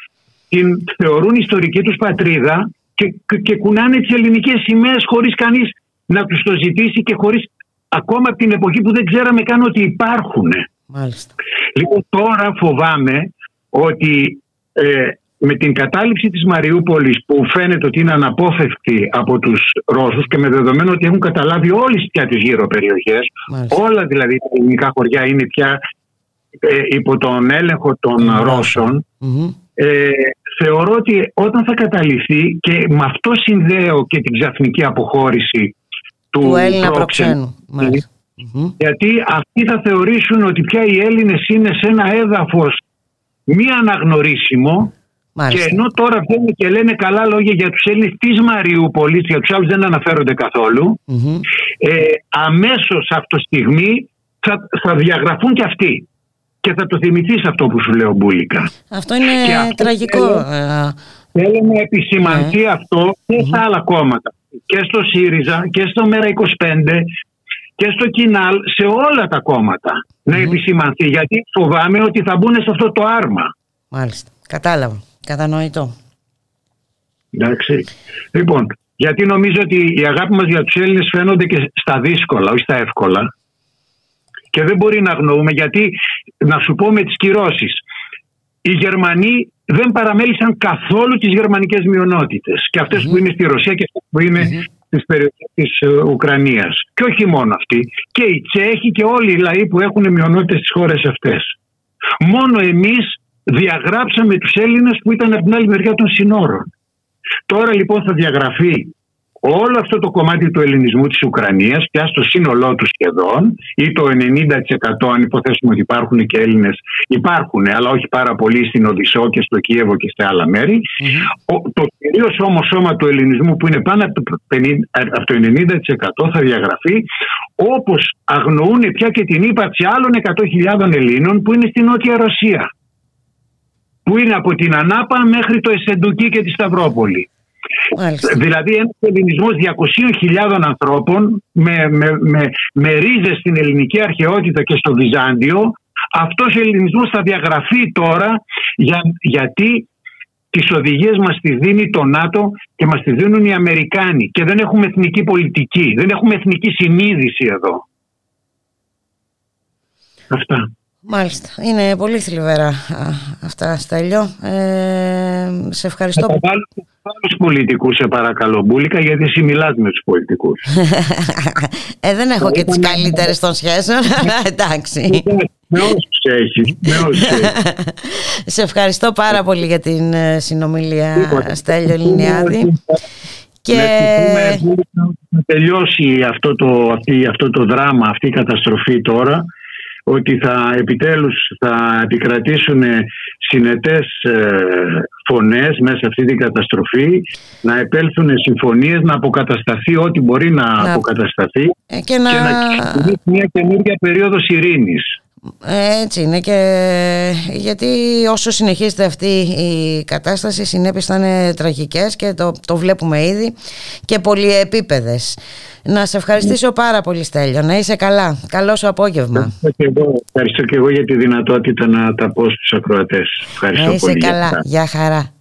Speaker 11: την θεωρούν ιστορική τους πατρίδα και, και κουνάνε τις ελληνικές σημαίες χωρίς κανείς να τους το ζητήσει και χωρίς ακόμα από την εποχή που δεν ξέραμε καν ότι υπάρχουν.
Speaker 1: Μάλιστα.
Speaker 11: Λοιπόν τώρα φοβάμαι ότι ε, με την κατάληψη της Μαριούπολης που φαίνεται ότι είναι αναπόφευκτη από τους Ρώσους και με δεδομένο ότι έχουν καταλάβει όλες πια τις γύρω περιοχές, όλα δηλαδή τα ελληνικά χωριά είναι πια ε, υπό τον έλεγχο των ρωσων ε, θεωρώ ότι όταν θα καταληφθεί και με αυτό συνδέω και την ξαφνική αποχώρηση του,
Speaker 1: του Έλληνα προξένου.
Speaker 11: Γιατί αυτοί θα θεωρήσουν ότι πια οι Έλληνες είναι σε ένα έδαφος μη αναγνωρίσιμο και ενώ τώρα βγαίνουν και λένε καλά λόγια για τους Έλληνες της Μαριούπολης, για τους άλλους δεν αναφέρονται καθόλου, mm-hmm. ε, αμέσως αυτό στιγμή θα, θα διαγραφούν και αυτοί. Και θα το θυμηθείς αυτό που σου λέω Μπούλικα.
Speaker 1: Αυτό είναι τραγικό.
Speaker 11: Θέλω, να επισημανθεί ναι. αυτό και στα άλλα κόμματα. Και στο ΣΥΡΙΖΑ και στο ΜΕΡΑ25 και στο Κινάλ σε όλα τα κόμματα να επισημανθεί γιατί φοβάμαι ότι θα μπουν σε αυτό το άρμα.
Speaker 1: Μάλιστα. Κατάλαβα. Κατανοητό.
Speaker 11: Εντάξει. Λοιπόν, γιατί νομίζω ότι η αγάπη μας για τους Έλληνες φαίνονται και στα δύσκολα, όχι στα εύκολα. Και δεν μπορεί να αγνοούμε γιατί, να σου πω με τις κυρώσεις, οι Γερμανοί δεν παραμέλησαν καθόλου τις γερμανικές μειονότητες και αυτες που είναι στη Ρωσία και αυτές που είναι στις περιοχές της ε, Ουκρανίας. Και όχι μόνο αυτοί. Και οι Τσέχοι και όλοι οι λαοί που έχουν μειονότητες στις χώρες αυτές. Μόνο εμείς διαγράψαμε τους Έλληνες που ήταν από την άλλη μεριά των συνόρων. Τώρα λοιπόν θα διαγραφεί όλο αυτό το κομμάτι του ελληνισμού της Ουκρανίας πια στο σύνολό του σχεδόν ή το 90% αν υποθέσουμε ότι υπάρχουν και Έλληνες υπάρχουν αλλά όχι πάρα πολύ στην Οδυσσό και στο Κίεβο και σε άλλα μέρη. Το κυρίως όμως σώμα του ελληνισμού που είναι πάνω από το, 50, από το 90% θα διαγραφεί όπως αγνοούν πια και την ύπαρξη άλλων 100.000 Ελλήνων που είναι στην Νότια Ρωσία. Που είναι από την Ανάπα μέχρι το Εσεντουκί και τη Σταυρόπολη. Δηλαδή ένας ελληνισμός 200.000 ανθρώπων με, με, με, με ρίζες στην ελληνική αρχαιότητα και στο Βυζάντιο αυτός ο ελληνισμός θα διαγραφεί τώρα για, γιατί τις οδηγίες μας τις δίνει το ΝΑΤΟ και μας τις δίνουν οι Αμερικάνοι και δεν έχουμε εθνική πολιτική, δεν έχουμε εθνική συνείδηση εδώ. Αυτά.
Speaker 1: Μάλιστα. Είναι πολύ θλιβερά αυτά, Στέλιο. Ε, σε ευχαριστώ.
Speaker 11: Θα βάλω τους πολιτικούς, σε παρακαλώ, Μπούλικα, γιατί εσύ μιλάς με τους πολιτικούς.
Speaker 1: ε, δεν έχω και τις καλύτερες των σχέσεων, εντάξει.
Speaker 11: Με όσους έχεις.
Speaker 1: σε ευχαριστώ πάρα πολύ για την ε, συνομιλία, Στέλιο Ελληνιάδη.
Speaker 11: Και... Να τελειώσει αυτό το, αυτή, αυτό το δράμα, αυτή η καταστροφή τώρα ότι θα επιτέλους θα επικρατήσουν συνετές ε, φωνές μέσα σε αυτή την καταστροφή, να επέλθουν συμφωνίες, να αποκατασταθεί ό,τι μπορεί να, αποκατασταθεί
Speaker 1: ε, και να,
Speaker 11: και μια καινούργια περίοδος ειρήνης.
Speaker 1: Έτσι είναι και γιατί όσο συνεχίζεται αυτή η κατάσταση οι συνέπειες θα είναι τραγικές και το, το βλέπουμε ήδη και πολυεπίπεδες. Να σε ευχαριστήσω πάρα πολύ Στέλιο, να είσαι καλά. Καλό σου απόγευμα.
Speaker 11: Ευχαριστώ και εγώ, ευχαριστώ και εγώ για τη δυνατότητα να τα πω στους ακροατές. Ευχαριστώ
Speaker 1: να είσαι
Speaker 11: πολύ.
Speaker 1: καλά. Γεια χαρά.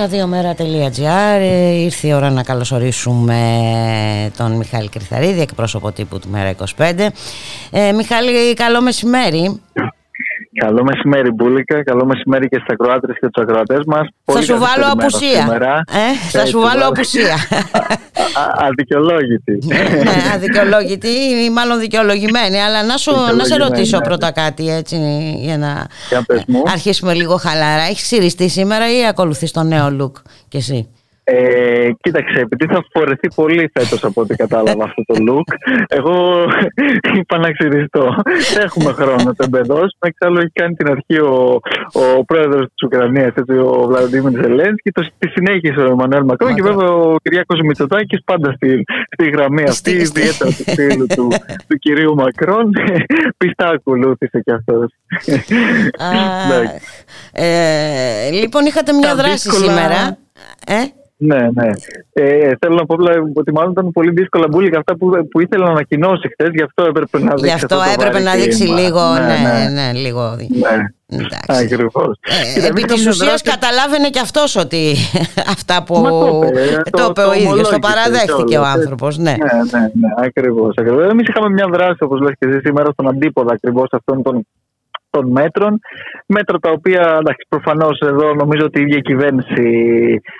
Speaker 1: Ραδιομέρα.gr ε, Ήρθε η ώρα να καλωσορίσουμε τον Μιχάλη Κρυθαρίδη, εκπρόσωπο τύπου του Μέρα 25. Ε, Μιχάλη, καλό μεσημέρι.
Speaker 12: Καλό μεσημέρι, Μπούλικα. Καλό μεσημέρι και στι ακροάτρες και του ακροατές μας.
Speaker 1: Θα σου βάλω απουσία. Ε, θα σου βάλω απουσία.
Speaker 12: Αδικαιολόγητη.
Speaker 1: ναι, αδικαιολόγητη ή μάλλον δικαιολογημένη. Αλλά να, σου, να σε ρωτήσω
Speaker 12: ναι.
Speaker 1: πρώτα κάτι έτσι για να
Speaker 12: Για πες μου.
Speaker 1: αρχίσουμε λίγο χαλαρά. Έχεις ξυριστεί σήμερα ή ακολουθείς το νέο look κι εσύ;
Speaker 12: Ε, κοίταξε, επειδή θα φορεθεί πολύ φέτος από ό,τι κατάλαβα αυτό το look, εγώ είπα να ξυριστώ. Δεν έχουμε χρόνο να το εμπεδώσουμε. Εξάλλου έχει κάνει την αρχή ο, ο πρόεδρος της Ουκρανίας, ο Βλαντίμιρ Ζελένσκι, το, τη συνέχισε ο Εμμανουέλ Μακρόν και βέβαια ο Κυριάκος Μητσοτάκης πάντα στη, στη γραμμή αυτή, ιδιαίτερα του φίλου του, του κυρίου Μακρόν. Πιστά ακολούθησε κι αυτός.
Speaker 1: ε, λοιπόν, είχατε μια
Speaker 12: Τα
Speaker 1: δράση
Speaker 12: δύσκολα-
Speaker 1: σήμερα. Ε;
Speaker 12: Ναι, ναι. Ε, θέλω να πω απλά ότι μάλλον ήταν πολύ δύσκολα μπουλικα αυτά που, που ήθελα να ανακοινώσει χθες, γι' αυτό έπρεπε να δείξει.
Speaker 1: Γι' αυτό έπρεπε να δείξει λίγο. Ναι, ναι, λίγο.
Speaker 12: Ναι. Ακριβώς.
Speaker 1: Ε, επί της ουσίας καταλάβαινε και αυτός ότι αυτά που
Speaker 12: Μα το είπε, ε,
Speaker 1: το είπε ο ίδιος, το
Speaker 12: ομολόγησε
Speaker 1: παραδέχτηκε ο
Speaker 12: κιόλας,
Speaker 1: άνθρωπος, ναι.
Speaker 12: Ναι, ναι, ναι, ακριβώς. Ακριβώς. Εμείς είχαμε μια δράση, όπως λες και εσύ, σήμερα στον αντίποδα ακριβώς αυτών των, των μέτρων. Μέτρα τα οποία, εντάξει, προφανώς εδώ νομίζω ότι η ίδια κυβέρνηση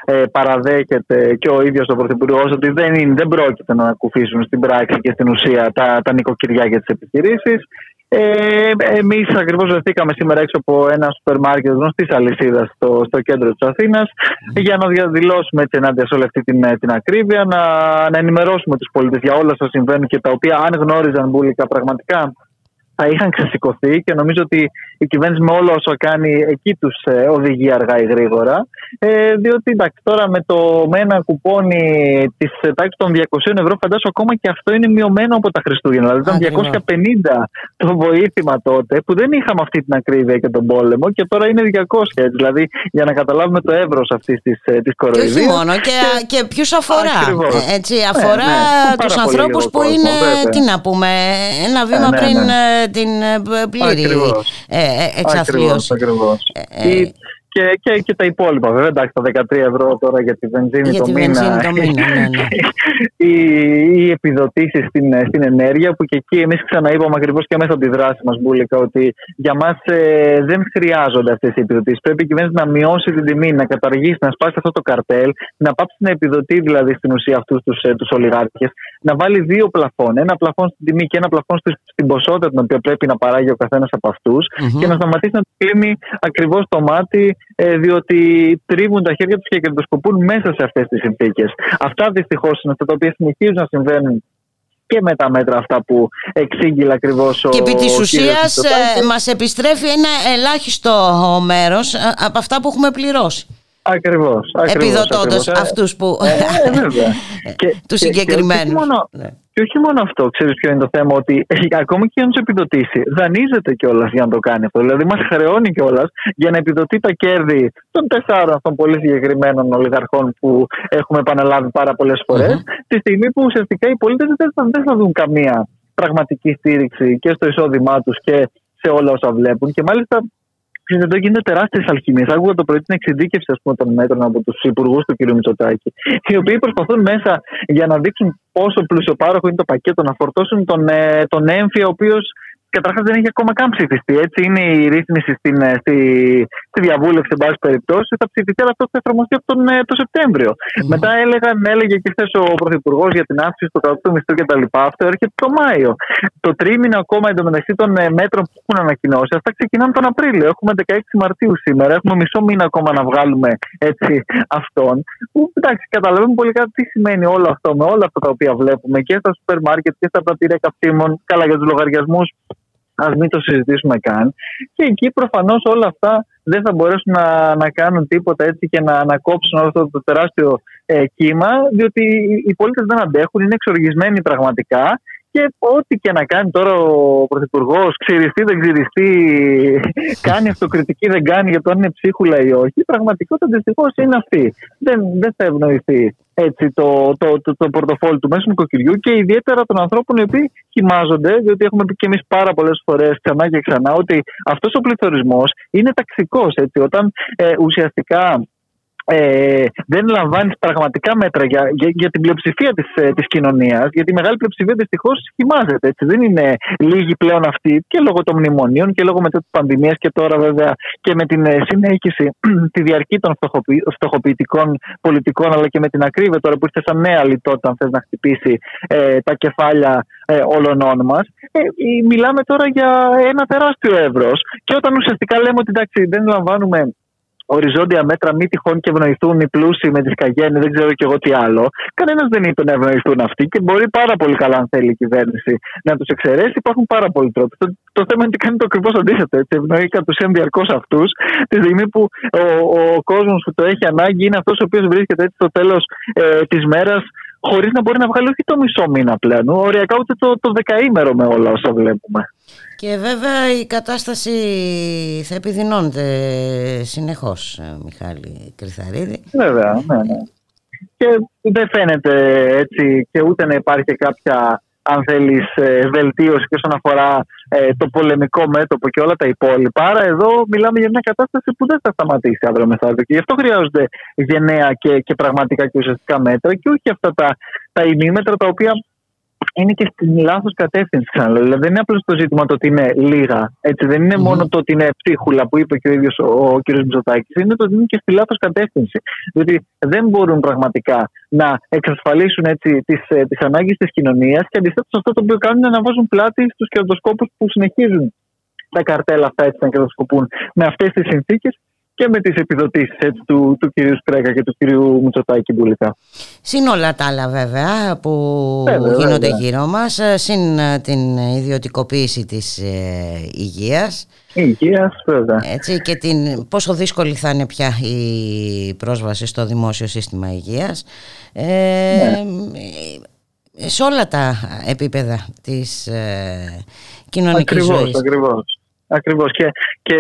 Speaker 12: ε, παραδέχεται και ο ίδιος ο Πρωθυπουργό ότι δεν, είναι, δεν πρόκειται να ακουφίσουν στην πράξη και στην ουσία τα, τα νοικοκυριά και τις επιχειρήσεις. Ε, Εμείς ακριβώς βρεθήκαμε σήμερα έξω από ένα σούπερ μάρκετ γνωστής αλυσίδας στο, στο κέντρο της Αθήνας για να διαδηλώσουμε έτσι ενάντια σε όλη αυτή την, την ακρίβεια, να, να ενημερώσουμε τους πολίτες για όλα όσα συμβαίνουν και τα οποία, αν γνώριζαν μπουλικα πραγματικά θα είχαν ξεσηκωθεί και νομίζω ότι η κυβέρνηση με όλο όσο κάνει εκεί τους οδηγεί αργά ή γρήγορα. Ε, διότι εντάξει, τώρα με, το, με ένα κουπόνι της τάξης των 200 ευρώ, φαντάζομαι ακόμα και αυτό είναι μειωμένο από τα Χριστούγεννα. Δηλαδή ήταν 250 το βοήθημα τότε, που δεν είχαμε αυτή την ακρίβεια και τον πόλεμο, και τώρα είναι 200. έτσι. Δηλαδή για να καταλάβουμε το εύρος αυτής της
Speaker 1: Και
Speaker 12: κοροϊδίας.
Speaker 1: όχι μόνο, και, και ποιους αφορά.
Speaker 12: Ακριβώς.
Speaker 1: Ε, Έτσι, αφορά
Speaker 12: ναι, πάρα
Speaker 1: τους
Speaker 12: πολύ
Speaker 1: ανθρώπους
Speaker 12: λίγο
Speaker 1: που
Speaker 12: κόσμο,
Speaker 1: είναι,
Speaker 12: βέβαια.
Speaker 1: τι να πούμε, ένα βήμα
Speaker 12: ναι,
Speaker 1: πριν
Speaker 12: ναι.
Speaker 1: ε, την ε, πλήρη
Speaker 12: Ακριβώς.
Speaker 1: ε, ε, εξαθλίωση.
Speaker 12: Ακριβώς,
Speaker 1: Ε,
Speaker 12: Ή- και, και, και τα υπόλοιπα, βέβαια. Εντάξει, τα 13 ευρώ τώρα για τη βενζίνη
Speaker 1: Για
Speaker 12: το
Speaker 1: τη
Speaker 12: μήνα.
Speaker 1: βενζίνη το μήνα, ναι, ναι.
Speaker 12: οι, οι επιδοτήσεις στην, στην ενέργεια, που και εκεί εμείς ξαναείπαμε ακριβώς και μέσα από τη δράση μας, Μπούλικα, ότι για μας δεν χρειάζονται αυτές οι επιδοτήσεις. Πρέπει η κυβέρνηση να μειώσει την τιμή, να καταργήσει, να σπάσει αυτό το καρτέλ, να πάψει να επιδοτεί δηλαδή στην ουσία αυτούς τους τους ολιγάρχες, να βάλει δύο πλαφόν. Ένα πλαφόν στην τιμή και ένα πλαφόν στη- στην ποσότητα την οποία πρέπει να παράγει ο καθένας από αυτούς
Speaker 1: Μμμ.
Speaker 12: και να σταματήσει να του κλείνει ακριβώς το μάτι, ε, διότι τρίβουν τα χέρια τους και κερδοσκοπούν μέσα σε αυτές τις συνθήκες. Αυτά δυστυχώς είναι αυτά τα οποία συνεχίζουν να συμβαίνουν και με τα μέτρα αυτά που εξήγηλε ακριβώς ο
Speaker 1: Και επί της
Speaker 12: ο
Speaker 1: ουσίας
Speaker 12: κύριος Μητσοτάκης.
Speaker 1: ε, μας επιστρέφει ένα ελάχιστο μέρος ε, από αυτά που έχουμε πληρώσει.
Speaker 12: Ακριβώς, ακριβώς,
Speaker 1: Επιδοτώντας
Speaker 12: ακριβώς. Ε,
Speaker 1: αυτούς που...
Speaker 12: Ε, βέβαια. και,
Speaker 1: τους
Speaker 12: και-
Speaker 1: συγκεκριμένους.
Speaker 12: Και, όχι μόνο,
Speaker 1: Ναι.
Speaker 12: Και όχι μόνο αυτό, ξέρεις ποιο είναι το θέμα, ότι ακόμα και αν τους επιδοτήσει, δανείζεται κιόλας για να το κάνει αυτό. Δηλαδή, μας χρεώνει κιόλας για να επιδοτεί τα κέρδη των τεσσάρων αυτών πολύ συγκεκριμένων ολιγαρχών που έχουμε επαναλάβει πάρα πολλές φορές, τη στιγμή που ουσιαστικά οι πολίτες δεν, θα- δεν θα δουν καμία πραγματική στήριξη και στο εισόδημά τους και σε όλα όσα βλέπουν. Και μάλιστα Ξέρετε, εδώ γίνεται τεράστιες αλχημίες. Άκουγα το πρωί την εξειδίκευση ας πούμε, των μέτρων από τους υπουργούς του κ. Μητσοτάκη, οι οποίοι προσπαθούν μέσα για να δείξουν πόσο πλουσιοπάροχο είναι το πακέτο, να φορτώσουν τον, ε, τον έμφυα, ο οποίος καταρχάς δεν έχει ακόμα καν ψηφιστεί. Έτσι είναι η ρύθμιση στην, ε, στη, στη διαβούλευση, εν πάση περιπτώσει. Θα ψηφιστεί, αλλά αυτό θα εφαρμοστεί από τον, ε, το σεπτεμβριο Μετά έλεγαν, έλεγε και χθες ο Πρωθυπουργός για την αύξηση του κρατικού μισθού κτλ. Αυτό έρχεται το Μάιο. Το τρίμηνο ακόμα εντωμεταξύ των ε, μέτρων που έχουν ανακοινώσει, αυτά ξεκινάνε τον Απρίλιο. Έχουμε 16 Μαρτίου σήμερα. Έχουμε μισό μήνα ακόμα να βγάλουμε έτσι αυτόν. Που εντάξει, καταλαβαίνουμε πολύ καλά τι σημαίνει όλο αυτό με όλα αυτά τα οποία βλέπουμε και στα σούπερ μάρκετ και στα πρατήρια καυσίμων. Καλά για τους λογαριασμούς Α μην το συζητήσουμε καν. Και εκεί προφανώς όλα αυτά δεν θα μπορέσουν να, να κάνουν τίποτα έτσι και να ανακόψουν όλο αυτό το τεράστιο ε, κύμα, διότι οι- οι πολίτες δεν αντέχουν, είναι εξοργισμένοι πραγματικά. Και ό,τι και να κάνει τώρα ο Πρωθυπουργός, ξυριστεί, δεν ξυριστεί, κάνει αυτοκριτική, δεν κάνει για το αν είναι ψίχουλα ή όχι. Η πραγματικότητα δυστυχώς είναι αυτή. Δεν, δεν θα ευνοηθεί έτσι, το, το, το, το πορτοφόλι του μέσου νοικοκυριού και ιδιαίτερα των ανθρώπων οι οποίοι κοιμάζονται, διότι έχουμε πει και εμείς πάρα πολλές φορές ξανά και ξανά ότι αυτός ο πληθωρισμός είναι ταξικός. Όταν ε, ουσιαστικά ε, δεν λαμβάνεις πραγματικά μέτρα για, για, για την πλειοψηφία της της κοινωνίας, γιατί η μεγάλη πλειοψηφία δυστυχώς χυμάζεται. Έτσι. Δεν είναι λίγοι πλέον αυτοί και λόγω των μνημονίων και λόγω μετά της πανδημίας και τώρα βέβαια και με την ε, συνέχιση, τη διαρκή των φτωχοποιη- φτωχοποιητικών πολιτικών, αλλά και με την ακρίβεια τώρα που ήρθε σαν νέα λιτότητα, αν θες να χτυπήσει ε, τα κεφάλια ε, όλων μας. Ε, ε, μιλάμε τώρα για ένα τεράστιο εύρος. Και όταν ουσιαστικά λέμε ότι εντάξει, δεν λαμβάνουμε οριζόντια μέτρα, μη τυχόν και ευνοηθούν οι πλούσιοι με τις καγέννη, δεν ξέρω κι εγώ τι άλλο. Κανένας δεν είπε να ευνοηθούν αυτοί και μπορεί πάρα πολύ καλά, αν θέλει η κυβέρνηση, να τους εξαιρέσει. Υπάρχουν πάρα πολλοί τρόποι. Το, το θέμα είναι ότι κάνει το ακριβώς αντίθετο. Έτσι. Ευνοεί κατ' ουσίαν διαρκώς αυτούς, τη στιγμή που ο, ο κόσμος που το έχει ανάγκη είναι αυτός ο οποίος βρίσκεται έτσι στο τέλος ε, της μέρας χωρίς να μπορεί να βγάλει όχι το μισό μήνα πλέον, οριακά ούτε το, το δεκαήμερο με όλα όσα βλέπουμε.
Speaker 1: Και βέβαια η κατάσταση θα επιδεινώνεται συνεχώς, ε, Μιχάλη Κρυθαρίδη.
Speaker 12: Βέβαια, ναι, ναι. Και δεν φαίνεται έτσι και ούτε να υπάρχει και κάποια αν θέλεις, βελτίωση και όσον αφορά ε, το πολεμικό μέτωπο και όλα τα υπόλοιπα. Άρα, εδώ μιλάμε για μια κατάσταση που δεν θα σταματήσει αύριο μεθαύριο. Και γι' αυτό χρειάζονται γενναία και, και πραγματικά και ουσιαστικά μέτρα και όχι αυτά τα, τα ημίμετρα τα οποία είναι και στην λάθος κατεύθυνση, ξαναλέω. Δηλαδή, δεν είναι απλώς το ζήτημα το ότι είναι λίγα. Έτσι, δεν είναι μόνο το ότι είναι ψίχουλα που είπε και ο ίδιος ο, ο κ. Μητσοτάκης. Είναι το ότι είναι και στη λάθος κατεύθυνση. Διότι δεν μπορούν πραγματικά να εξασφαλίσουν τις τις ανάγκες της κοινωνίας και αντιθέτως αυτό το οποίο κάνουν είναι να βάζουν πλάτη στους κερδοσκόπους που συνεχίζουν τα καρτέλα αυτά έτσι να κερδοσκοπούν με αυτές τις συνθήκες και με τις επιδοτήσεις έτσι, του, του κυρίου Σκρέκα και του κυρίου Μητσοτάκη Μπουλικά.
Speaker 1: Συν όλα τα άλλα βέβαια που
Speaker 12: Βέβαια,
Speaker 1: γίνονται
Speaker 12: βέβαια.
Speaker 1: γύρω μας, ε, συν ε, την ιδιωτικοποίηση της ε, υγείας.
Speaker 12: Υγείας, βέβαια.
Speaker 1: Έτσι, και την, πόσο δύσκολη θα είναι πια η πρόσβαση στο δημόσιο σύστημα υγείας. Ε,
Speaker 12: Ναι.
Speaker 1: ε, Σε όλα τα επίπεδα της ε, κοινωνικής
Speaker 12: Ακριβώς,
Speaker 1: ζωής.
Speaker 12: ακριβώς. Ακριβώς και, και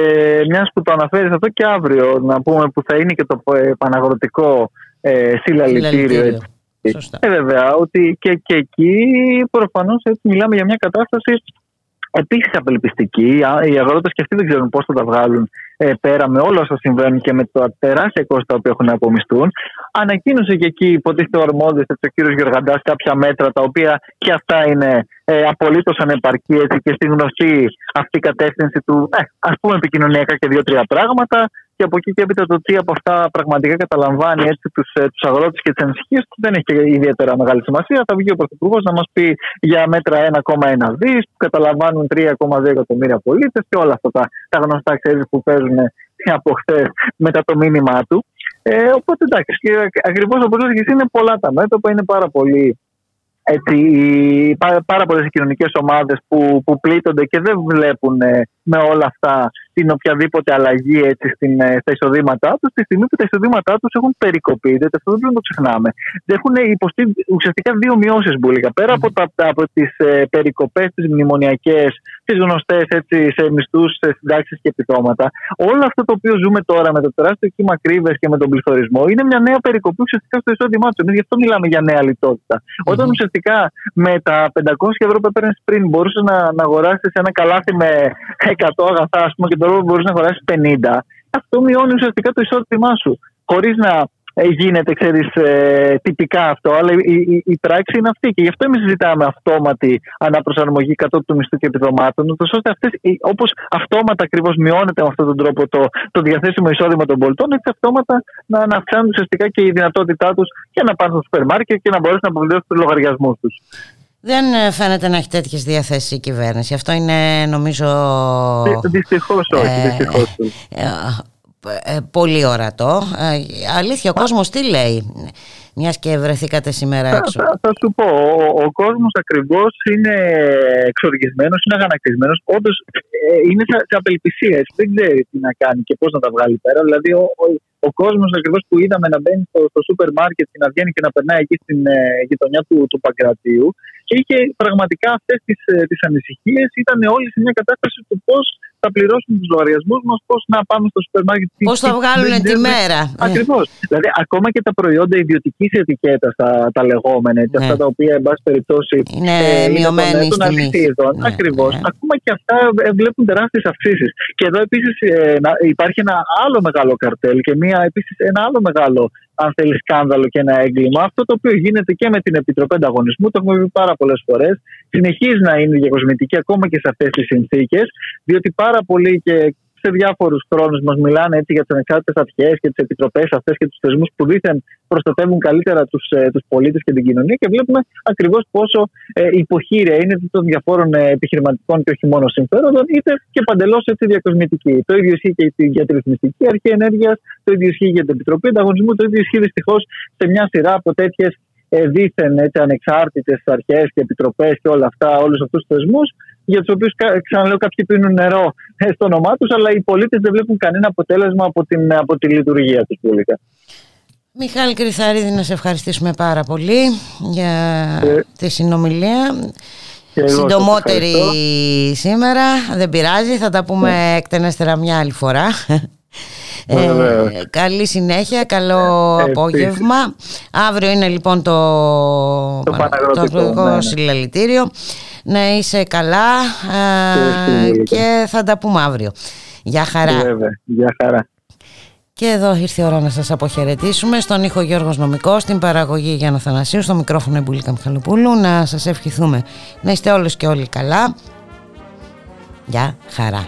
Speaker 12: μιας που το αναφέρεις αυτό και αύριο να πούμε που θα είναι και το ε, παναγροτικό ε, συλλαλητήριο
Speaker 1: Συλλαλητήριο.
Speaker 12: έτσι.
Speaker 1: Σωστά.
Speaker 12: Ε, βέβαια, ότι και, και εκεί προφανώς έτσι μιλάμε για μια κατάσταση επίσης απελπιστική. Α, Οι αγρότες και αυτοί δεν ξέρουν πώς θα τα βγάλουν ε, πέρα με όλα όσα συμβαίνουν και με τα τεράστια κόστα τα οποία έχουν να απομισθούν. Ανακοίνωσε και εκεί, υποτίθεται ο αρμόδιος, έτσι, ο κύριος Γεωργαντάς, κάποια μέτρα τα οποία και αυτά είναι ε, απολύτως ανεπαρκή έτσι, και στη γνωστή αυτή κατεύθυνση του, ε, ας πούμε, επικοινωνιακά και δύο-τρία πράγματα. Και από εκεί και έπειτα το τι από αυτά πραγματικά καταλαμβάνει έτσι τους, ε, τους αγρότες και τις ανησυχίες του δεν έχει και ιδιαίτερα μεγάλη σημασία. Θα βγει ο Πρωθυπουργός να μας πει για μέτρα 1,1 δις που καταλαμβάνουν 3,2 εκατομμύρια πολίτες και όλα αυτά τα, τα γνωστά ξέρεις που παίζουν από χθες μετά το μήνυμά του. Ε, οπότε εντάξει, και ακριβώς όπως λες και εσύ είναι πολλά τα μέτωπα, είναι πάρα πολύ έτσι, οι- πάρα, πάρα πολλές κοινωνικές ομάδες που, που πλήττονται και δεν βλέπουν ε, με όλα αυτά την οποιαδήποτε αλλαγή έτσι, στην, ε, στα εισοδήματά τους τη στιγμή που τα εισοδήματά τους έχουν περικοπεί, διότι αυτό δεν πρέπει να το ξεχνάμε. Έχουν υποστεί ουσιαστικά δύο μειώσεις μπουλικα. Πέρα από, τα, από τις ε, περικοπές τις μνημονιακές, τις γνωστές έτσι, σε μισθούς, σε συντάξεις και επιδόματα, όλο αυτό το οποίο ζούμε τώρα με το τεράστιο κύμα κρύβες και με τον πληθωρισμό είναι μια νέα περικοπή ουσιαστικά στο εισόδημά τους. Εμείς γι' αυτό μιλάμε για νέα λιτότητα. Όταν ουσιαστικά με τα 500 ευρώ που έπαιρνες πριν μπορούσες να, να αγοράσεις ένα καλάθι με 100 αγαθά, ας πούμε, και τώρα μπορείς να αγοράσει 50, αυτό μειώνει ουσιαστικά το εισόδημά σου. Χωρίς να ε, γίνεται, ξέρεις, τυπικά αυτό, αλλά η, η, η πράξη είναι αυτή. Και γι' αυτό εμείς ζητάμε αυτόματη αναπροσαρμογή κατόπιν του μισθού και επιδομάτων, ούτως ώστε αυτές, όπως αυτόματα ακριβώς μειώνεται με αυτόν τον τρόπο το, το διαθέσιμο εισόδημα των πολιτών, έτσι αυτόματα να, να αυξάνουν ουσιαστικά και η δυνατότητά τους για να πάνε στο σούπερ μάρκετ και να μπορέσουν να αποπληρώσουν τους λογαριασμούς τους.
Speaker 1: Δεν ε, φαίνεται να έχει τέτοιες διαθέσεις η κυβέρνηση. Αυτό είναι νομίζω...
Speaker 12: Δυστυχώς όχι.
Speaker 1: Ε,
Speaker 12: δυστυχώς όχι.
Speaker 1: ε, ε, πολύ ορατό. Ε, αλήθεια, ο κόσμος τι λέει, μιας και βρεθήκατε σήμερα
Speaker 12: Θα,
Speaker 1: έξω;
Speaker 12: θα, θα σου πω, ο, ο κόσμος ακριβώς είναι εξοργισμένος, είναι αγανακτισμένος, όντως ε, είναι σε, σε απελπισία, έτσι, δεν ξέρει τι να κάνει και πώς να τα βγάλει πέρα. Δηλαδή ο, ο, ο κόσμος ακριβώς που είδαμε να μπαίνει στο, στο σούπερ μάρκετ και να βγαίνει και να περνάει εκεί στην ε, γειτονιά του, του Παγκρατίου και είχε πραγματικά αυτές τις, ε, τις ανησυχίες, ήταν όλοι σε μια κατάσταση του πώς θα πληρώσουμε τους λογαριασμούς μας, πώς να πάμε στο σούπερ μάρκετ. τι-
Speaker 1: Πώς θα
Speaker 12: τι-
Speaker 1: βγάλουν
Speaker 12: δεν
Speaker 1: τη
Speaker 12: ξέρουμε.
Speaker 1: μέρα. Ε.
Speaker 12: Ακριβώς. Δηλαδή, ακόμα και τα προϊόντα ιδιωτικής ετικέτας, τα, τα λεγόμενα, έτσι,
Speaker 1: Ναι.
Speaker 12: αυτά τα οποία, εν πάση περιπτώσει,
Speaker 1: Είναι
Speaker 12: ε,
Speaker 1: μειωμένη
Speaker 12: των, των
Speaker 1: τιμή.
Speaker 12: αλυσίδων.
Speaker 1: Ναι,
Speaker 12: Ακριβώς.
Speaker 1: ναι.
Speaker 12: Ακόμα και αυτά ε, βλέπουν τεράστιες αυξήσεις. Και εδώ επίσης υπάρχει ένα άλλο μεγάλο καρτέλ και μια, επίσης, ένα άλλο μεγάλο αν θέλεις, σκάνδαλο και ένα έγκλημα. Αυτό το οποίο γίνεται και με την Επιτροπή Ανταγωνισμού, το έχουμε πει πάρα πολλές φορές, συνεχίζει να είναι διακοσμητική ακόμα και σε αυτές τις συνθήκες, διότι πάρα πολλοί και σε διάφορους χρόνους μας μιλάνε έτσι για τις ανεξάρτητες αρχές και τις επιτροπές αυτές και τους θεσμούς που δήθεν προστατεύουν καλύτερα τους τους πολίτες και την κοινωνία και βλέπουμε ακριβώς πόσο ε, υποχείρια είναι είτε των διαφόρων ε, επιχειρηματικών και όχι μόνο συμφέροντων, είτε και παντελώς έτσι διακοσμητική. Το ίδιο ισχύει και για τη ρυθμιστική αρχή ενέργειας, το ίδιο ισχύει για την Επιτροπή Ανταγωνισμού, το ίδιο ισχύει δυστυχώς σε μια σειρά από τέτοιες ε, δίθεν έτσι, ανεξάρτητες αρχές και επιτροπές και όλα αυτά, όλους αυτούς τους θεσμούς για τους οποίους ξαναλέω κάποιοι πίνουν νερό ε, στο όνομά τους αλλά οι πολίτες δεν βλέπουν κανένα αποτέλεσμα από, την, από τη λειτουργία τους πουλικά.
Speaker 1: Μιχάλη Κρυθαρίδη να σε ευχαριστήσουμε πάρα πολύ για
Speaker 12: Ε,
Speaker 1: τη συνομιλία
Speaker 12: και εγώ σας
Speaker 1: Συντομότερη
Speaker 12: ευχαριστώ.
Speaker 1: σήμερα, δεν πειράζει, θα τα πούμε
Speaker 12: Ναι.
Speaker 1: εκτενέστερα μια άλλη φορά. Ε,
Speaker 12: Βεβαίως.
Speaker 1: καλή συνέχεια, καλό
Speaker 12: Επίσης.
Speaker 1: απόγευμα. Αύριο είναι λοιπόν το,
Speaker 12: Το Παναγροτικό,
Speaker 1: αγροτικό
Speaker 12: ναι, ναι.
Speaker 1: συλλαλητήριο. Να είσαι καλά
Speaker 12: Και
Speaker 1: ε,
Speaker 12: εσύ,
Speaker 1: και θα τα πούμε αύριο. Γεια χαρά.
Speaker 12: Βέβαια, γεια χαρά.
Speaker 1: Και εδώ ήρθε η ώρα να σας αποχαιρετήσουμε στον ήχο Γιώργος Νομικός, στην παραγωγή Γιάννα Θανασίου, στο μικρόφωνο Εμπουλίκα Μιχαλοπούλου. Να σας ευχηθούμε να είστε όλους και όλοι καλά. Γεια χαρά.